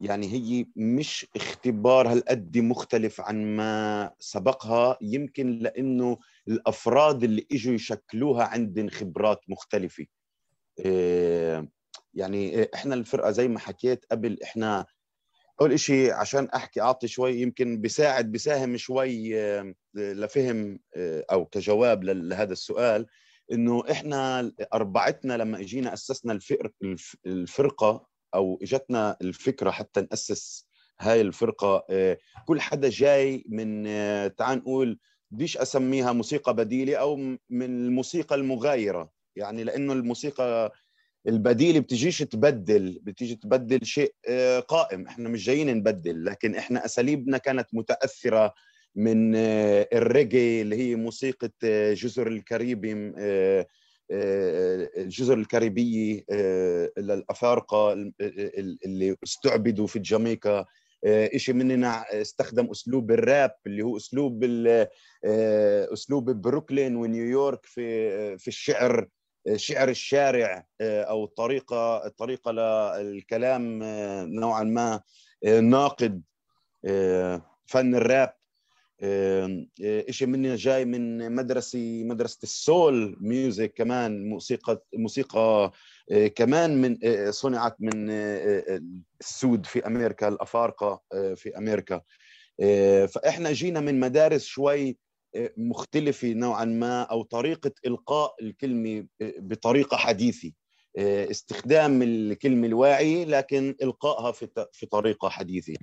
يعني هي مش اختبار هالقد مختلف عن ما سبقها. يمكن لأنه الأفراد اللي إجوا يشكلوها عندهم خبرات مختلفة. يعني إحنا الفرقة زي ما حكيت قبل إحنا أول شيء عشان أحكي أعطي شوي يمكن بساعد بساهم شوي لفهم أو كجواب لهذا السؤال. إنه إحنا أربعتنا لما إجينا أسسنا الفرقة أو إجتنا الفكرة حتى نأسس هاي الفرقة آه، كل حدا جاي من آه، تعال نقول بديش أسميها موسيقى بديلة أو من الموسيقى المغايرة. يعني لأنه الموسيقى البديلة بتجيش تبدل بتيجي تبدل شيء آه، قائم. إحنا مش جايين نبدل لكن إحنا أساليبنا كانت متأثرة من آه، الريجي اللي هي موسيقى آه، جزر الكاريبي آه، الجزر الكاريبية للأفارقة اللي استعبدوا في جامايكا إشي مننا استخدم أسلوب الراب اللي هو أسلوب أسلوب بروكلين ونيويورك في في الشعر شعر الشارع أو الطريقة الطريقة للكلام نوعا ما ناقد فن الراب. آه، شيء مني جاي من مدرسة مدرسة السول ميوزك كمان موسيقى موسيقى آه، كمان من آه، صنعت من السود في أمريكا الأفارقة في أمريكا. فإحنا جينا من مدارس شوي مختلفة نوعا ما أو طريقة إلقاء الكلمة بطريقة حديثة. استخدام الكلمة الواعي لكن إلقائها في طريقة حديثة.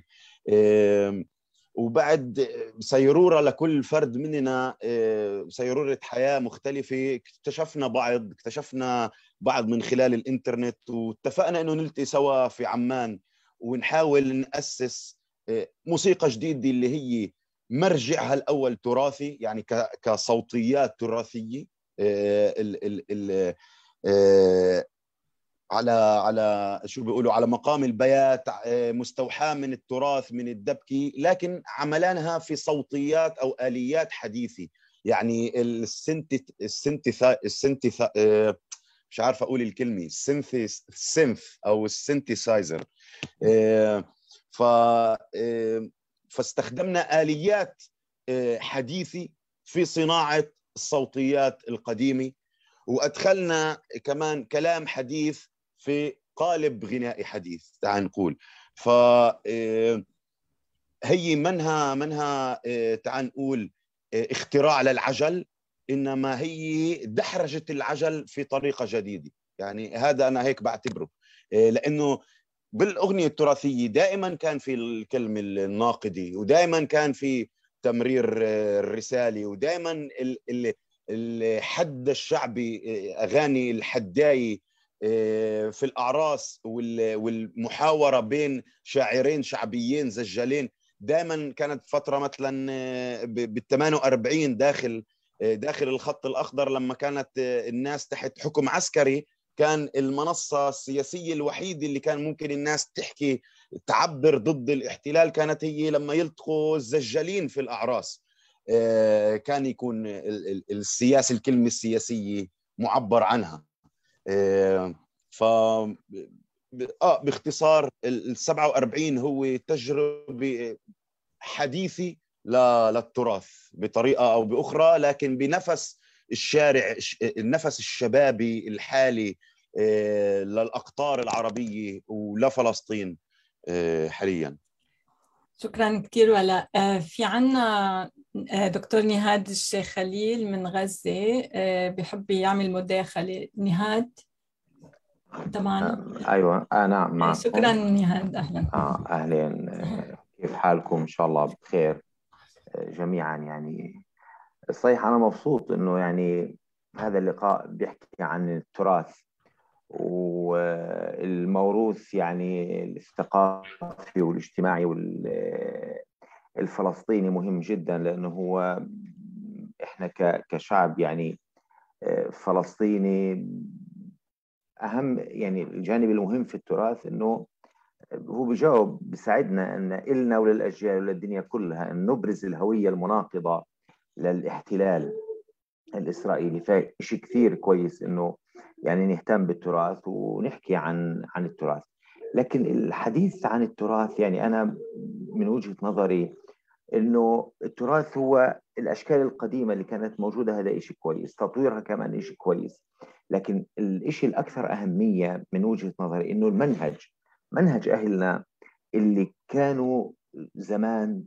وبعد سيرورة لكل فرد مننا آه، سيرورة حياة مختلفة. اكتشفنا بعض اكتشفنا بعض من خلال الإنترنت واتفقنا إنه نلتقي سوا في عمان ونحاول نأسس آه، موسيقى جديدة اللي هي مرجعها الأول تراثي يعني كصوتيات تراثية آه، على على شو بيقولوا على مقام البيات آه، مستوحاة من التراث من الدبكي لكن عملانها في صوتيات أو آليات حديثة. يعني السنت السنت السنت آه، مش عارف أقول الكلمة. السنث السنث أو السنتسايزر آه، ف فاستخدمنا آليات حديثة في صناعة الصوتيات القديمة. وأدخلنا كمان كلام حديث في قالب غنائي حديث تعال نقول. ف آه، هي منها منها آه، تعال نقول آه، اختراع للعجل إنما هي دحرجة العجل في طريقة جديدة. يعني هذا أنا هيك بعتبره. لأنه بالأغنية التراثية دائما كان في الكلمة الناقدة ودائما كان في تمرير الرسالة ودائما الحد الشعبي أغاني الحداية في الأعراس والمحاورة بين شاعرين شعبيين زجالين. دائما كانت فترة مثلا آه، بال 48 داخل آه، داخل الخط الأخضر لما كانت الناس تحت حكم عسكري كان المنصة السياسية الوحيدة اللي كان ممكن الناس تحكي تعبر ضد الاحتلال كانت هي لما يلتقوا الزجالين في الأعراس. كان يكون السياسة الكلمة السياسية معبر عنها. ف آه باختصار ال 47 هو تجربة حديثة للتراث بطريقة أو بأخرى لكن بنفس الشارع النفس الشبابي الحالي للأقطار العربية ولفلسطين حاليا. شكرا كثير ولا في عنا دكتور نهاد الشيخ خليل من غزة بحب يعمل مداخلة نهاد؟ طبعا أيوه آه نعم معكم شكرا نهاد أهلا. آه أهلا كيف حالكم؟ إن شاء الله بخير جميعا يعني. صحيح أنا مبسوط إنه يعني هذا اللقاء بيحكي عن التراث. والموروث يعني الثقافي والاجتماعي والفلسطيني مهم جدا لأنه هو إحنا كشعب يعني فلسطيني أهم يعني الجانب المهم في التراث إنه هو بجاوب بيساعدنا إن إلنا وللأجيال وللدنيا كلها إن نبرز الهوية المناقضة للاحتلال الإسرائيلي. فشيء كثير كويس إنه يعني نهتم بالتراث ونحكي عن عن التراث. لكن الحديث عن التراث يعني أنا من وجهة نظري إنه التراث هو الأشكال القديمة اللي كانت موجودة هذا شيء كويس تطويرها كمان شيء كويس. لكن الشيء الأكثر أهمية من وجهة نظري إنه المنهج منهج أهلنا اللي كانوا زمان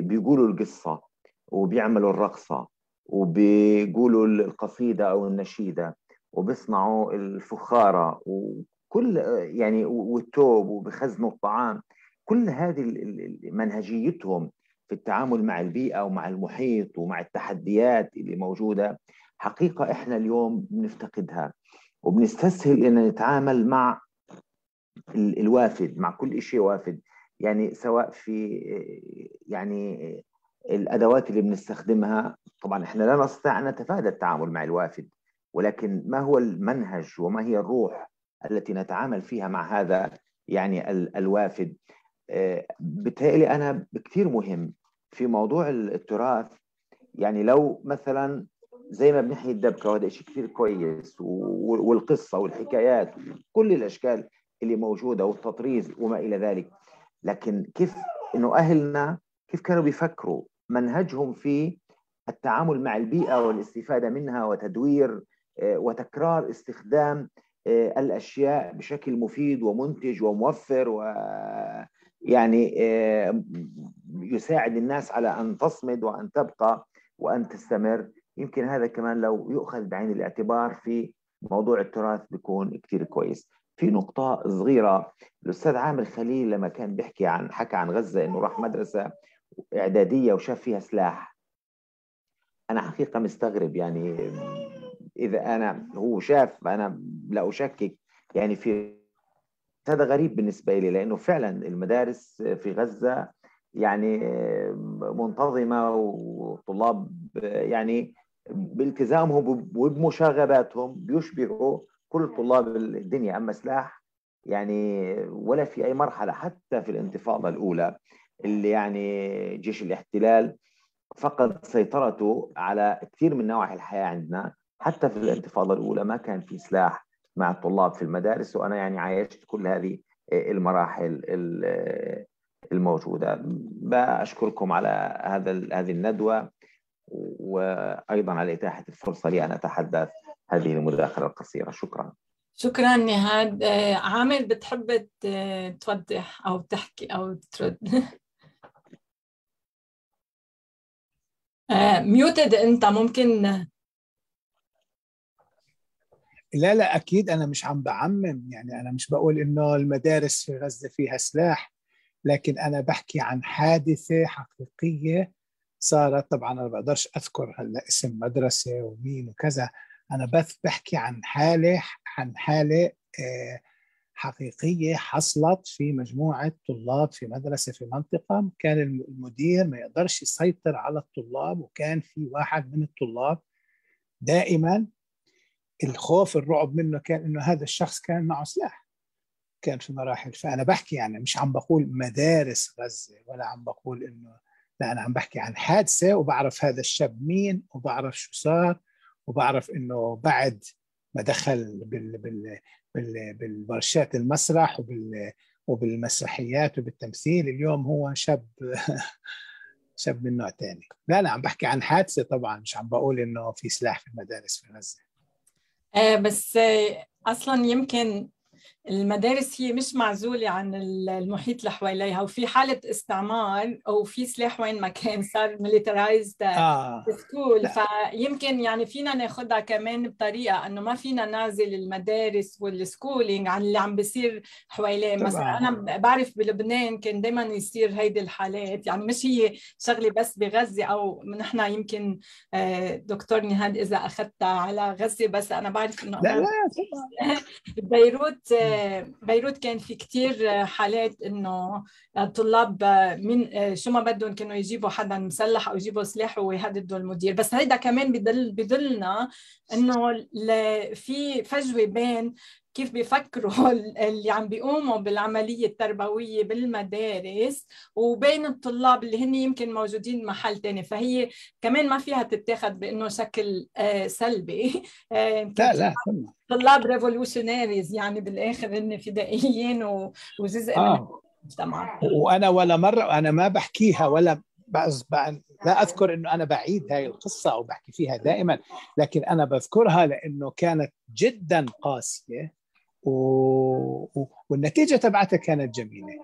بيقولوا القصة وبيعملوا الرقصة وبيقولوا القصيدة أو النشيدة. وبيصنعوا الفخارة وكل يعني والتوب وبخزنوا الطعام. كل هذه منهجيتهم في التعامل مع البيئة ومع المحيط ومع التحديات اللي موجودة حقيقة إحنا اليوم بنفتقدها. وبنستسهل إن نتعامل مع الوافد مع كل شيء وافد. يعني سواء في يعني الأدوات اللي بنستخدمها طبعا إحنا لا نستطيع أن نتفادى التعامل مع الوافد. ولكن ما هو المنهج وما هي الروح التي نتعامل فيها مع هذا يعني الوافد؟ بالتالي أنا كثير مهم في موضوع التراث. يعني لو مثلا زي ما بنحيي الدبكة وهذا شيء كثير كويس والقصة والحكايات كل الأشكال اللي موجودة والتطريز وما إلى ذلك لكن كيف إنه أهلنا كيف كانوا بيفكروا منهجهم في التعامل مع البيئة والاستفادة منها وتدوير وتكرار استخدام الأشياء بشكل مفيد ومنتج وموفر و يعني يساعد الناس على أن تصمد وأن تبقى وأن تستمر. يمكن هذا كمان لو يؤخذ بعين الاعتبار في موضوع التراث بيكون كثير كويس. في نقطة صغيرة الأستاذ عامر خليل لما كان بيحكي عن حكى عن غزة إنه راح مدرسة إعدادية وشاف فيها سلاح. أنا حقيقة مستغرب يعني إذا أنا هو شاف أنا لا أشكك. يعني في هذا غريب بالنسبة لي لأنه فعلا المدارس في غزة يعني منتظمة وطلاب يعني بالتزامهم وبمشاغباتهم بيشبهوا كل طلاب الدنيا. أما سلاح يعني ولا في أي مرحلة حتى في الانتفاضة الأولى اللي يعني جيش الاحتلال فقد سيطرته على كثير من نواحي الحياة عندنا. حتى في الانتفاضة الأولى ما كان في سلاح مع الطلاب في المدارس وأنا يعني عايشت كل هذه المراحل الموجودة. بأشكركم على هذا هذه الندوة وأيضا على إتاحة الفرصة لي أن أتحدث هذه المداخلة القصيرة. شكرا. شكرا نهاد. عامر بتحب توضح أو تحكي أو ترد؟ ميوتد أنت ممكن لا لا أكيد أنا مش عم بعمم يعني أنا مش بقول إنه المدارس في غزة فيها سلاح لكن أنا بحكي عن حادثة حقيقية صارت. طبعا أنا بقدرش أذكر هلأ اسم مدرسة ومين وكذا أنا بس بحكي عن حالة عن حالة حقيقية حصلت في مجموعة طلاب في مدرسة في منطقة. كان المدير ما يقدرش يسيطر على الطلاب وكان في واحد من الطلاب دائما الخوف الرعب منه كان إنه هذا الشخص كان معه سلاح. كان في مراحل. فأنا بحكي يعني مش عم بقول مدارس غزة ولا عم بقول إنه لا أنا عم بحكي عن حادثة وبعرف هذا الشاب مين وبعرف شو صار وبعرف إنه بعد ما دخل بال بال بال بالورشات المسرح وبال وبالمسرحيات وبالتمثيل اليوم هو شاب شاب من نوع ثاني لا لا عم بحكي عن حادثة طبعا. مش عم بقول إنه في سلاح في المدارس في غزة. آه بس آه أصلا يمكن المدارس هي مش معزولة عن المحيط اللي حواليها وفي حالة استعمار أو في سلاح وين ما كان صار militarized آه. school فيمكن يعني فينا ناخدها كمان بطريقة أنه ما فينا نعزل المدارس وال schooling عن اللي عم بيصير حواليه. مثلا أنا بعرف بلبنان كان دائما يصير هيدي الحالات يعني مش هي شغلة بس بغزة أو نحن يمكن آه، دكتور نهاد إذا أخذتها على غزة بس أنا بعرف أنه لا لا بيروت بيروت كان في كتير حالات إنه الطلاب من شو ما بدهم كانوا يجيبوا حدا مسلح أو يجيبوا سلاح ويهددوا المدير. بس هيدا كمان بدل بدلنا إنه في فجوة بين كيف بيفكروا اللي عم بيقوموا بالعملية التربوية بالمدارس وبين الطلاب اللي هن يمكن موجودين محل تاني. فهي كمان ما فيها تتاخذ بإنه شكل آه، سلبي. آه، لا لا طلاب ريفولوشناريز يعني بالآخر هن فدائيين وجزء آه. من المجتمع. وأنا ولا مرة أنا ما بحكيها ولا لا أذكر إنه أنا بعيد هاي القصة أو بحكي فيها دائما لكن أنا بذكرها لأنه كانت جدا قاسية و... والنتيجة تبعتها كانت جميلة.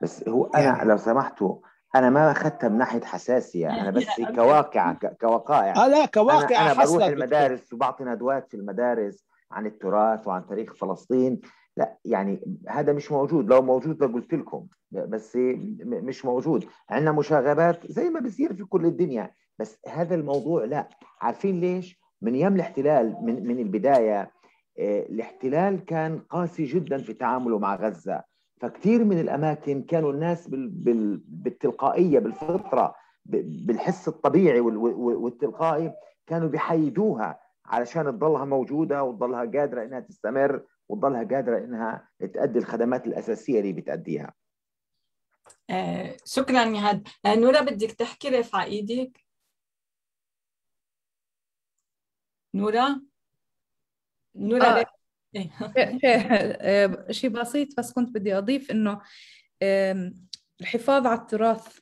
بس هو أنا يعني... لو سمحتوا أنا ما أخذتها من ناحية حساسية أنا بس كواقع كوقائع. آه لا كواقع أنا, أنا بروح المدارس وبعطي ندوات في المدارس عن التراث وعن تاريخ فلسطين. لا يعني هذا مش موجود. لو موجود لقلت لكم بس مش موجود. عندنا مشاغبات زي ما بصير في كل الدنيا. بس هذا الموضوع لا. عارفين ليش؟ من يوم الاحتلال من من البداية الاحتلال كان قاسي جدا في تعامله مع غزة فكثير من الأماكن كانوا الناس بال بال بالتلقائية بالفطرة بالحس الطبيعي والتلقائي كانوا بيحيدوها علشان تضلها موجودة وتضلها قادرة إنها تستمر وتضلها قادرة إنها تؤدي الخدمات الأساسية اللي بتأديها. آه شكرا نهاد، آه نورا بدك تحكي رفع إيدك؟ نورا؟ نورا آه. إيه. آه، شيء بسيط بس كنت بدي أضيف إنه الحفاظ على التراث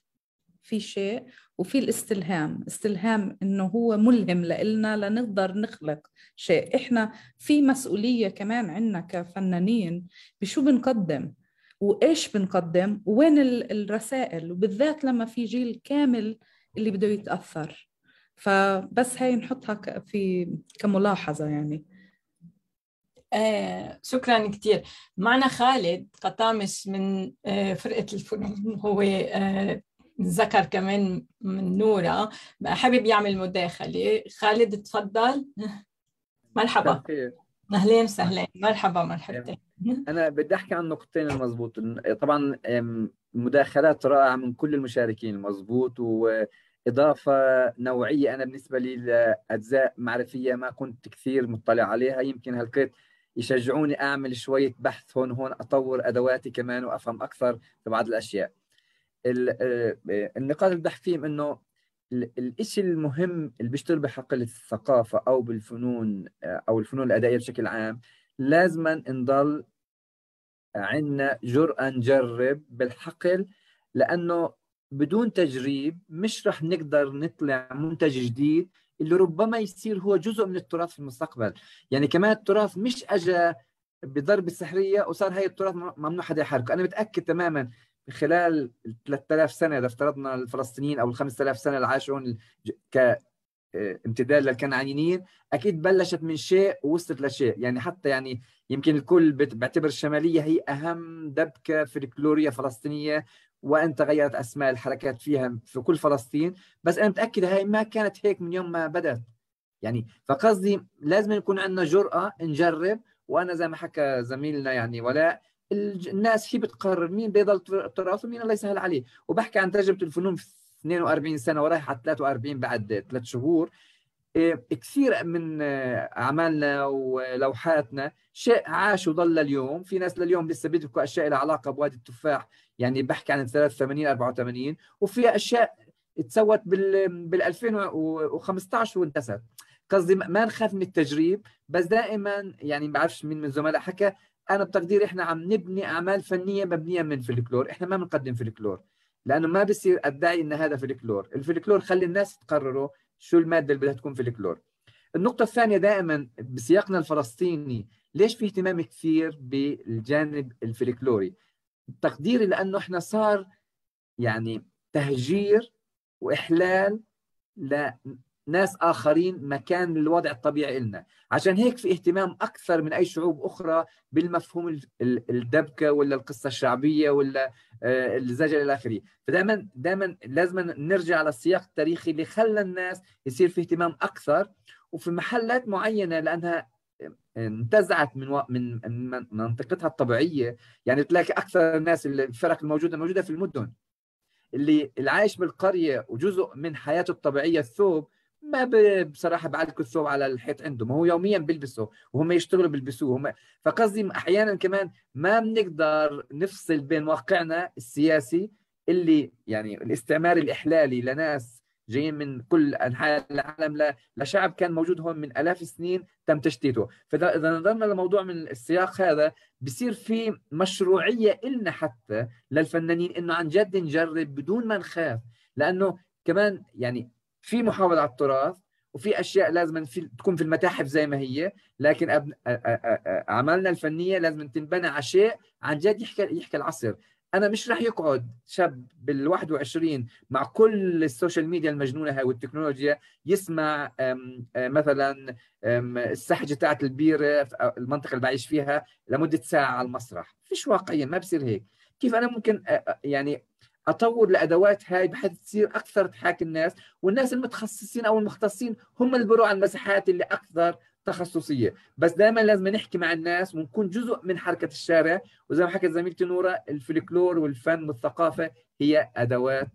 في شيء وفي الاستلهام. استلهام إنه هو ملهم لنا لنقدر نخلق شيء. إحنا في مسؤولية كمان عندنا كفنانين. بشو بنقدم؟ وإيش بنقدم؟ وين الرسائل؟ وبالذات لما في جيل كامل اللي بده يتأثر. فبس هاي نحطها في كملاحظة يعني. آه شكرا كثير معنا خالد قطامش من آه فرقة الفنون هو آه ذكر كمان من نورا حابب يعمل مداخلة. خالد تفضل. مرحبا. أهلين وسهلين. مرحبا مرحبتين. أنا بدي أحكي عن نقطتين المضبوط. طبعا مداخلات رائعة من كل المشاركين المضبوط وإضافة نوعية أنا بالنسبة لي لأجزاء معرفية ما كنت كثير مطلع عليها. يمكن هلقيت يشجعوني أعمل شوية بحث هون هون أطور أدواتي كمان وأفهم أكثر في بعض الأشياء. آه، النقاط اللي بدي فيهم إنه الشيء المهم اللي بيشتغل بحقل الثقافة أو بالفنون آه، أو الفنون الأدائية بشكل عام لازم نضل عندنا جرأة نجرب بالحقل لأنه بدون تجريب مش رح نقدر نطلع منتج جديد اللي ربما يصير هو جزء من التراث في المستقبل. يعني كمان التراث مش أجا بضربة سحرية وصار هاي التراث ممنوع حدا يحركه أنا متأكد تماما خلال 3000 سنة إذا افترضنا الفلسطينيين أو ال 5000 سنة اللي عاشون كامتداد للكنعانيين أكيد بلشت من شيء ووصلت لشيء. يعني حتى يعني يمكن الكل بيعتبر الشمالية هي أهم دبكة فلكلورية فلسطينية وان تغيرت أسماء الحركات فيها في كل فلسطين بس أنا متأكد هاي ما كانت هيك من يوم ما بدأت. يعني فقصدي لازم يكون عندنا جرأة نجرب وأنا زي ما حكى زميلنا يعني ولاء الناس هي بتقرر مين بيضل تراث ومين الله يسهل عليه. وبحكي عن تجربة الفنون في 42 سنة ورايح على 43 بعد ثلاث شهور. كثير من أعمالنا ولوحاتنا شيء عاش وظل لليوم. في ناس لليوم لسه بيدركوا أشياء لها علاقة بوادي التفاح يعني بحكي عن 83 84 وفي أشياء تسوت بال بال 2015 وانتست قصدي ما نخاف من التجريب بس دائما يعني ما بعرفش مين من الزملاء حكى أنا بتقديري إحنا عم نبني أعمال فنية مبنية من فلكلور إحنا ما بنقدم فلكلور لأنه ما بصير أدعي إن هذا فلكلور الفلكلور خلي الناس تقرروا شو المادة اللي بدها تكون فلكلور النقطة الثانية دائما بسياقنا الفلسطيني ليش في اهتمام كثير بالجانب الفلكلوري؟ تقديري لأنه إحنا صار يعني تهجير وإحلال لناس آخرين مكان الوضع الطبيعي لنا. عشان هيك في اهتمام أكثر من أي شعوب أخرى بالمفهوم الدبكة ولا القصة الشعبية ولا آه، الزجل إلى آخره. فدائما دائما لازم نرجع للسياق التاريخي اللي خلى الناس يصير في اهتمام أكثر. وفي محلات معينة لأنها انتزعت من و... من منطقتها الطبيعية. يعني تلاقي أكثر الناس الفرق الموجودة موجودة في المدن. اللي العايش بالقرية وجزء من حياته الطبيعية الثوب ما بصراحة بعلقوا الثوب على الحيط عندهم. هو يوميا بيلبسوا وهم يشتغلوا بيلبسوه. هم فقصدي أحيانا كمان ما بنقدر نفصل بين واقعنا السياسي اللي يعني الاستعمار الإحلالي لناس جايين من كل أنحاء العالم. لشعب كان موجود هون من آلاف السنين تم تشتيته. فاذا نظرنا لموضوع من السياق هذا بصير في مشروعية إلنا حتى للفنانين إنه عن جد نجرب بدون ما نخاف. لأنه كمان يعني في محافظة على التراث وفي أشياء لازم في تكون في المتاحف زي ما هي. لكن. أعمالنا الفنية لازم تنبنى على شيء عن جد يحكي يحكي العصر. أنا مش راح يقعد شاب بال 21 مع كل ال social media المجنونة هاي والتكنولوجيا يسمع مثلا السحجة تاعت البيرة في المنطقة اللي بعيش فيها لمدة ساعة على المسرح. فيش واقعيا ما بصير هيك. كيف أنا ممكن يعني أطور الأدوات هاي بحيث تصير أكثر تحاكي الناس والناس المتخصصين أو المختصين هم اللي بيروحوا على المساحات اللي أكثر تخصصية. بس دائما لازم نحكي مع الناس ونكون جزء من حركة الشارع وزي ما حكت زميلتي نورة الفلكلور والفن والثقافة هي أدوات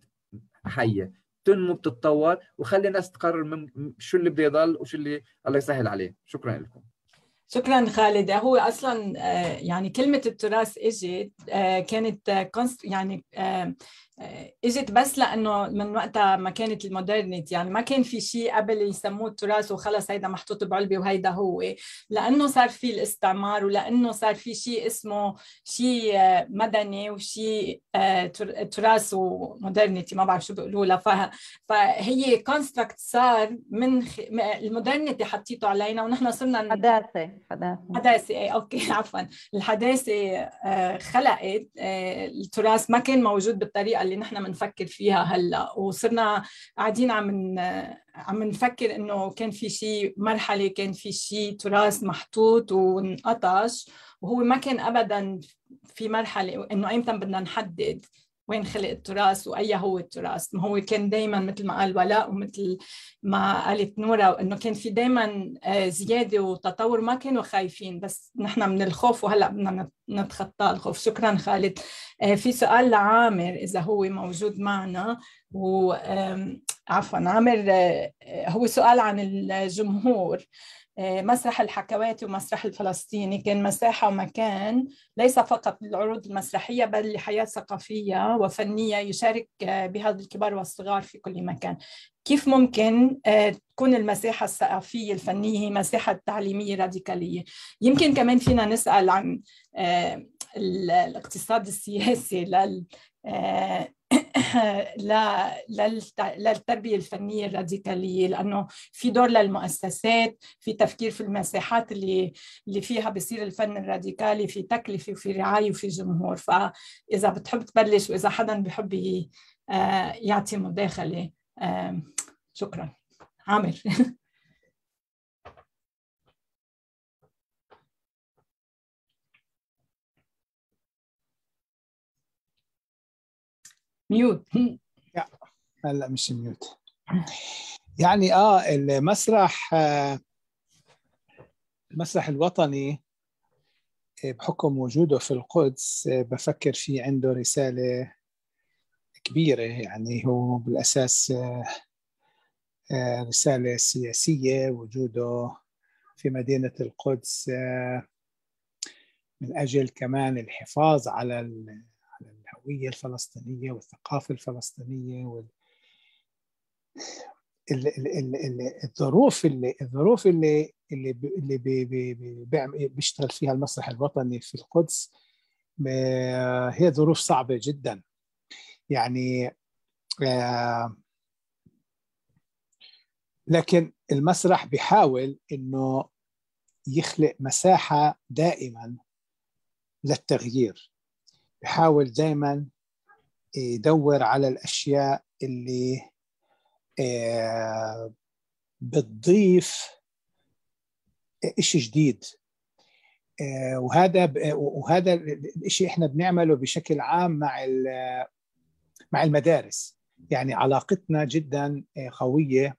حية. تنمو بتتطور وخلي الناس تقرر من شو اللي بده يضل وشو اللي الله يسهل عليه. شكرا لكم. شكرا خالد. هو أصلا آه، يعني كلمة التراث إجت آه، كانت يعني آه، اجت بس لأنه من وقتها ما كانت المودرنيتي يعني ما كان في شيء قبل يسموه التراث وخلص هيدا محطوط بعلبه وهيدا هو. لأنه صار في الاستعمار ولأنه صار في شيء اسمه شيء مدني وشيء تراث و modernity ما بعرف شو بيقولوا لها فهي construct صار من خ... ال modernity حطيته علينا ونحن صرنا حداثة حداثة. حداثة اي okay عفوا. الحداثة آه، خلقت آه، التراث ما كان موجود بالطريقة اللي نحن بنفكر فيها هلا. وصرنا قاعدين عم عم نفكر إنه كان في شيء مرحلة كان في شيء تراث محطوط وانقطش وهو ما كان ابدا في مرحلة إنه أيمتى بدنا نحدد وين خلق التراث وأي هو التراث. ما هو كان دائما مثل ما قال ولاء ومثل ما قالت نورا إنه كان في دائما آه، زيادة وتطور ما كانوا خايفين بس نحن من الخوف وهلأ بدنا نتخطى الخوف. شكرا خالد. آه، في سؤال لعامر إذا هو موجود معنا و عفوا عامر آه، هو سؤال عن الجمهور. مسرح الحكوات ومسرح الفلسطيني كان مساحة ومكان ليس فقط للعروض المسرحية بل لحياة ثقافية وفنية يشارك آه، بها الكبار والصغار في كل مكان. كيف ممكن آه، تكون المساحة الثقافية الفنية هي مساحة تعليمية راديكالية. يمكن كمان فينا نسأل عن الاقتصاد السياسي لل للتربية الفنية الراديكالية لأنه في دور للمؤسسات في تفكير في المساحات اللي اللي فيها بصير الفن الراديكالي في تكلفة وفي رعاية وفي جمهور. فإذا بتحب تبلش وإذا حدا بحب آه، يعطي مداخلة شكرا. عامر ميوت هلا مش ميوت. يعني آه المسرح آه المسرح الوطني آه، بحكم وجوده في القدس آه، بفكر في عنده رسالة كبيرة يعني هو بالأساس آه، رسالة سياسية وجوده في مدينة القدس من أجل كمان الحفاظ على الهوية الفلسطينية والثقافة الفلسطينية وال... ال... ال... ال... ال... الظروف اللي الظروف اللي اللي ب... اللي بي... بي... بي... بيشتغل فيها المسرح الوطني في القدس هي ظروف صعبة جدا. يعني لكن المسرح بيحاول إنه يخلق مساحة دائما للتغيير. بيحاول دائما يدور على الأشياء اللي آه، بتضيف شيء جديد. آه، وهذا وهذا الشيء إحنا بنعمله بشكل عام مع مع المدارس. يعني علاقتنا جدا آه، قوية.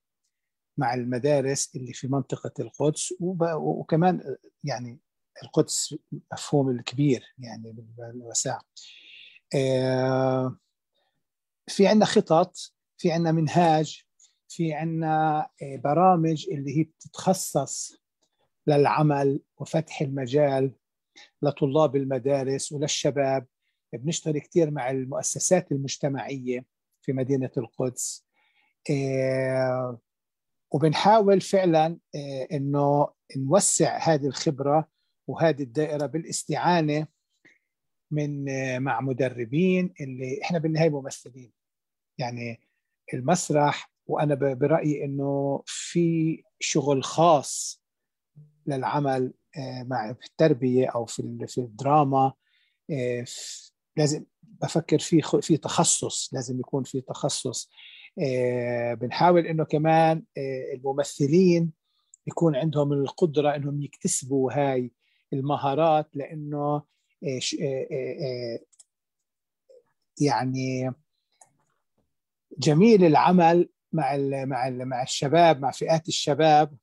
مع المدارس اللي في منطقة القدس وكمان يعني القدس مفهوم الكبير يعني بالوسع في عندنا خطط في عندنا منهاج في عندنا برامج اللي هي بتتخصص للعمل وفتح المجال لطلاب المدارس وللشباب. بنشتغل كثير مع المؤسسات المجتمعية في مدينة القدس. آه، وبنحاول فعلا آه، إنه نوسع هذه الخبرة وهذه الدائرة بالاستعانة من آه، مع مدربين اللي إحنا بالنهاية ممثلين. يعني المسرح وأنا برأيي إنه في شغل خاص للعمل آه، مع في التربية أو في في الدراما لازم بفكر في في تخصص لازم يكون في تخصص. بنحاول إنه كمان الممثلين يكون عندهم القدرة إنهم يكتسبوا هاي المهارات لإنه يعني جميل العمل مع مع مع الشباب مع فئات الشباب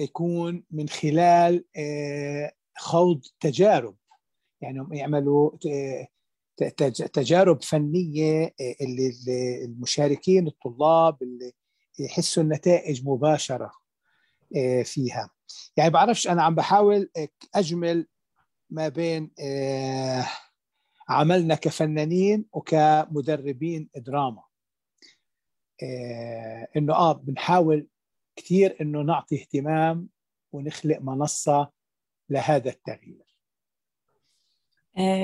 يكون من خلال آه، خوض تجارب. يعني يعملوا آه، تجارب فنية آه، اللي المشاركين الطلاب اللي يحسوا النتائج مباشرة فيها. يعني بعرفش أنا عم بحاول أجمل ما بين عملنا كفنانين وكمدربين دراما. إنه آه بنحاول كثير إنه نعطي اهتمام ونخلق منصة لهذا التغيير. آه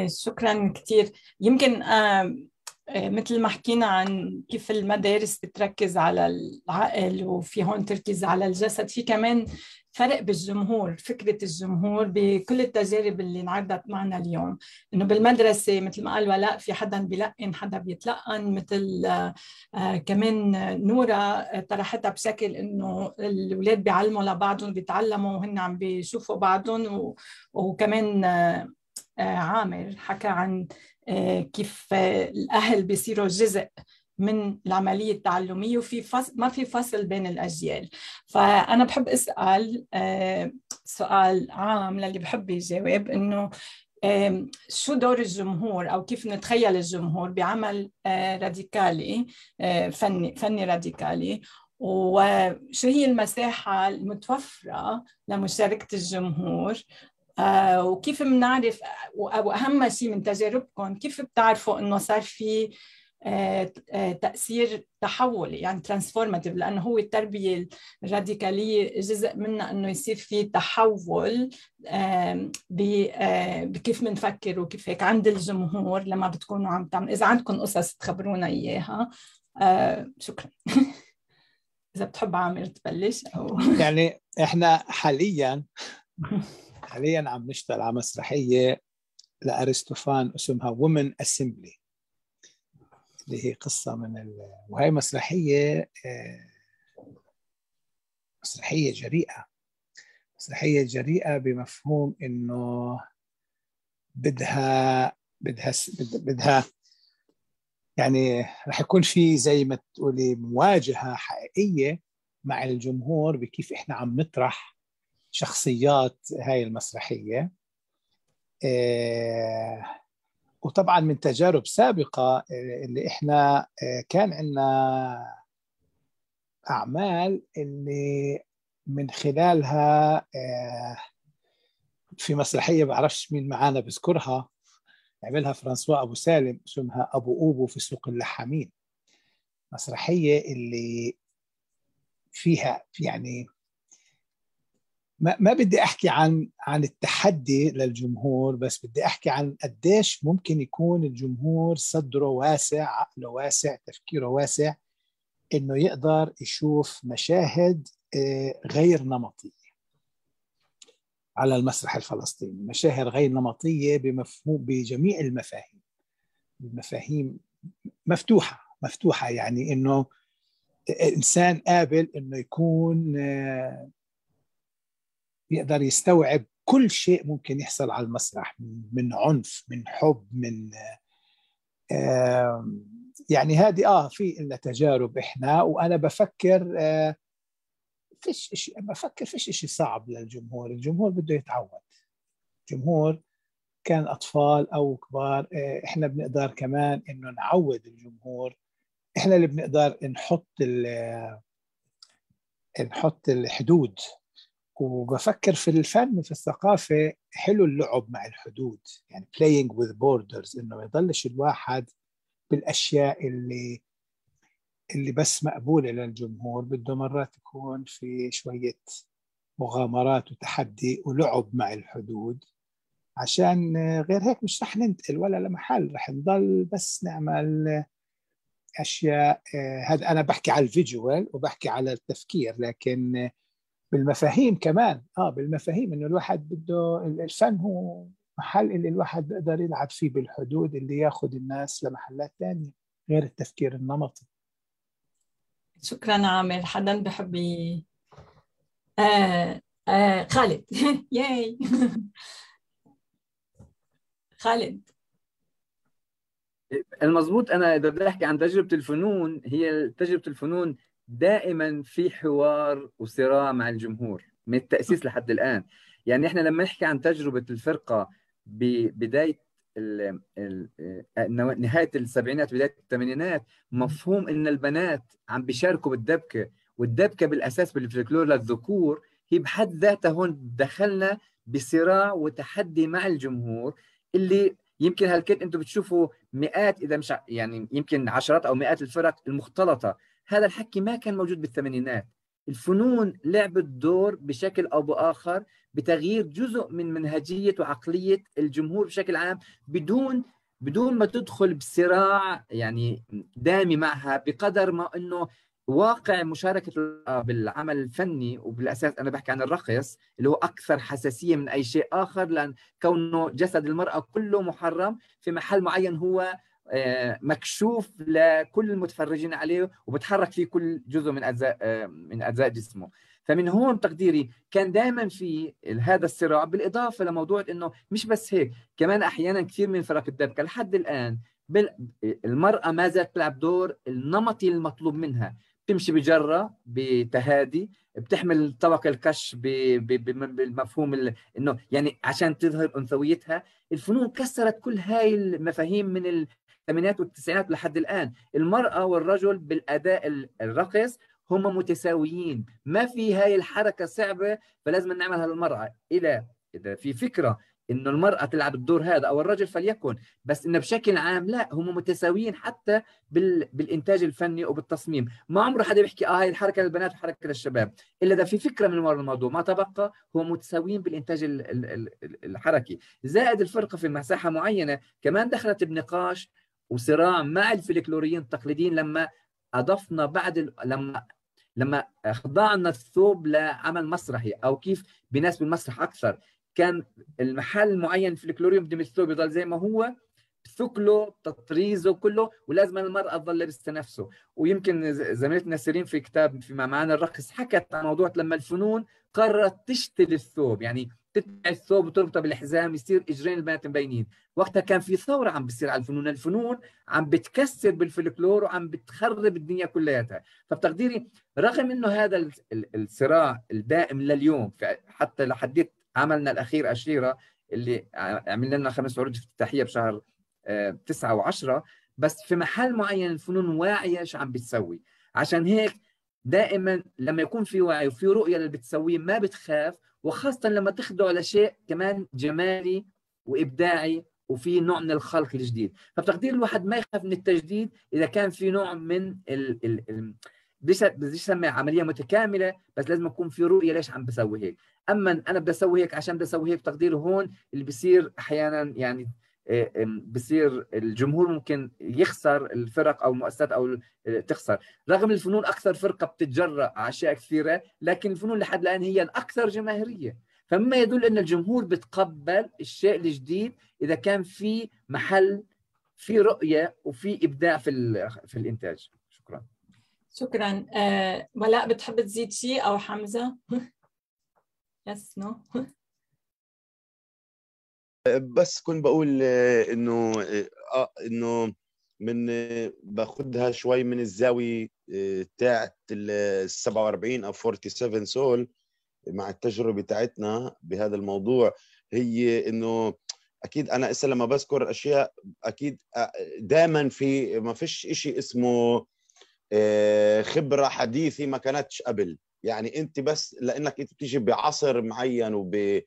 شكرا كثير يمكن آه مثل ما حكينا عن كيف المدارس بتركز على العقل وفي هون تركيز على الجسد في كمان فرق بالجمهور فكرة الجمهور بكل التجارب اللي انعرضت معنا اليوم. إنه بالمدرسة مثل ما قال ولاء في حدا بيلقن حدا بيتلقن مثل آه, آه، كمان نورا طرحتها بشكل إنه الأولاد بيعلموا لبعضهم بيتعلموا وهن عم بيشوفوا بعضهم وكمان آه, آه، عامر حكى عن آه، كيف الأهل بيصيروا جزء من العملية التعلمية وفي فصل ما في فصل بين الأجيال. فأنا بحب أسأل آه، سؤال عام للي بحب يجاوب إنه شو دور الجمهور أو كيف نتخيل الجمهور بعمل آه، راديكالي فني فني راديكالي؟ وشو هي المساحة المتوفرة لمشاركة الجمهور؟ آه وكيف بنعرف وأهم شيء من تجاربكم كيف بتعرفوا إنه صار في آه آه تأثير تحولي يعني ترانسفورماتيف لأنه هو التربية الراديكالية جزء منها إنه يصير في تحول آه، بكيف بنفكر وكيف هيك عند الجمهور لما بتكونوا عم تعملوا. إذا عندكم قصص تخبرونا إياها شكرا. إذا بتحب عامر تبلش أو يعني إحنا حاليا حاليا عم نشتغل على مسرحية لأرستوفان اسمها وومن اسمبلي اللي هي قصة من ال... وهي مسرحية آه، مسرحية جريئة. مسرحية جريئة بمفهوم إنه بدها بدها بدها يعني رح يكون في زي ما تقولي مواجهة حقيقية مع الجمهور بكيف إحنا عم نطرح شخصيات هاي المسرحية. آه، وطبعا من تجارب سابقة آه، اللي إحنا آه، كان عندنا أعمال اللي من خلالها في مسرحية بعرفش مين معانا بذكرها عملها فرانسوا أبو سالم اسمها أبو أوبو في سوق اللحامين. مسرحية اللي فيها يعني ما, بدي أحكي عن عن التحدي للجمهور بس بدي أحكي عن قديش ممكن يكون الجمهور صدره واسع عقله واسع تفكيره واسع إنه يقدر يشوف مشاهد آه، غير نمطية على المسرح الفلسطيني مشاهد غير نمطية بمفهوم بجميع المفاهيم المفاهيم مفتوحة مفتوحة يعني إنه إنسان قابل إنه يكون آه، يقدر يستوعب كل شيء ممكن يحصل على المسرح من عنف من حب من يعني هذه آه في لنا تجارب إحنا وأنا بفكر آه، فيش شيء بفكر فيش شيء صعب للجمهور الجمهور بده يتعود. الجمهور كان أطفال أو كبار آه، إحنا بنقدر كمان إنه نعود الجمهور. إحنا اللي بنقدر نحط نحط الحدود. وبفكر في الفن في الثقافة حلو اللعب مع الحدود. يعني playing with borders إنه ما يضلش الواحد بالأشياء اللي اللي بس مقبولة للجمهور. بده مرات يكون في شوية مغامرات وتحدي ولعب مع الحدود. عشان غير هيك مش رح ننتقل ولا لمحل رح نضل بس نعمل أشياء. هذا أنا بحكي على الفيجوال وبحكي على التفكير لكن بالمفاهيم كمان. آه بالمفاهيم إنه الواحد بده الفن هو محل اللي الواحد بيقدر يلعب فيه بالحدود اللي ياخذ الناس لمحلات ثانية غير التفكير النمطي. شكرا عامر. حدا بحب آه آه خالد. ياي خالد. المضبوط أنا إذا بدي أحكي عن تجربة الفنون هي تجربة الفنون دائما في حوار وصراع مع الجمهور من التأسيس لحد الآن. يعني إحنا لما نحكي عن تجربة الفرقة ببدايه ال ال نهاية السبعينات بداية الثمانينات مفهوم إن البنات عم بيشاركوا بالدبكة والدبكة بالأساس بالفلكلور للذكور هي بحد ذاتها هون دخلنا بصراع وتحدي مع الجمهور اللي يمكن هالكد أنتم بتشوفوا مئات إذا مش يعني يمكن عشرات أو مئات الفرق المختلطة. هذا الحكي ما كان موجود بالثمانينات. الفنون لعبت دور بشكل أو بآخر بتغيير جزء من منهجية وعقلية الجمهور بشكل عام بدون بدون ما تدخل بصراع يعني دامي معها بقدر ما إنه واقع مشاركة بالعمل الفني وبالأساس أنا بحكي عن الرقص اللي هو أكثر حساسية من أي شيء آخر لأن كونه جسد المرأة كله محرم في محل معين هو مكشوف لكل المتفرجين عليه وبتحرك فيه كل جزء من أجزاء آه، من أجزاء جسمه. فمن هون تقديري كان دائما في هذا الصراع بالإضافة لموضوع إنه مش بس هيك كمان أحيانا كثير من فرق الدبكة لحد الآن المرأة ما زالت تلعب دور النمطي المطلوب منها. بتمشي بجرة بتهادي بتحمل طبق الكش بالمفهوم إنه يعني عشان تظهر أنثويتها. الفنون كسرت كل هاي المفاهيم من الثمانينات والتسعينات لحد الآن. المرأة والرجل بالأداء الرقص هم متساويين. ما في هاي الحركة صعبة فلازم نعملها للمرأة إلى إذا في فكرة انه المرأة تلعب الدور هذا أو الرجل فليكن بس انه بشكل عام لا هم متساويين حتى بال... بالإنتاج الفني وبالتصميم. ما عمره حدا بيحكي آه هاي الحركة للبنات وحركة للشباب. إلا إذا في فكرة من وراء الموضوع. ما تبقى هو متساويين بالإنتاج ال... الحركي. زائد الفرقه في مساحه معينة. كمان دخلت بنقاش وصراع مع الفلكلوريين التقليديين لما أضفنا بعد لما لما خضعنا الثوب لعمل مسرحي أو كيف بناس بالمسرح أكثر. كان المحل معين الفلكلوري بده الثوب يضل زي ما هو ثقله تطريزه كله ولازم المرأة تضل لابسة نفسه. ويمكن زميلتنا سيرين في كتاب في معاني الرقص حكت عن موضوع لما الفنون قررت تشتري الثوب. يعني تتبع الثوب وتربطه بالحزام يصير إجرين البنات مبينين. وقتها كان في ثورة عم بتصير على الفنون. الفنون عم بتكسر بالفلكلور وعم بتخرب الدنيا كلياتها. فبتقديري رغم إنه هذا الصراع الدائم لليوم حتى لحديت عملنا الأخير اشيره اللي عملنا لنا خمس عروض افتتاحية بشهر آه، تسعة وعشرة بس في محل معين الفنون واعية شو عم بتسوي. عشان هيك دائما لما يكون في وعي وفي رؤية اللي بتسويه ما بتخاف وخاصة لما تخضع لشيء كمان جمالي وإبداعي وفي نوع من الخلق الجديد. فبتقدير الواحد ما يخاف من التجديد إذا كان في نوع من ال ال ال بديش اسمي عملية متكاملة بس لازم يكون في رؤية ليش عم بسوي هيك. أما أنا بدي أسوي هيك عشان بدي أسوي هيك تقدير هون اللي بيصير أحيانا يعني بصير الجمهور ممكن يخسر الفرق أو المؤسسات أو تخسر. رغم الفنون أكثر فرقة بتتجرأ على أشياء كثيرة لكن الفنون لحد الآن هي الأكثر جماهيرية. فمما يدل أن الجمهور بتقبل الشيء الجديد إذا كان في محل في رؤية وفي إبداع في في الإنتاج. شكرا. شكرا. آه ولاء بتحب تزيد شيء أو حمزة؟ yes no بس كنت بقول آه، إنه آه إنه من باخذها شوي من الزاوية آه، تاعت ال 47 أو 47 سول مع التجربة بتاعتنا بهذا الموضوع. هي إنه أكيد أنا إسا لما بذكر أشياء أكيد آه، دائما في ما فيش شيء اسمه خبرة حديثة ما كانتش قبل. يعني أنت بس لأنك أنت بتيجي بعصر معين وب آه،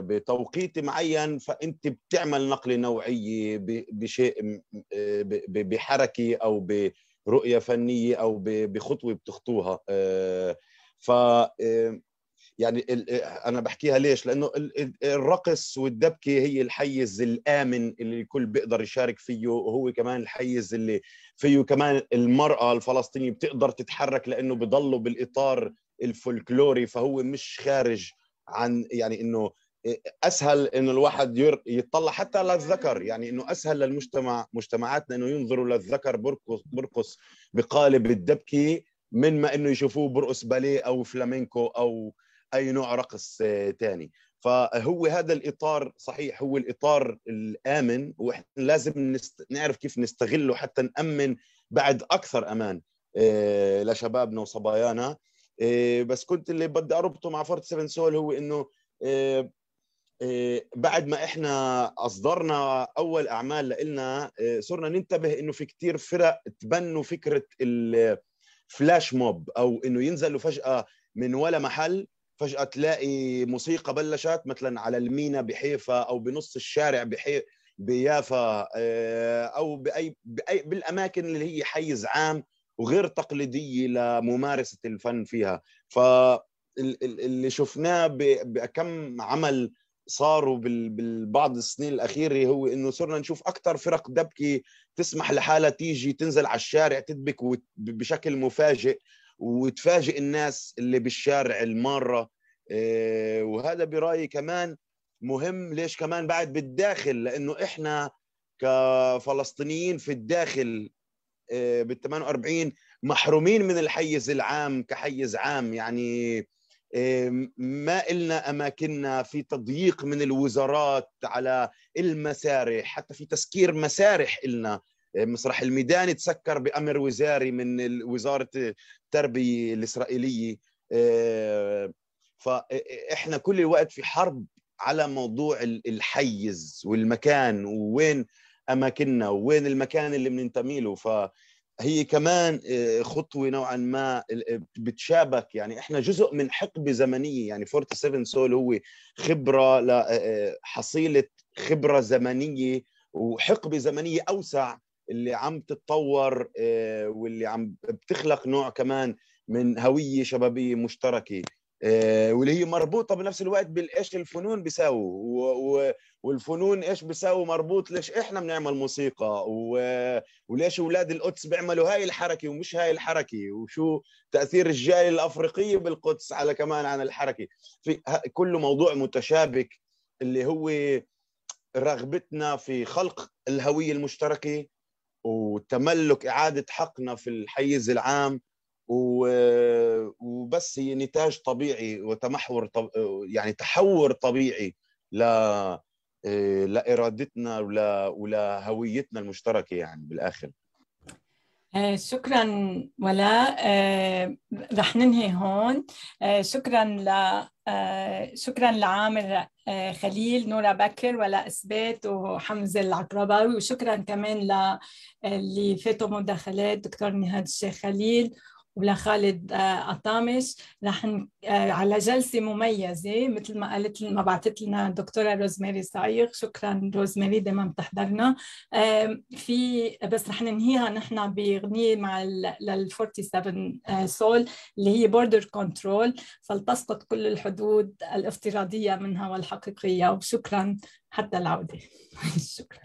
بتوقيت معين فأنت بتعمل نقله نوعية بشيء آه، بحركة أو برؤية فنية أو بخطوة بتخطوها. آه، ف يعني أنا بحكيها ليش؟ لأنه الرقص والدبكة هي الحيز الآمن اللي الكل بيقدر يشارك فيه وهو كمان الحيز اللي فيه كمان المرأة الفلسطينية بتقدر تتحرك لأنه بضلوا بالإطار الفولكلوري فهو مش خارج عن يعني إنه أسهل إنه الواحد يطلع حتى للذكر يعني إنه أسهل للمجتمع مجتمعاتنا إنه ينظروا للذكر برقص برقص بقالب الدبكي من ما إنه يشوفوه برقص باليه أو فلامينكو أو أي نوع رقص ثاني فهو هذا الإطار صحيح هو الإطار الآمن وإحنا لازم نست... نعرف كيف نستغله حتى نأمن بعد أكثر أمان آه، لشبابنا وصبايانا. آه، بس كنت اللي بدي أربطه مع 47 سول هو إنه آه، بعد ما إحنا أصدرنا أول أعمال لنا صرنا ننتبه إنه في كتير فرق تبنوا فكرة الفلاش موب أو إنه ينزلوا فجأة من ولا محل فجأة تلاقي موسيقى بلشت مثلا على المينا بحيفا أو بنص الشارع بحي بيافا آه، أو بأي بأي بالأماكن اللي هي حيز عام وغير تقليدية لممارسة الفن فيها. فاللي شفناه بكم عمل صاروا بالبعض السنين الأخيرة هو إنه صرنا نشوف أكثر فرق دبكة تسمح لحالها تيجي تنزل على الشارع تدبك بشكل مفاجئ وتفاجئ الناس اللي بالشارع المارة. آه، وهذا برأيي كمان مهم. ليش كمان بعد بالداخل؟ لأنه إحنا كفلسطينيين في الداخل بال 48 محرومين من الحيز العام كحيز عام. يعني آه، ما إلنا أماكننا في تضييق من الوزارات على المسارح حتى في تسكير مسارح إلنا. مسرح الميدان تسكر بأمر وزاري من وزارة التربية الإسرائيلية. آه، فإحنا كل الوقت في حرب على موضوع الحيز والمكان ووين أماكننا ووين المكان اللي بننتمي له. فهي كمان آه، خطوة نوعا ما بتشابك. يعني إحنا جزء من حقبة زمنية. يعني 47 سول هو لحصيلة آه، خبرة زمنية وحقبة زمنية أوسع اللي عم تتطور آه، واللي عم بتخلق نوع كمان من هوية شبابية مشتركة. آه، واللي هي مربوطة بنفس الوقت بالإيش الفنون بيساووا والفنون إيش بيساووا مربوط ليش إحنا بنعمل موسيقى وليش أولاد القدس بيعملوا هاي الحركة ومش هاي الحركة وشو تأثير الجالية الأفريقية بالقدس على كمان عن الحركة. في كله موضوع متشابك اللي هو رغبتنا في خلق الهوية المشتركة وتملك إعادة حقنا في الحيز العام وبس هي نتاج طبيعي وتمحور طب... يعني تحور طبيعي ل لإرادتنا ولا ولهويتنا المشتركة يعني بالآخر. آه، شكرا ولاء آه، رح ننهي هون. آه، شكرا ل شكرا لعامر خليل نورا بكر ولاء إثبات وحمزة العقرباوي. وشكرا كمان اللي فاتوا مداخلات دكتور نهاد الشيخ خليل. ولخالد قطامش رح على جلسة مميزة مثل ما قالت ما بعثت لنا الدكتورة روزماري صايغ شكرا روزماري دائما بتحضرنا. في بس رح ننهيها نحن بأغنية مع لل 47 سول اللي هي Border Control فلتسقط كل الحدود الافتراضية منها والحقيقية. وشكرا حتى العودة. شكرا.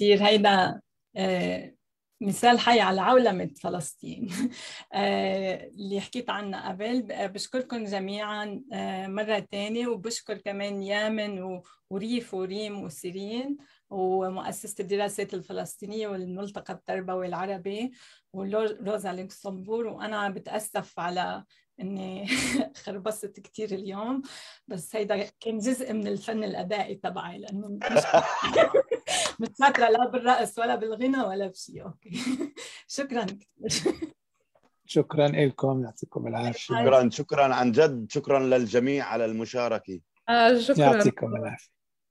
كثير هيدا آه، مثال حي على عولمة فلسطين. آه، اللي حكيت عنها قبل. بشكركم جميعا آه، مرة تانية. وبشكر كمان يامن وريف وريم وسيرين ومؤسسة الدراسات الفلسطينية والملتقى التربوي العربي وروزا لوكسمبور وأنا بتأسف على إني خربصت كثير اليوم. بس هيدا كان جزء من الفن الأدائي تبعي لأنه مش مش شاطره لا بالرقص ولا بالغنى ولا بشيء أوكي. شكرا. شكرا لكم يعطيكم العافية. شكرا شكرا عن جد. شكرا للجميع على المشاركة. آه شكرا. يعطيكم العافية.